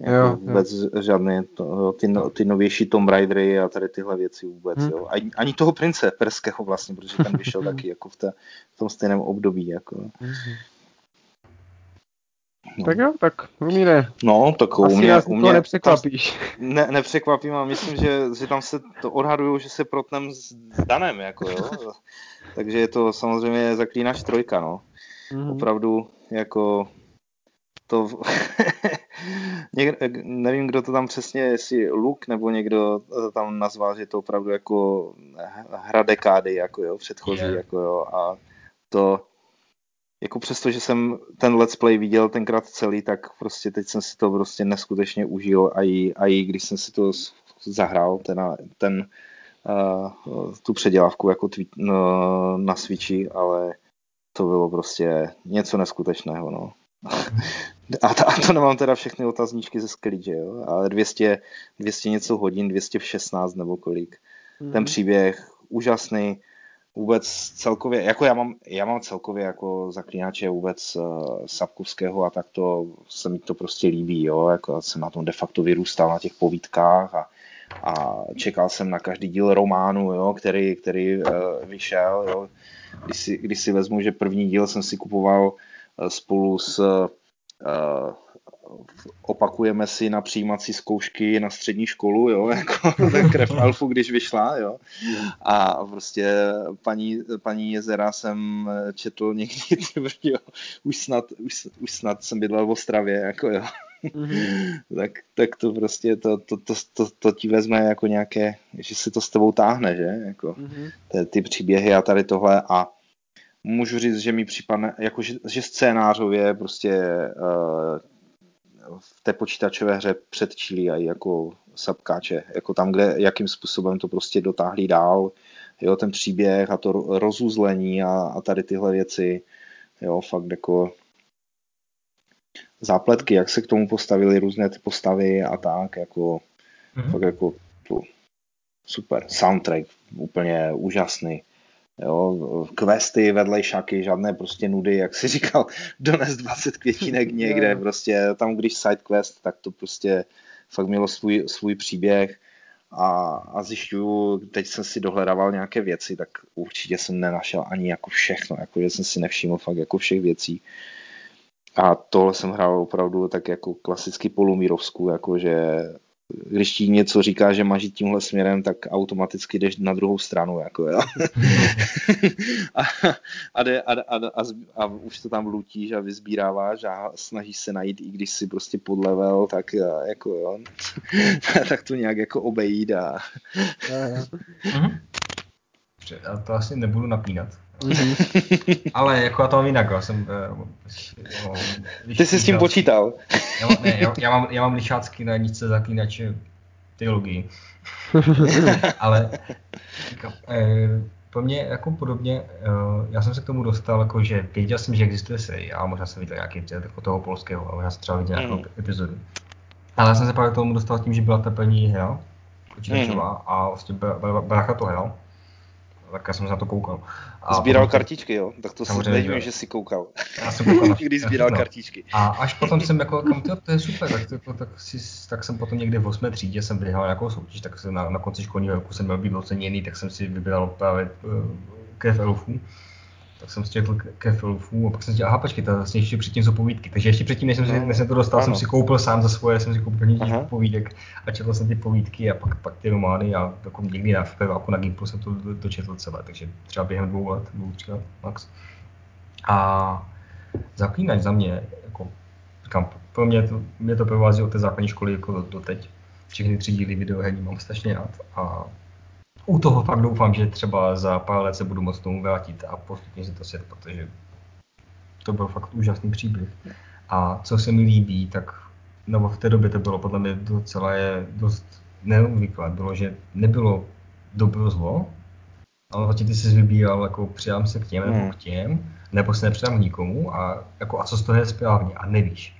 Jako jo, vůbec jo. žádné to, ty, no, ty novější Tomb Raidery a tady tyhle věci vůbec, hmm. jo. Ani, ani toho prince perského vlastně, protože ten vyšel taky jako v, té, v tom stejném období, jako. Hmm. No. Tak jo, tak umíne. No, tak u mě, u mě nepřekvapíš. Ne, nepřekvapím a myslím, že, že tam se to odhaduju, že se protnem s Danem, jako jo. Takže je to samozřejmě zaklínač trojka, no. Mm-hmm. Opravdu, jako to někdo, nevím, kdo to tam přesně, jestli Luke nebo někdo to tam nazval, že to opravdu jako hra dekády, jako jo, předchozí, yeah. jako jo, a to jako přesto, že jsem ten let's play viděl tenkrát celý, tak prostě teď jsem si to prostě neskutečně užil a i, a i když jsem si to zahrál, ten, ten uh, tu předělávku jako tweet, no, na Switchi, ale to bylo prostě něco neskutečného, no. A to, a to nemám teda všechny otazníčky ze sklidže, jo, ale 200, 200 něco hodin, 216 nebo kolik. Mm-hmm. Ten příběh úžasný, vůbec celkově, jako já mám, já mám celkově jako zaklínače vůbec uh, Sapkovského a tak to se mi to prostě líbí, jo, jako jsem na tom de facto vyrůstal na těch povídkách a, a čekal jsem na každý díl románu, jo, který, který uh, vyšel, jo. Když si, když si vezmu, že první díl jsem si kupoval uh, spolu s opakujeme si na přijímací zkoušky na střední školu, jo, jako krev alfu, když vyšla, jo. A prostě paní, paní Jezera jsem četl někdy, jo, už snad, už, už snad jsem bydlel v Ostravě, jako jo. Mm-hmm. tak, tak to prostě, to, to, to, to, to ti vezme jako nějaké, že si to s tebou táhne, že, jako mm-hmm. ty, ty příběhy a tady tohle a můžu říct, že mi připadne, jako že, že scénářově prostě uh, v té počítačové hře předčílí jako sapkáče, jako tam, kde, jakým způsobem to prostě dotáhli dál, jo, ten příběh a to rozuzlení a, a tady tyhle věci, jo, fakt jako zápletky, jak se k tomu postavili různé ty postavy a tak, jako mm-hmm. fakt jako tu, super, soundtrack úplně úžasný, Jo, questy, vedlejšaky, žádné prostě nudy, jak si říkal, dones 20 květinek někde, prostě tam, když side quest, tak to prostě fakt mělo svůj, svůj příběh a, a zjišťuju, teď jsem si dohledával nějaké věci, tak určitě jsem nenašel ani jako všechno, jako že jsem si nevšiml fakt jako všech věcí. A tohle jsem hrál opravdu tak jako klasicky polumírovskou, jako že když ti něco říká, že máš jít tímhle směrem, tak automaticky jdeš na druhou stranu, jako jo. a, a, jde, a, a, a, a, už to tam lutíš a vyzbíráváš a snažíš se najít, i když si prostě podlevel, tak jako jo, tak to nějak jako obejít a... Mhm. Já to asi nebudu napínat. Mm-hmm. Ale jako já to mám jinak, já jsem... No, Ty jsi s tím počítal. Já, mám, ne, já, já, mám, já mám lišácky na nízce zaklínače teologii. Ale říkám, eh, pro mě jako podobně, eh, já jsem se k tomu dostal, jako, že věděl jsem, že existuje seriál, možná jsem viděl nějaký jako toho polského, ale já jsem třeba viděl nějakou mm. epizodu. Ale já jsem se právě k tomu dostal tím, že byla ta první hra, počítačová, mm. a vlastně brácha to hrál tak já jsem se na to koukal. A sbíral potom, kartičky, jo? Tak to si nedivím, že jsi koukal. Já jsem koukal Když sbíral no. kartičky. A až potom jsem jako, kam to, to je super, tak, to, tak, si, tak jsem potom někde v 8. třídě jsem vyhrál nějakou soutěž, tak jsem na, na konci školního roku jsem měl být oceněný, tak jsem si vybral právě uh, krev elfů tak jsem si četl ke Filfu a pak jsem si říkal, aha, počkej, to vlastně ještě předtím jsou povídky. Takže ještě předtím, než jsem, si, než jsem to dostal, ano. jsem si koupil sám za svoje, jsem si koupil uh povídek a četl jsem ty povídky a pak, pak ty romány a jako někdy na jako na Gimplu jsem to dočetl celé, takže třeba během dvou let, dvou, tři let max. A zaklínač za mě, jako, říkám, pro mě to, mě to provází od té základní školy jako do, do teď. Všechny tři díly videoherní mám strašně rád a u toho fakt doufám, že třeba za pár let se budu moct tomu vrátit a postupně si to sjet, protože to byl fakt úžasný příběh. A co se mi líbí, tak nebo v té době to bylo podle mě docela je dost neobvyklé. Bylo, že nebylo dobro zlo, ale vlastně ty jsi vybíral, jako přidám se k těm nebo hmm. k těm, nebo se nepřidám k nikomu a, jako, a co z toho je správně a nevíš.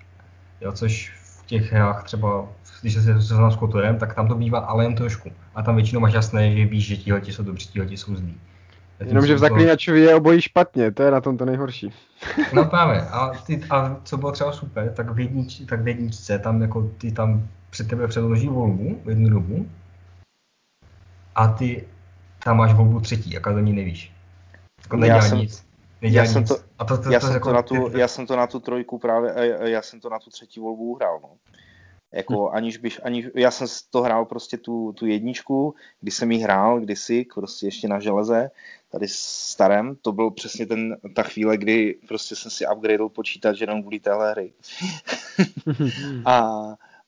Jo, což v těch hrách třeba když se seznám s Kotorem, tak tam to bývá ale jen trošku. A tam většinou máš jasné, že víš, že tihleti jsou dobří, tihleti jsou zlí. Jenomže v zaklínačovi je obojí špatně, to je na tom to nejhorší. No právě, a, ty, a co bylo třeba super, tak v, jednič, tak v jedničce tam jako ty tam před tebe předloží volbu v jednu dobu a ty tam máš volbu třetí a každý nevíš. Jako nedělá já jsem, nic. Nedělá já, nic. Jsem to, a to, to, já, to, jsem jako, to na tu, ty, já jsem to na tu trojku právě, já jsem to na tu třetí volbu uhrál, no. Jako hm. aniž bych, aniž, já jsem to hrál prostě tu, tu jedničku, kdy jsem ji hrál kdysi, prostě ještě na železe, tady starém, to byl přesně ten, ta chvíle, kdy prostě jsem si upgradel počítač jenom kvůli téhle hry. a,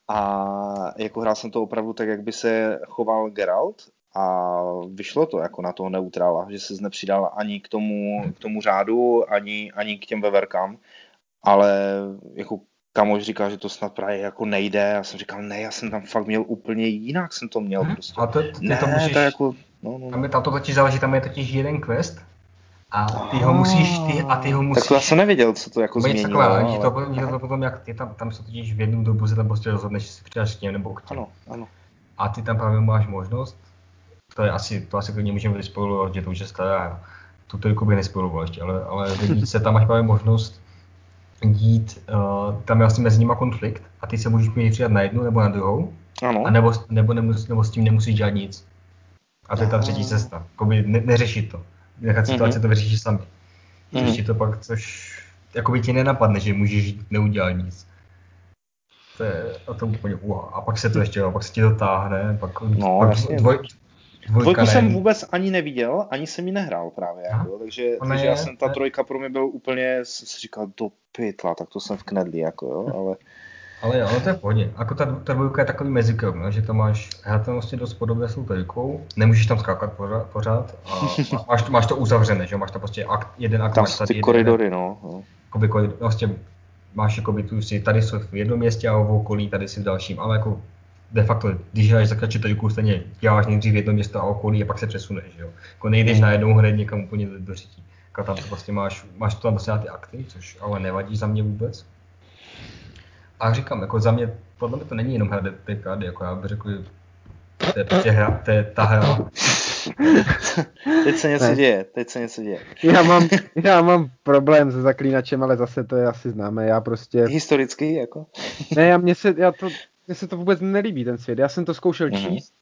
a jako hrál jsem to opravdu tak, jak by se choval Geralt a vyšlo to jako na toho neutrála, že se nepřidal ani k tomu, k tomu řádu, ani, ani k těm veverkám, ale jako kamož říká, že to snad právě jako nejde. Já jsem říkal, ne, já jsem tam fakt měl úplně jinak, jsem to měl hmm. prostě. A to, ty ne, to můžeš, to jako, no, no. Tam, je, tam to totiž záleží, tam je totiž jeden quest a ty ho musíš, ty, a ty ho musíš... Tak to já jsem nevěděl, co to jako změnilo. Takové, ale... že to, že to potom, jak ty tam, tam se totiž v jednu dobu se tam prostě rozhodneš, jestli přidáš k něm nebo k těm. Ano, ano. A ty tam právě máš možnost, to je asi, to asi klidně můžeme vyspojovat, že to už je stará, tu to bych nespojoval ještě, ale, ale se tam máš právě možnost dít, uh, tam je vlastně mezi nimi konflikt a ty se můžeš mě přidat na jednu nebo na druhou, ano. a nebo, nebo, nemus, nebo s tím nemusíš dělat nic. A to je ta třetí cesta. Jakoby ne, neřešit to. Nechat situaci mm-hmm. to vyřešit sami. Mm-hmm. Řešit to pak, což jakoby ti nenapadne, že můžeš neudělat nic. To je a to úplně wow. A pak se to ještě, a pak se ti to táhne, pak, no, pak jasně. dvoj, Dvojku jsem vůbec ani neviděl, ani jsem ji nehrál právě, jako, takže, takže já jsem, ta trojka pro mě byl úplně, jsem si říkal, do pytla, tak to jsem v knedli, jako jo, ale... Ale jo, no to je v pohodě. Jako ta, ta dvojka je takový mezikrok, no, že to máš hratelnosti dost podobné s tou trojkou, nemůžeš tam skákat pořád, pořád a máš, máš to uzavřené, že máš tam prostě akt, jeden akt, tam máš tady ty koridory, jeden, no. no. Jakoby, koridor, vlastně máš jakoby tu si, tady jsou v jednom městě a v okolí, tady si v dalším, ale jako de facto, když hraješ zaklače trojku, stejně děláš nejdřív jedno město a okolí a pak se přesuneš, jo. Jako nejdeš na jednou hrad někam úplně do, do řití. Jako tam to vlastně máš, máš to tam prostě na ty akty, což ale nevadí za mě vůbec. A říkám, jako za mě, podle mě to není jenom hra ty jako já bych řekl, to je prostě hra, to je ta hra. teď se něco ne. děje, teď se něco děje. Já mám, já mám problém se zaklínačem, ale zase to je asi známé, já prostě... Historicky, jako? ne, já mě se, já to, mně se to vůbec nelíbí, ten svět. Já jsem to zkoušel mm-hmm. číst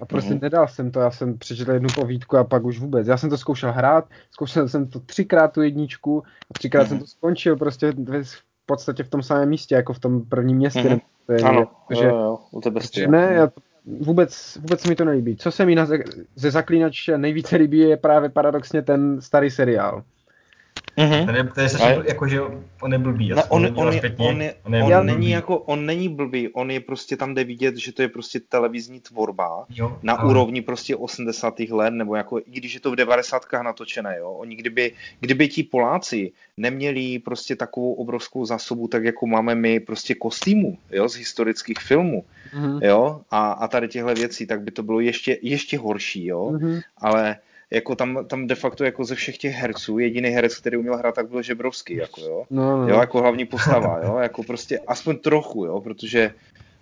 a prostě mm-hmm. nedal jsem to. Já jsem přečetl jednu povídku a pak už vůbec. Já jsem to zkoušel hrát, zkoušel jsem to třikrát tu jedničku a třikrát mm-hmm. jsem to skončil prostě v podstatě v tom samém místě, jako v tom prvním městě. Mm-hmm. To je, ano, že, jo, jo, u tebe Ne, já to, vůbec, vůbec mi to nelíbí. Co se mi na, ze Zaklínače nejvíce líbí, je právě paradoxně ten starý seriál. Mm-hmm. Ten je, ten je strašně, jako, že on je blbý. No, on, on, on, je, on, je, on, je on blbý. není jako, on není blbý, on je prostě tam jde vidět, že to je prostě televizní tvorba jo, na ale... úrovni prostě 80. let, nebo jako, i když je to v 90. natočené, jo. Oni kdyby, kdyby ti Poláci neměli prostě takovou obrovskou zásobu, tak jako máme my prostě kostýmů, jo, z historických filmů, mm-hmm. jo, a, a tady těchto věcí, tak by to bylo ještě, ještě horší, jo, mm-hmm. ale jako tam, tam de facto jako ze všech těch herců, jediný herec, který uměl hrát, tak byl Žebrovský, jako jo. No, no. Jo, jako hlavní postava, jo, jako prostě aspoň trochu, jo, protože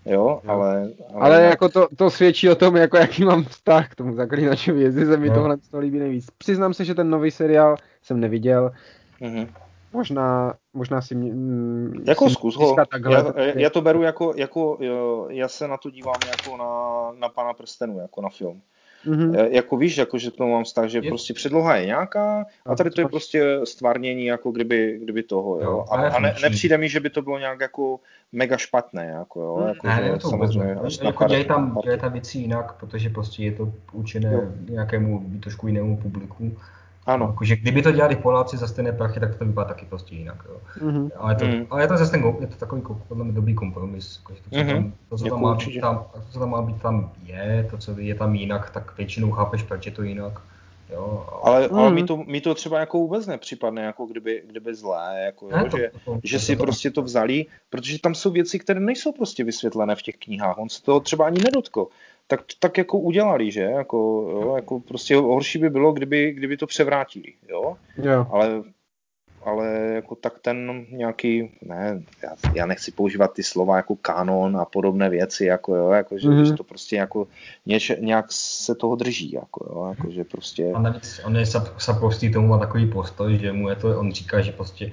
Jo, ale... Ale, ale jako to, to svědčí o tom, jako jaký mám vztah k tomu zaklínačovi, jestli se mi no. tohle to líbí nejvíc. Přiznám se, že ten nový seriál jsem neviděl. Mm-hmm. Možná, možná si mě... Mm, jako si zkus ho. Takhle, já, já, to beru jako, jako jo, já se na to dívám jako na, na pana prstenu, jako na film. Mm-hmm. Jako víš, jako, že tomu mám vztah, že je... prostě předloha je nějaká a tady to je prostě stvárnění jako kdyby, kdyby toho, jo. jo a, a ne, nepřijde mi, že by to bylo nějak jako mega špatné, jako jo. Mm, jako, ne, ne, to samozřejmě. Jako dělají tam, dělají tam věci jinak, protože prostě je to určené jo. nějakému trošku jinému publiku ano. Jakože kdyby to dělali Poláci za stejné prachy, tak to vypadá taky prostě jinak. Jo. Mm-hmm. Ale, to, mm. ale je to zase ten, je to takový podle mě dobrý kompromis. Jako, to, co mm-hmm. tam, to, co tam má být tam, to, co tam má být tam je, to, co je tam jinak, tak většinou chápeš, proč je to jinak. Jo, ale, mm. ale mi, to, mi to třeba jako vůbec nepřipadne, jako kdyby, kdyby zlé, jako, jo, ne, to, že, to, to, že to, si to, prostě to vzali, protože tam jsou věci, které nejsou prostě vysvětlené v těch knihách. On se toho třeba ani nedotkl tak, tak jako udělali, že? Jako, jo, jako prostě horší by bylo, kdyby, kdyby to převrátili, jo? jo. Ale ale jako tak ten nějaký, ne, já, já nechci používat ty slova jako kanon a podobné věci, jako jo, jako že, mm-hmm. to prostě jako něč, nějak se toho drží, jako jo, jako že prostě. A navíc on je Sapkowski tomu má takový postoj, že mu je to, on říká, že prostě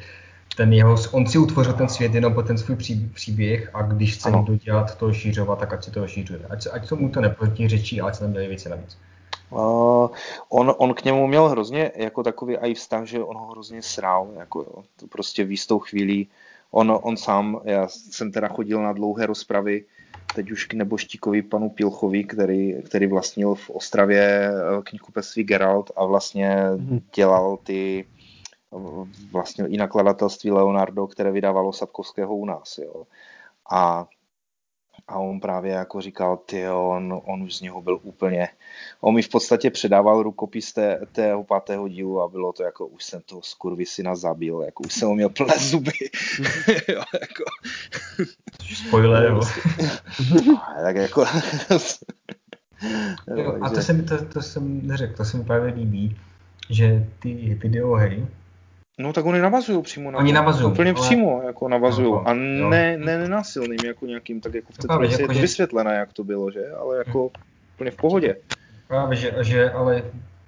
ten jeho, on si utvořil ten svět jenom po ten svůj pří, příběh a když chce někdo dělat to šířovat, tak ať si to šířuje. Ať, ať tomu to neprotiřečí, ať se tam dělají věci navíc. Uh, on, on k němu měl hrozně jako takový i vztah, že on ho hrozně srál, jako jo. To prostě v jistou chvíli on, on sám, já jsem teda chodil na dlouhé rozpravy, teď už k neboštíkovi panu Pilchovi, který, který vlastnil v Ostravě eh, knihkupectví Geralt a vlastně mhm. dělal ty vlastně i nakladatelství Leonardo, které vydávalo Sapkovského u nás. Jo. A a on právě jako říkal, ty on, on už z něho byl úplně, on mi v podstatě předával rukopis té, tého pátého dílu a bylo to jako, už jsem toho syna zabil, jako už jsem ho měl plné zuby. jo, jako. Spoiler, jo. tak jako... jo, a to jsem, to, to jsem neřekl, to se mi právě líbí, že ty videohry, No tak oni navazují přímo na Oni navazují. Úplně ale... přímo jako navazují. A ne, ne nenásilným jako nějakým, tak jako v té jako, je to že... vysvětlené, jak to bylo, že? Ale jako úplně v pohodě. Právě, že, že ale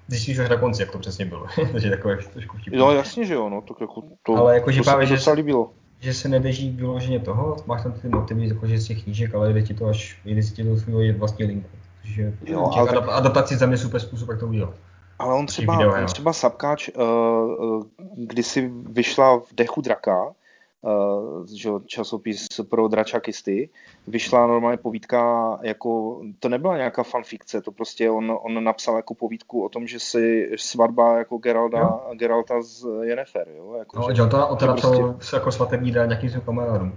zjistíš až na konci, jak to přesně bylo. Takže takové trošku vtipné. Jo, jasně, že jo, no, to, jako, to, ale jako, že to právě, se že, líbilo. že se nedrží vyloženě toho, máš tam ty motivy jako, že z těch knížek, ale jde ti to až, jde ti to do svého vlastní linku. Takže jo, ale... adaptaci za mě super způsob, jak to udělat. Ale on třeba, video, on třeba Sapkáč, uh, kdysi vyšla v Dechu draka, uh, že časopis pro dračakisty, vyšla normálně povídka, jako, to nebyla nějaká fanfikce, to prostě on, on napsal jako povídku o tom, že si svatba jako Geralda, Geralta z Yennefer, jo? Jako, no, že, to, on to napsal prostě... jako svatební dá nějakým svým kamarádům.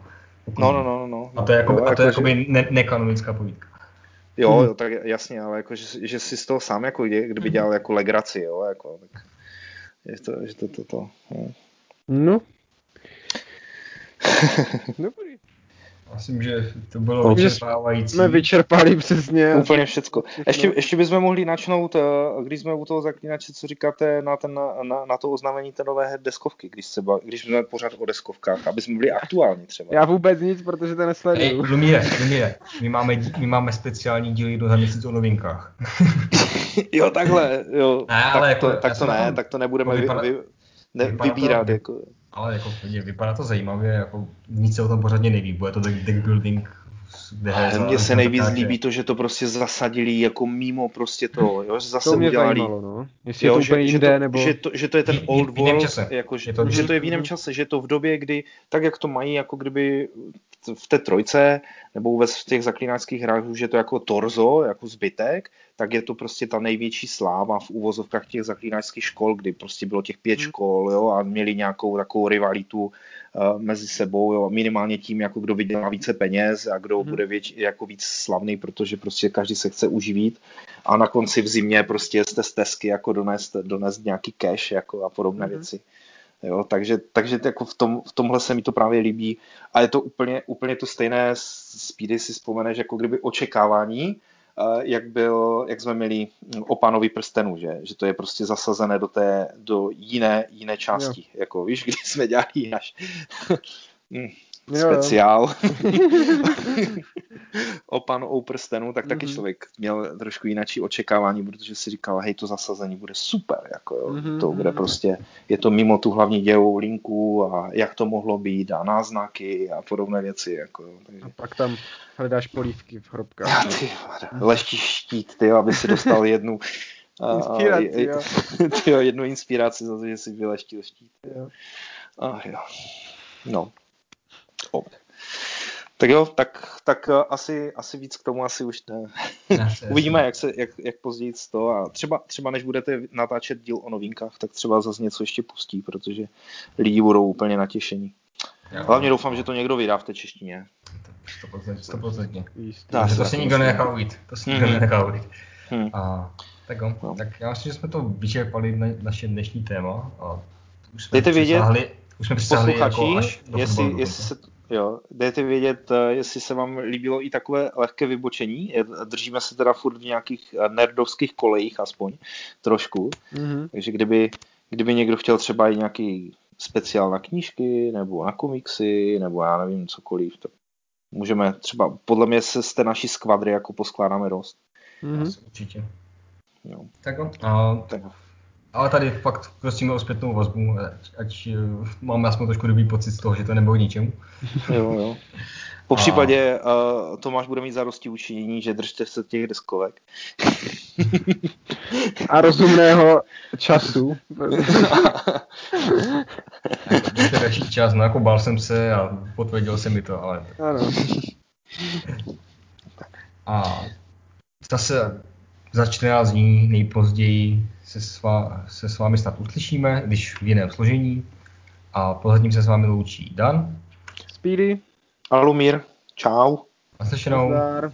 No, no, no, no. A to je, jako, jo, a to je jako, že... ne, nekanonická povídka. Jo, hmm. jo, tak jasně, ale jako, že, že si z toho sám jako kdyby dělal jako legraci, jo, jako, tak je to, že to, to, to, no. no. Dobrý. Myslím, že to bylo vyčerpávající. Jsme vyčerpali přesně. Úplně všecko. Ještě, ještě bychom mohli načnout, eh, když jsme u toho zaklínače, co říkáte na, ten, na, na to oznámení té nové deskovky, když, se, když jsme pořád o deskovkách, aby jsme byli aktuální třeba. Já vůbec nic, protože to nesleduju. Hey, Lumíre, Lumíre, my máme, my máme speciální díl jedno za měsíc o novinkách. jo, takhle, jo. Ne, ale tak, jako, to, tak to ne, tak to nebudeme vy, vy, ne, vybírat. To, jako ale jako vypadá to zajímavě, jako nic se o tom pořádně neví, bude to deck, deck building ale mně se nejvíc líbí to, že to prostě zasadili jako mimo prostě to, jo, že zase to mě udělali, zajímalo, no. Jestli jo, je to úplně že, jinde, že to, nebo... Že to, že to je ten old world, jako, že, to, že to je v jiném čase, že to v době, kdy, tak jak to mají, jako kdyby v té trojce, nebo vůbec v těch zaklínáčských hrách už je to jako torzo, jako zbytek, tak je to prostě ta největší sláva v úvozovkách těch zaklínačských škol, kdy prostě bylo těch pět hmm. škol jo, a měli nějakou takovou rivalitu uh, mezi sebou, jo, minimálně tím, jako kdo vydělá více peněz a kdo hmm. bude věč, jako víc slavný, protože prostě každý se chce uživit a na konci v zimě prostě z té stezky jako donést, donést nějaký cash jako a podobné hmm. věci. Jo, takže, takže jako v, tom, v tomhle se mi to právě líbí a je to úplně, úplně to stejné, Speedy si vzpomeneš, jako kdyby očekávání, jak, byl, jak jsme měli o pánovi prstenu, že, že to je prostě zasazené do, té, do jiné, jiné části, jo. jako víš, kdy jsme dělali až hm speciál o panu o prstenu, tak taky mm-hmm. člověk měl trošku jináčí očekávání, protože si říkal, hej, to zasazení bude super, jako jo, mm-hmm. to bude mhm. prostě, je to mimo tu hlavní dějovou linku a jak to mohlo být a náznaky a podobné věci, jako jo. Takže... A pak tam hledáš polívky v hrobkách. Já, ty, leštíš štít, ty, aby si dostal jednu Inspiraci, jo. jo. jednu inspiraci za to, že si vyleštil štít. Jo. Ach jo. No. Oh. Tak jo, tak, tak eh, asi, asi víc k tomu asi už ne. Uvidíme, jak, se, jak, jak později to a třeba, třeba než budete natáčet díl o novinkách, tak třeba zase něco ještě pustí, protože lidi budou úplně natěšení. Hlavně doufám, že to někdo vydá v té češtině. 100%. To, to se nikdo nenechá ujít. To se nikdo mm-hmm. nenechá ujít. Hmm. A, tak, jo, no. tak já myslím, že jsme to vyčerpali na naše dnešní téma. A už jsme Dejte vědět, už jsme jako až jestli, jestli se, Jo, dejte vědět, eh, jestli se vám líbilo i takové lehké vybočení. Držíme se teda furt v nějakých eh, nerdovských kolejích aspoň trošku. Mm-hmm. Takže kdyby, kdyby někdo chtěl třeba i nějaký speciál na knížky, nebo na komiksy, nebo já nevím, cokoliv, tak můžeme třeba, podle mě se z té naší skvadry jako poskládáme dost. Mm-hmm. Určitě. Jo. Tak jo. A, tak. Ale tady fakt prosíme o zpětnou vazbu, ať, ať eh, máme aspoň trošku dobrý pocit z toho, že to nebylo ničemu. Jo, jo. Po případě uh, Tomáš bude mít zarosti učinění, že držte se těch deskovek. A rozumného času. Máte další čas, no jako bál jsem se a potvrdil se mi to, ale... Ano. A zase za 14 dní nejpozději se s, vá, se s vámi snad uslyšíme, když v jiném složení. A pozadím se s vámi loučí Dan. Speedy. Alumír. Čau. Naslyšenou. Nazdar.